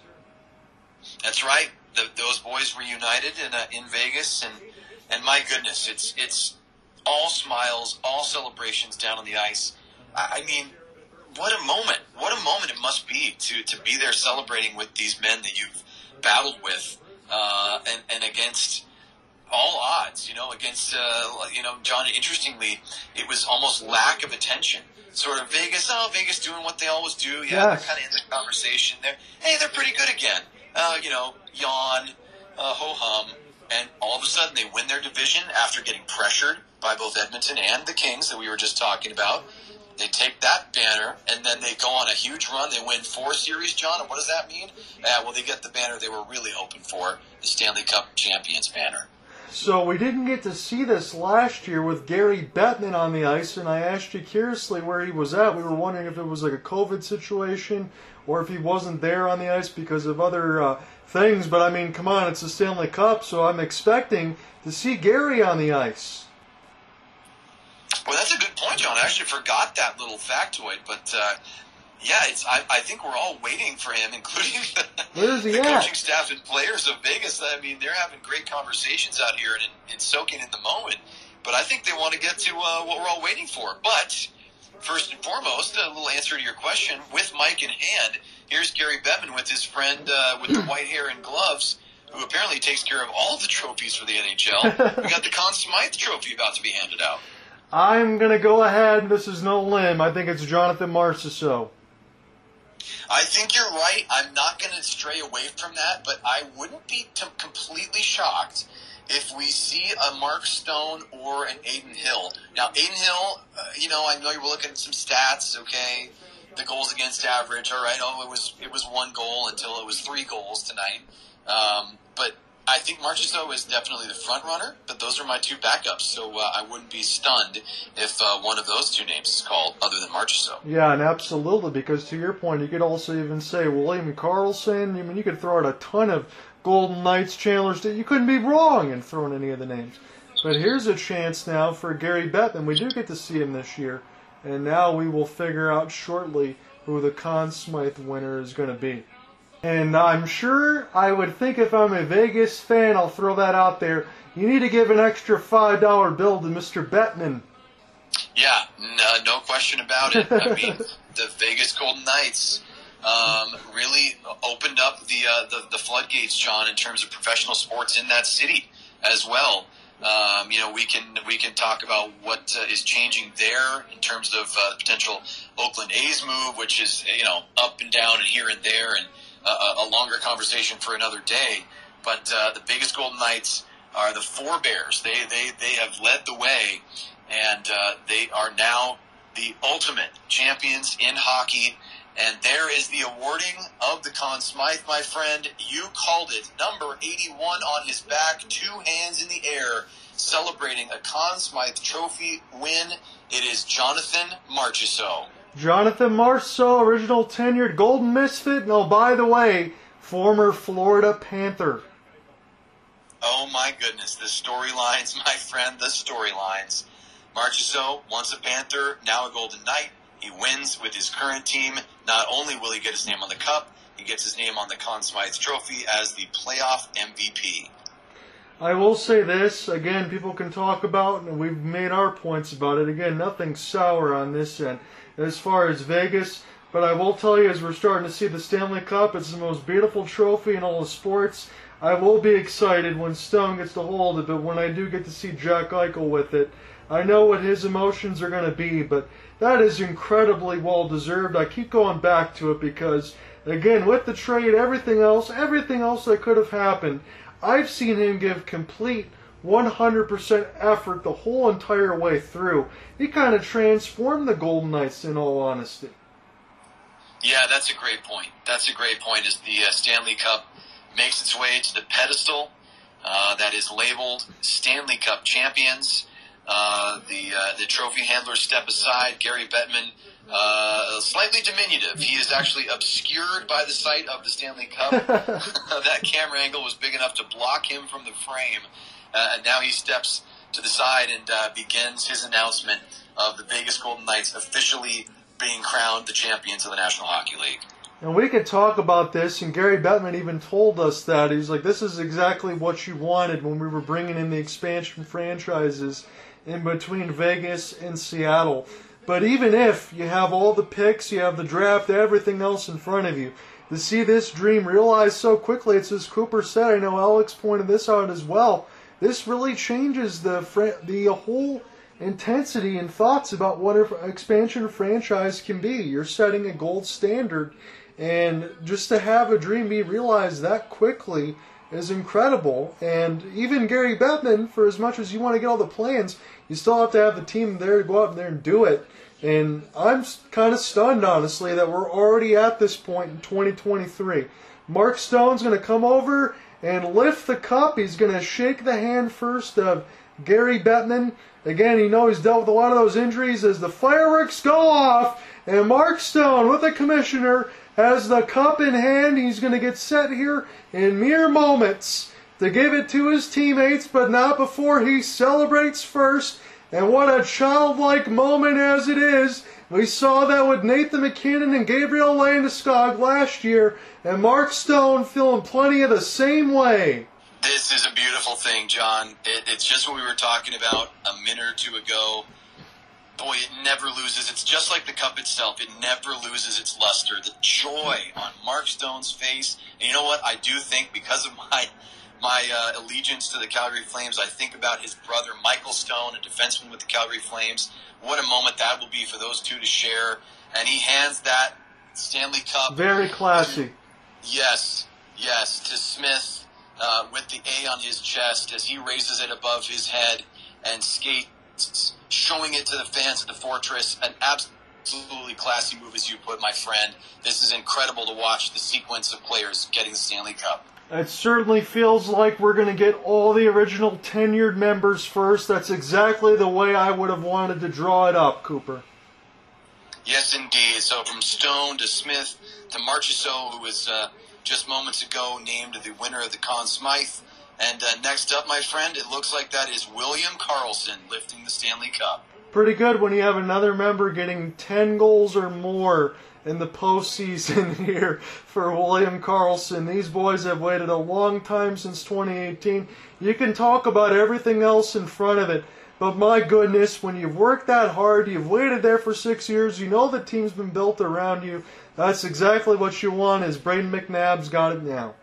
That's right. The, those boys reunited in uh, in Vegas, and and my goodness, it's it's all smiles, all celebrations down on the ice. I, I mean, what a moment! What a moment it must be to to be there celebrating with these men that you've battled with, uh, and and against all odds, you know, against, uh, you know, John, interestingly, it was almost lack of attention. Sort of Vegas, oh, Vegas doing what they always do. Yeah, yes. they're kind of in the conversation. They're, hey, they're pretty good again. Uh, you know, yawn, uh, ho hum. And all of a sudden they win their division after getting pressured by both Edmonton and the Kings that we were just talking about. They take that banner and then they go on a huge run. They win four series, John. And what does that mean? Uh, well, they get the banner they were really hoping for, the Stanley Cup Champions banner. So we didn't get to see this last year with Gary Bettman on the ice, and I asked you curiously where he was at. We were wondering if it was like a COVID situation or if he wasn't there on the ice because of other uh, things. But I mean, come on, it's the Stanley Cup, so I'm expecting to see Gary on the ice. Well, that's a good point, John. I actually forgot that little factoid, but uh, yeah, it's. I, I, think we're all waiting for him, including the, the coaching staff and players of Vegas. I mean, they're having great conversations out here and, and soaking in the moment. But I think they want to get to uh, what we're all waiting for. But first and foremost, a little answer to your question with Mike in hand. Here's Gary Bettman with his friend uh, with the white hair and gloves, who apparently takes care of all the trophies for the NHL. we got the Conn Smythe Trophy about to be handed out. I'm gonna go ahead. This is no limb. I think it's Jonathan Marchessault. I think you're right. I'm not going to stray away from that, but I wouldn't be t- completely shocked if we see a Mark Stone or an Adin Hill. Now, Adin Hill, uh, you know, I know you were looking at some stats. Okay, the goals against average. All right. Oh, it was it was one goal until it was three goals tonight. Um, but I think Marchessault is definitely the front runner, but those are my two backups. So uh, I wouldn't be stunned if uh, one of those two names is called other than Marchessault. Yeah, and absolutely, because to your point, you could also even say William Karlsson. I mean, you could throw out a ton of Golden Knights, Chandler's. You couldn't be wrong in throwing any of the names. But here's a chance now for Gary Bettman. We do get to see him this year, and now we will figure out shortly who the Conn Smythe winner is going to be. And I'm sure I would think if I'm a Vegas fan, I'll throw that out there. You need to give an extra $5 bill to Mr. Bettman. Yeah, no, no question about it. I mean, the Vegas Golden Knights um, really opened up the, uh, the, the floodgates, John, in terms of professional sports in that city as well. Um, you know, we can we can talk about what uh, is changing there in terms of uh, potential Oakland A's move, which is you know up and down and here and there, and a, a longer conversation for another day. But uh, the biggest Golden Knights are the forebears. They they they have led the way, and uh, they are now the ultimate champions in hockey. And there is the awarding of the Conn Smythe, my friend. You called it. Number 81 on his back, two hands in the air, celebrating a Conn Smythe trophy win. It is Jonathan Marchessault. Jonathan Marceau, original tenured Golden Misfit, and oh, by the way, former Florida Panther. Oh my goodness, the storylines, my friend, the storylines. Marchessault, once a Panther, now a Golden Knight. He wins with his current team. Not only will he get his name on the cup, he gets his name on the Conn Smythe Trophy as the playoff MVP. I will say this again. People can talk about, and we've made our points about it. Again, nothing sour on this end as far as Vegas. But I will tell you, as we're starting to see the Stanley Cup, it's the most beautiful trophy in all of sports. I will be excited when Stone gets to hold it, but when I do get to see Jack Eichel with it, I know what his emotions are going to be, but that is incredibly well deserved. I keep going back to it because, again, with the trade, everything else, everything else that could have happened, I've seen him give complete 100% effort the whole entire way through. He kind of transformed the Golden Knights, in all honesty. Yeah, that's a great point. That's a great point. As the uh, Stanley Cup makes its way to the pedestal uh, that is labeled Stanley Cup champions, uh, the uh, the trophy handlers step aside. Gary Bettman, uh, slightly diminutive. He is actually obscured by the sight of the Stanley Cup. that camera angle was big enough to block him from the frame. Uh, and now he steps to the side and uh, begins his announcement of the Vegas Golden Knights officially being crowned the champions of the National Hockey League. And we could talk about this, and Gary Bettman even told us that. He was like, This is exactly what you wanted when we were bringing in the expansion franchises in between Vegas and Seattle. But even if you have all the picks, you have the draft, everything else in front of you, to see this dream realized so quickly, it's as Cooper said, I know Alex pointed this out as well. This really changes the the whole intensity and thoughts about what an expansion franchise can be. You're setting a gold standard, and just to have a dream be realized that quickly is incredible. And even Gary Bettman, for as much as you want to get all the plans, you still have to have the team there to go out there and do it. And I'm kind of stunned, honestly, that we're already at this point in 2023. Mark Stone's going to come over and lift the cup. He's going to shake the hand first of Gary Bettman. Again, you know he's dealt with a lot of those injuries as the fireworks go off. And Mark Stone, with the commissioner, has the cup in hand. He's going to get set here in mere moments to give it to his teammates, but not before he celebrates first. And what a childlike moment as it is. We saw that with Nathan MacKinnon and Gabriel Landeskog last year, and Mark Stone feeling plenty of the same way. This is a beautiful thing, John. It, it's just what we were talking about a minute or two ago. Boy, it never loses. It's just like the cup itself. It never loses its luster. The joy on Mark Stone's face. And you know what? I do think because of my my uh, allegiance to the Calgary Flames, I think about his brother Michael Stone, a defenseman with the Calgary Flames. What a moment that will be for those two to share. And he hands that Stanley Cup. Very classy. Yes, yes, to Smith uh, with the A on his chest as he raises it above his head and skates, showing it to the fans at the Fortress. An absolutely classy move, as you put, my friend. This is incredible to watch the sequence of players getting the Stanley Cup. It certainly feels like we're going to get all the original tenured members first. That's exactly the way I would have wanted to draw it up, Cooper. Yes, indeed. So from Stone to Smith to Marchessault, who was uh, just moments ago named the winner of the Conn Smythe. And uh, next up, my friend, it looks like that is William Karlsson lifting the Stanley Cup. Pretty good when you have another member getting 10 goals or more in the postseason here for William Karlsson. These boys have waited a long time since 2018. You can talk about everything else in front of it, but my goodness, when you've worked that hard, you've waited there for six years, you know the team's been built around you, that's exactly what you want. Is Brayden McNabb's got it now?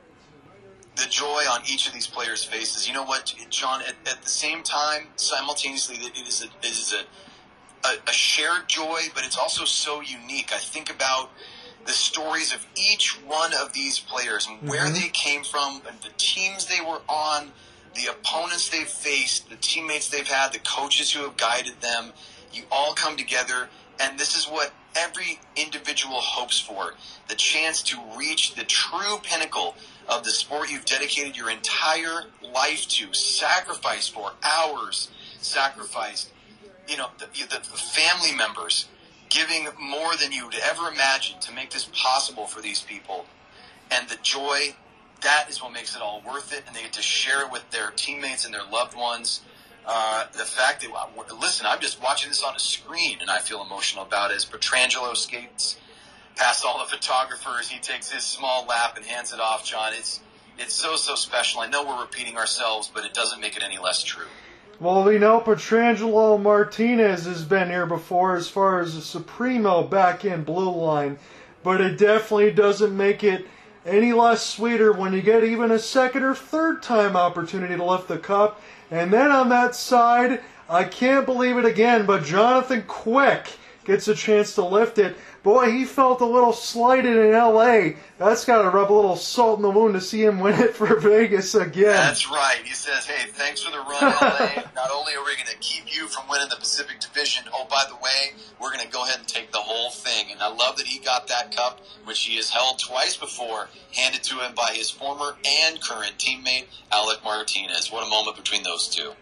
The joy on each of these players' faces. You know what, John? At, at the same time, simultaneously, it is a, it is a, a, a shared joy, but it's also so unique. I think about the stories of each one of these players and where mm-hmm. they came from, the teams they were on, the opponents they've faced, the teammates they've had, the coaches who have guided them. You all come together, and this is what every individual hopes for the chance to reach the true pinnacle of the sport you've dedicated your entire life to, sacrifice for hours, sacrificed, you know, the, the, family members giving more than you'd ever imagine to make this possible for these people. And the joy, that is what makes it all worth it. And they get to share it with their teammates and their loved ones. Uh, the fact that listen, I'm just watching this on a screen and I feel emotional about it. As Pietrangelo skates past all the photographers, he takes his small lap and hands it off. John, it's it's so so special. I know we're repeating ourselves, but it doesn't make it any less true. Well, we know Pietrangelo Martinez has been here before as far as a Supremo back in blue line, but it definitely doesn't make it any less sweeter when you get even a second or third time opportunity to lift the cup and then on that side, I can't believe it again, but Jonathan Quick gets a chance to lift it. Boy, he felt a little slighted in L.A. That's got to rub a little salt in the wound to see him win it for Vegas again. That's right. He says, "Hey, thanks for the run, LA. Not only are we going to keep you from winning the Pacific Division, oh by the way, we're going to go ahead and take the whole thing." And I love that he got that cup, which he has held twice before, handed to him by his former and current teammate Alec Martinez. What a moment between those two.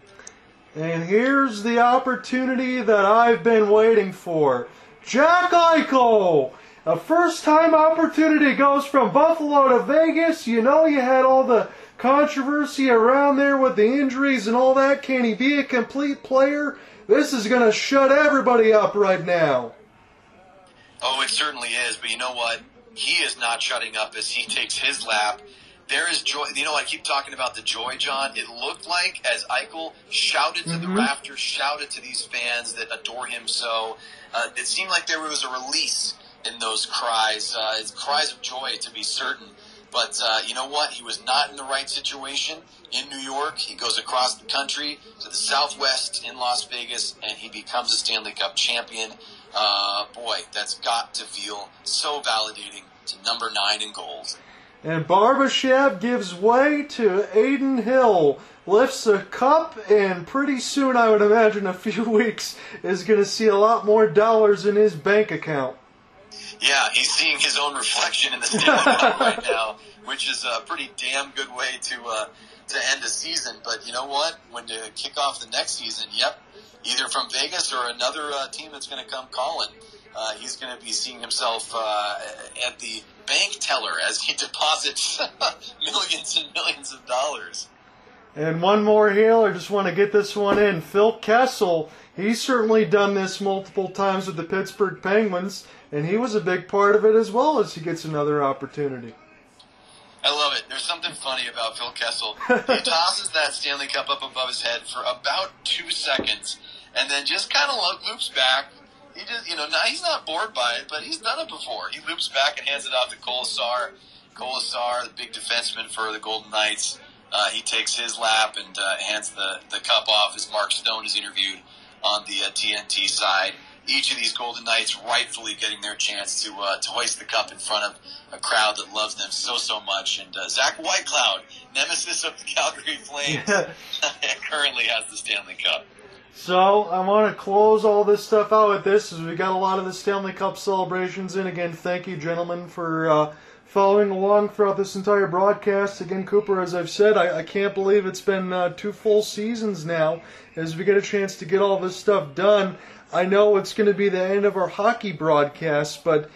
And here's the opportunity that I've been waiting for. Jack Eichel! A first time opportunity goes from Buffalo to Vegas. You know, you had all the controversy around there with the injuries and all that. Can he be a complete player? This is going to shut everybody up right now. Oh, it certainly is. But you know what? He is not shutting up as he takes his lap there is joy. You know, I keep talking about the joy, John. It looked like as Eichel shouted to mm-hmm. the rafters, shouted to these fans that adore him so, uh, it seemed like there was a release in those cries, uh, cries of joy to be certain. But uh, you know what? He was not in the right situation in New York. He goes across the country to the Southwest in Las Vegas, and he becomes a Stanley Cup champion. Uh, boy, that's got to feel so validating to number nine in gold. And Barbashev gives way to Adin Hill, lifts a cup, and pretty soon, I would imagine, a few weeks, is going to see a lot more dollars in his bank account. Yeah, he's seeing his own reflection in the Stanley Cup right now, which is a pretty damn good way to uh, to end a season. But you know what? When to kick off the next season, yep, either from Vegas or another uh, team that's going to come calling uh, he's going to be seeing himself uh, at the bank teller as he deposits millions and millions of dollars. And one more here, I just want to get this one in. Phil Kessel, he's certainly done this multiple times with the Pittsburgh Penguins, and he was a big part of it as well as he gets another opportunity. I love it. There's something funny about Phil Kessel. He tosses that Stanley Cup up above his head for about two seconds, and then just kind of loops back, he just, you know, now he's not bored by it, but he's done it before. He loops back and hands it off to Kolesar. Kolesar, the big defenseman for the Golden Knights, uh, he takes his lap and uh, hands the, the cup off as Mark Stone is interviewed on the uh, TNT side. Each of these Golden Knights rightfully getting their chance to uh, to hoist the cup in front of a crowd that loves them so so much. And uh, Zach Whitecloud, nemesis of the Calgary Flames, currently has the Stanley Cup. So I want to close all this stuff out with this, as we got a lot of the Stanley Cup celebrations in. Again, thank you, gentlemen, for uh, following along throughout this entire broadcast. Again, Cooper, as I've said, I, I can't believe it's been uh, two full seasons now as we get a chance to get all this stuff done. I know it's going to be the end of our hockey broadcast, but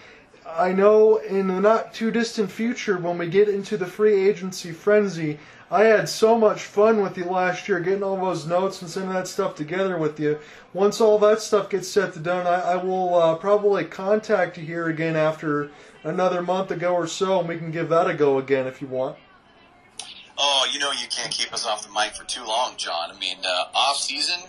I know in the not too distant future, when we get into the free agency frenzy, I had so much fun with you last year, getting all those notes and sending that stuff together with you. Once all that stuff gets set to done, I, I will uh, probably contact you here again after another month ago or so, and we can give that a go again if you want. Oh, you know you can't keep us off the mic for too long, John. I mean, uh, off season.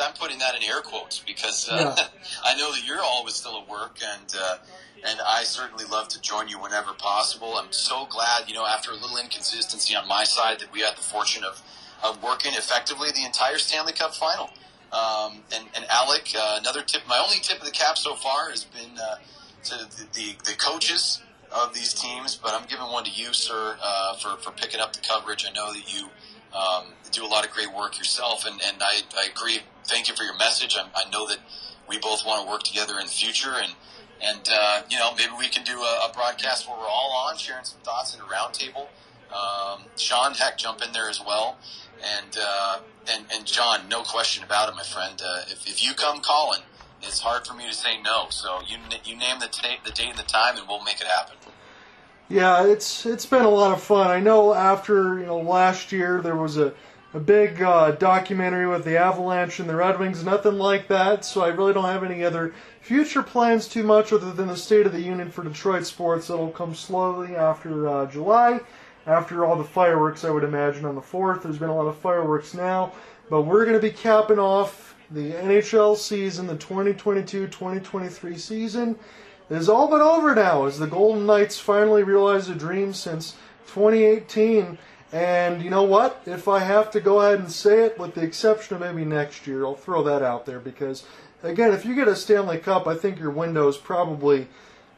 I'm putting that in air quotes because uh, yeah. I know that you're always still at work, and uh, and I certainly love to join you whenever possible. I'm so glad, you know, after a little inconsistency on my side, that we had the fortune of, of working effectively the entire Stanley Cup final. Um, and, and Alec, uh, another tip, my only tip of the cap so far has been uh, to the, the, the, coaches of these teams, but I'm giving one to you, sir, uh, for, for picking up the coverage. I know that you um, do a lot of great work yourself, and, and I, I agree. Thank you for your message. I, I know that we both want to work together in the future, and and, uh, you know, maybe we can do a, a, broadcast where we're all on sharing some thoughts in a roundtable. Um, Sean, heck, jump in there as well. And, uh, and, and John, no question about it, my friend. Uh, if, if you come calling, it's hard for me to say no. So you, you name the, t- the date and the time and we'll make it happen. Yeah, it's it's been a lot of fun. I know after you know last year there was a a big uh, documentary with the Avalanche and the Red Wings, nothing like that. So I really don't have any other future plans too much other than the State of the Union for Detroit sports It'll come slowly after uh, July, after all the fireworks, I would imagine, on the 4th. There's been a lot of fireworks now, but we're going to be capping off the NHL season, the 2022 2023 season. Is all but over now as the Golden Knights finally realize a dream since 2018. And you know what? If I have to go ahead and say it, with the exception of maybe next year, I'll throw that out there because again, if you get a Stanley Cup, I think your window is probably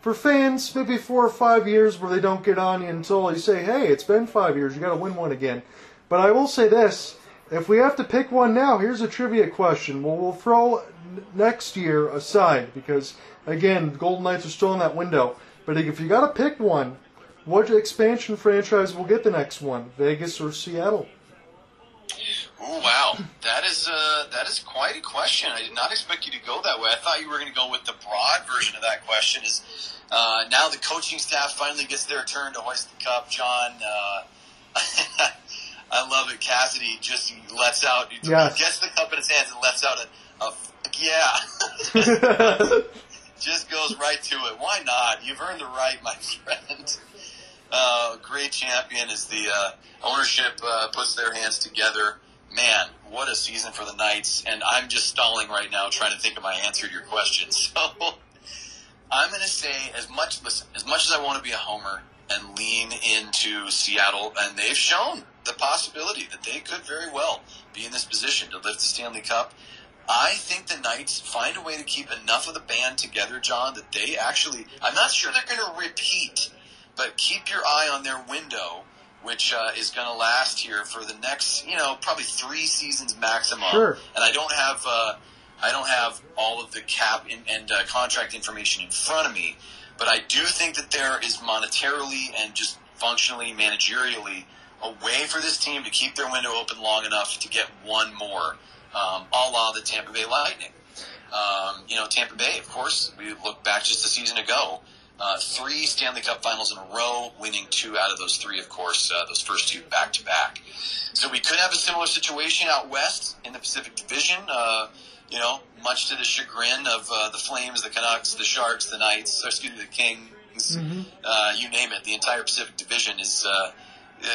for fans maybe four or five years where they don't get on you until you say, "Hey, it's been five years. You got to win one again." But I will say this: if we have to pick one now, here's a trivia question. Well, we'll throw next year aside because again, the Golden Knights are still in that window. But if you got to pick one, what expansion franchise will get the next one? Vegas or Seattle? Oh wow, that is uh, that is quite a question. I did not expect you to go that way. I thought you were going to go with the broad version of that question. Is uh, now the coaching staff finally gets their turn to hoist the cup, John? Uh, I love it. Cassidy just lets out, yes. gets the cup in his hands and lets out a, a yeah. just goes right to it. Why not? You've earned the right, my friend. Uh, great champion as the uh, ownership uh, puts their hands together man, what a season for the Knights. And I'm just stalling right now trying to think of my answer to your question. So I'm going to say as much, listen, as much as I want to be a homer and lean into Seattle, and they've shown the possibility that they could very well be in this position to lift the Stanley Cup. I think the Knights find a way to keep enough of the band together, John, that they actually, I'm not sure they're going to repeat, but keep your eye on their window which uh, is going to last here for the next, you know, probably three seasons maximum. Sure. And I don't have, uh, I don't have all of the cap in, and uh, contract information in front of me, but I do think that there is monetarily and just functionally, managerially, a way for this team to keep their window open long enough to get one more, um, a la the Tampa Bay Lightning. Um, you know, Tampa Bay, of course, we look back just a season ago uh, three Stanley Cup finals in a row, winning two out of those three, of course, uh, those first two back to back. So we could have a similar situation out west in the Pacific Division. Uh, you know, much to the chagrin of uh, the Flames, the Canucks, the Sharks, the Knights, or excuse me, the Kings, mm-hmm. Uh, you name it. The entire Pacific Division is uh,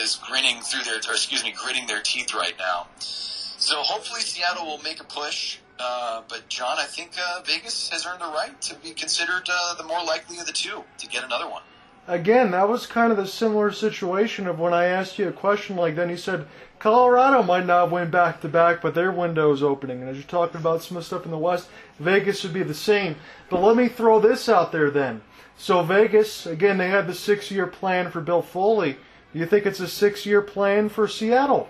is grinning through their, or excuse me, gritting their teeth right now. So hopefully Seattle will make a push. Uh, but John, I think uh, Vegas has earned the right to be considered uh, the more likely of the two to get another one. Again, that was kind of the similar situation of when I asked you a question like that. You said Colorado might not win back to back, but their window is opening. And as you're talking about some of the stuff in the West, Vegas would be the same. But let me throw this out there then. So Vegas, again, they had the six-year plan for Bill Foley. Do you think it's a six-year plan for Seattle?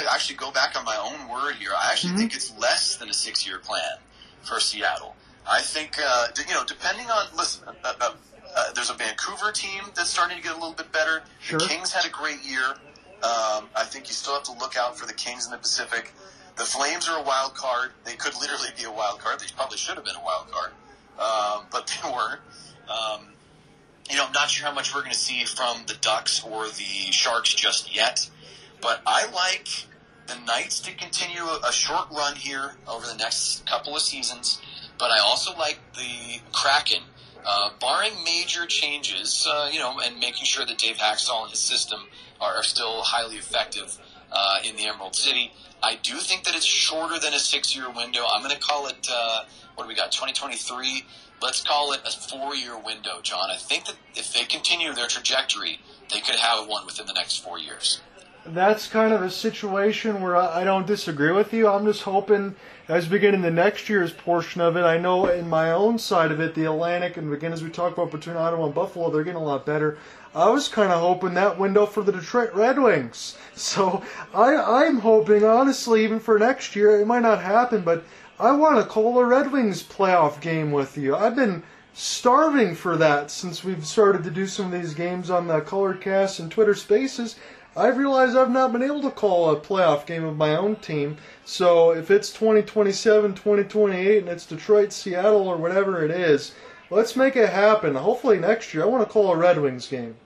To actually go back on my own word here. I actually mm-hmm. think it's less than a six year plan for Seattle. I think uh, you know, depending on listen. Uh, uh, uh, there's a Vancouver team that's starting to get a little bit better. Sure. The Kings had a great year. Um, I think you still have to look out for the Kings in the Pacific. The Flames are a wild card. They could literally be a wild card. They probably should have been a wild card, um, but they weren't. Um, you know, I'm not sure how much we're going to see from the Ducks or the Sharks just yet. But I like the Knights to continue a short run here over the next couple of seasons. But I also like the Kraken, uh, barring major changes, uh, you know, and making sure that Dave Hakstol and his system are, are still highly effective uh, in the Emerald City. I do think that it's shorter than a six-year window. I'm going to call it. Uh, what do we got? 2023. Let's call it a four-year window, John. I think that if they continue their trajectory, they could have one within the next four years that's kind of a situation where I, I don't disagree with you. I'm just hoping as we get into next year's portion of it, I know in my own side of it, the Atlantic, and again, as we talk about between Ottawa and Buffalo, they're getting a lot better. I was kind of hoping that window for the Detroit Red Wings. So I, I'm hoping, honestly, even for next year, it might not happen, but I want to call a Red Wings playoff game with you. I've been starving for that since we've started to do some of these games on the Colored Cast and Twitter Spaces. I've realized I've not been able to call a playoff game of my own team. So if it's 2027, 2028, and it's Detroit, Seattle, or whatever it is, let's make it happen. Hopefully next year, I want to call a Red Wings game.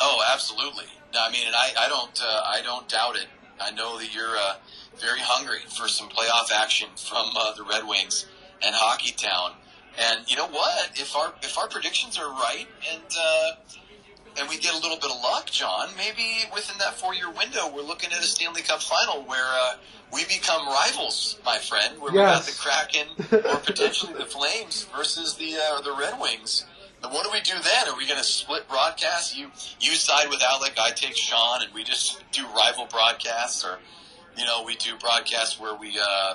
Oh, absolutely. I mean, and I, I don't, uh, I don't doubt it. I know that you're uh, very hungry for some playoff action from uh, the Red Wings and Hockey Town. And you know what? If our if our predictions are right, and uh, and we get a little bit of luck, John, maybe within that four year window, we're looking at a Stanley Cup final where uh, we become rivals, my friend, where yes. we got the Kraken or potentially the Flames versus the uh, the Red Wings. But what do we do then? Are we going to split broadcasts? You you side with Alec, I take Sean, and we just do rival broadcasts, or you know, we do broadcasts where we uh,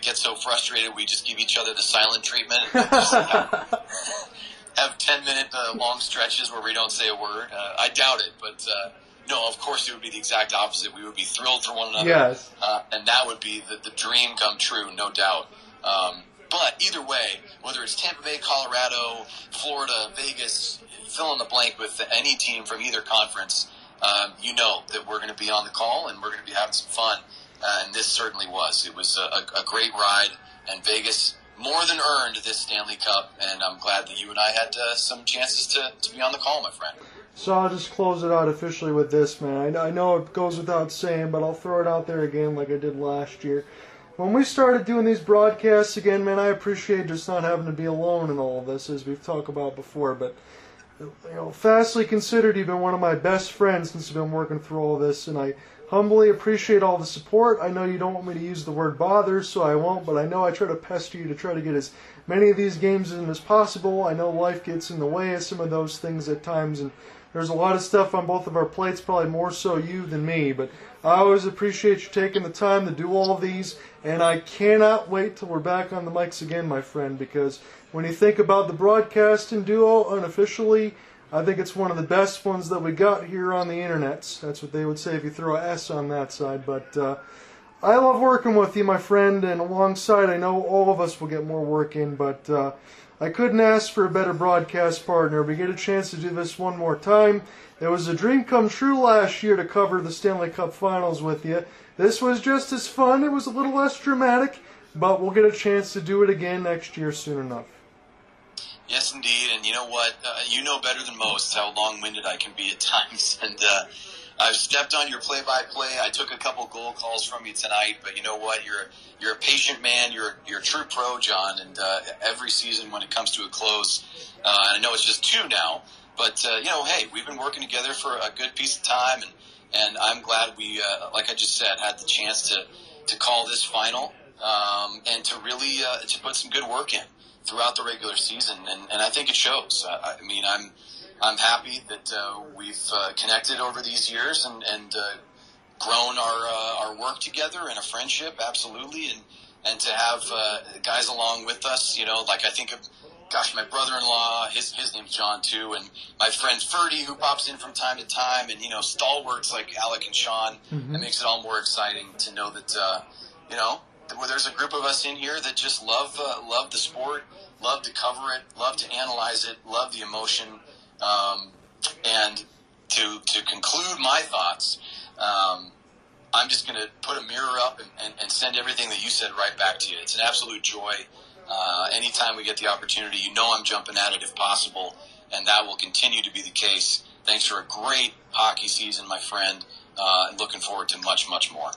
get so frustrated we just give each other the silent treatment. Have, ten minute uh, long stretches where we don't say a word. Uh, I doubt it, but uh, no, of course it would be the exact opposite. We would be thrilled for one another, Yes. uh, and that would be the, the dream come true, no doubt. Um, but either way, whether it's Tampa Bay, Colorado, Florida, Vegas, fill in the blank with any team from either conference, um, you know that we're going to be on the call and we're going to be having some fun. Uh, and this certainly was. It was a, a great ride, and Vegas more than earned this Stanley Cup. And I'm glad that you and I had uh, some chances to, to be on the call, my friend. So I'll just close it out officially with this, man. I, I know it goes without saying, but I'll throw it out there again like I did last year. When we started doing these broadcasts again, man, I appreciate just not having to be alone in all of this, as we've talked about before. But you know, fastly considered, you've been one of my best friends since I've been working through all this, and I humbly appreciate all the support. I know you don't want me to use the word bother, so I won't, but I know I try to pester you to try to get as many of these games in as possible. I know life gets in the way of some of those things at times, and there's a lot of stuff on both of our plates, probably more so you than me, but I always appreciate you taking the time to do all of these, and I cannot wait till we're back on the mics again, my friend, because when you think about the broadcasting duo unofficially, I think it's one of the best ones that we got here on the internet. That's what they would say if you throw a S on that side. But uh, I love working with you, my friend, and alongside, I know all of us will get more work in, but uh, I couldn't ask for a better broadcast partner. We get a chance to do this one more time. It was a dream come true last year to cover the Stanley Cup Finals with you. This was just as fun. It was a little less dramatic, but we'll get a chance to do it again next year soon enough. Yes, indeed. And you know what? Uh, you know better than most how long-winded I can be at times. And uh, I've stepped on your play-by-play. I took a couple goal calls from you tonight, but you know what? You're you're a patient man. You're you're a true pro, John. And uh, every season, when it comes to a close, uh, and I know it's just two now, but uh, you know, hey, we've been working together for a good piece of time, and and I'm glad we, uh, like I just said, had the chance to to call this final um, and to really uh, to put some good work in throughout the regular season, and, and I think it shows. I, I mean, I'm I'm happy that uh, we've uh, connected over these years and and uh, grown our uh, our work together and a friendship, absolutely, and and to have uh, guys along with us, you know, like I think of. Gosh, my brother-in-law, his his name's John too, and my friend Ferdy, who pops in from time to time, and you know, stalwarts like Alec and Sean. It makes it all more exciting to know that uh, you know well, there's a group of us in here that just love uh, love the sport, love to cover it, love to analyze it, love the emotion, um, and to to conclude my thoughts, um, I'm just going to put a mirror up and, and, and send everything that you said right back to you. It's an absolute joy. Uh, anytime we get the opportunity, you know I'm jumping at it if possible, and that will continue to be the case. Thanks for a great hockey season, my friend. Uh, looking forward to much, much more.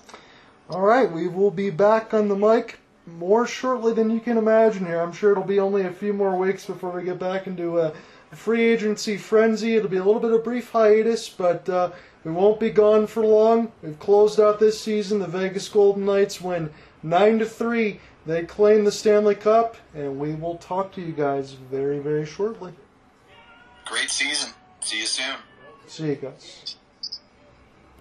All right, we will be back on the mic more shortly than you can imagine here. I'm sure it'll be only a few more weeks before we get back into a free agency frenzy. It'll be a little bit of a brief hiatus, but uh, we won't be gone for long. We've closed out this season. The Vegas Golden Knights win 9 to 3. They claim the Stanley Cup, and we will talk to you guys very, very shortly. Great season. See you soon. See you guys.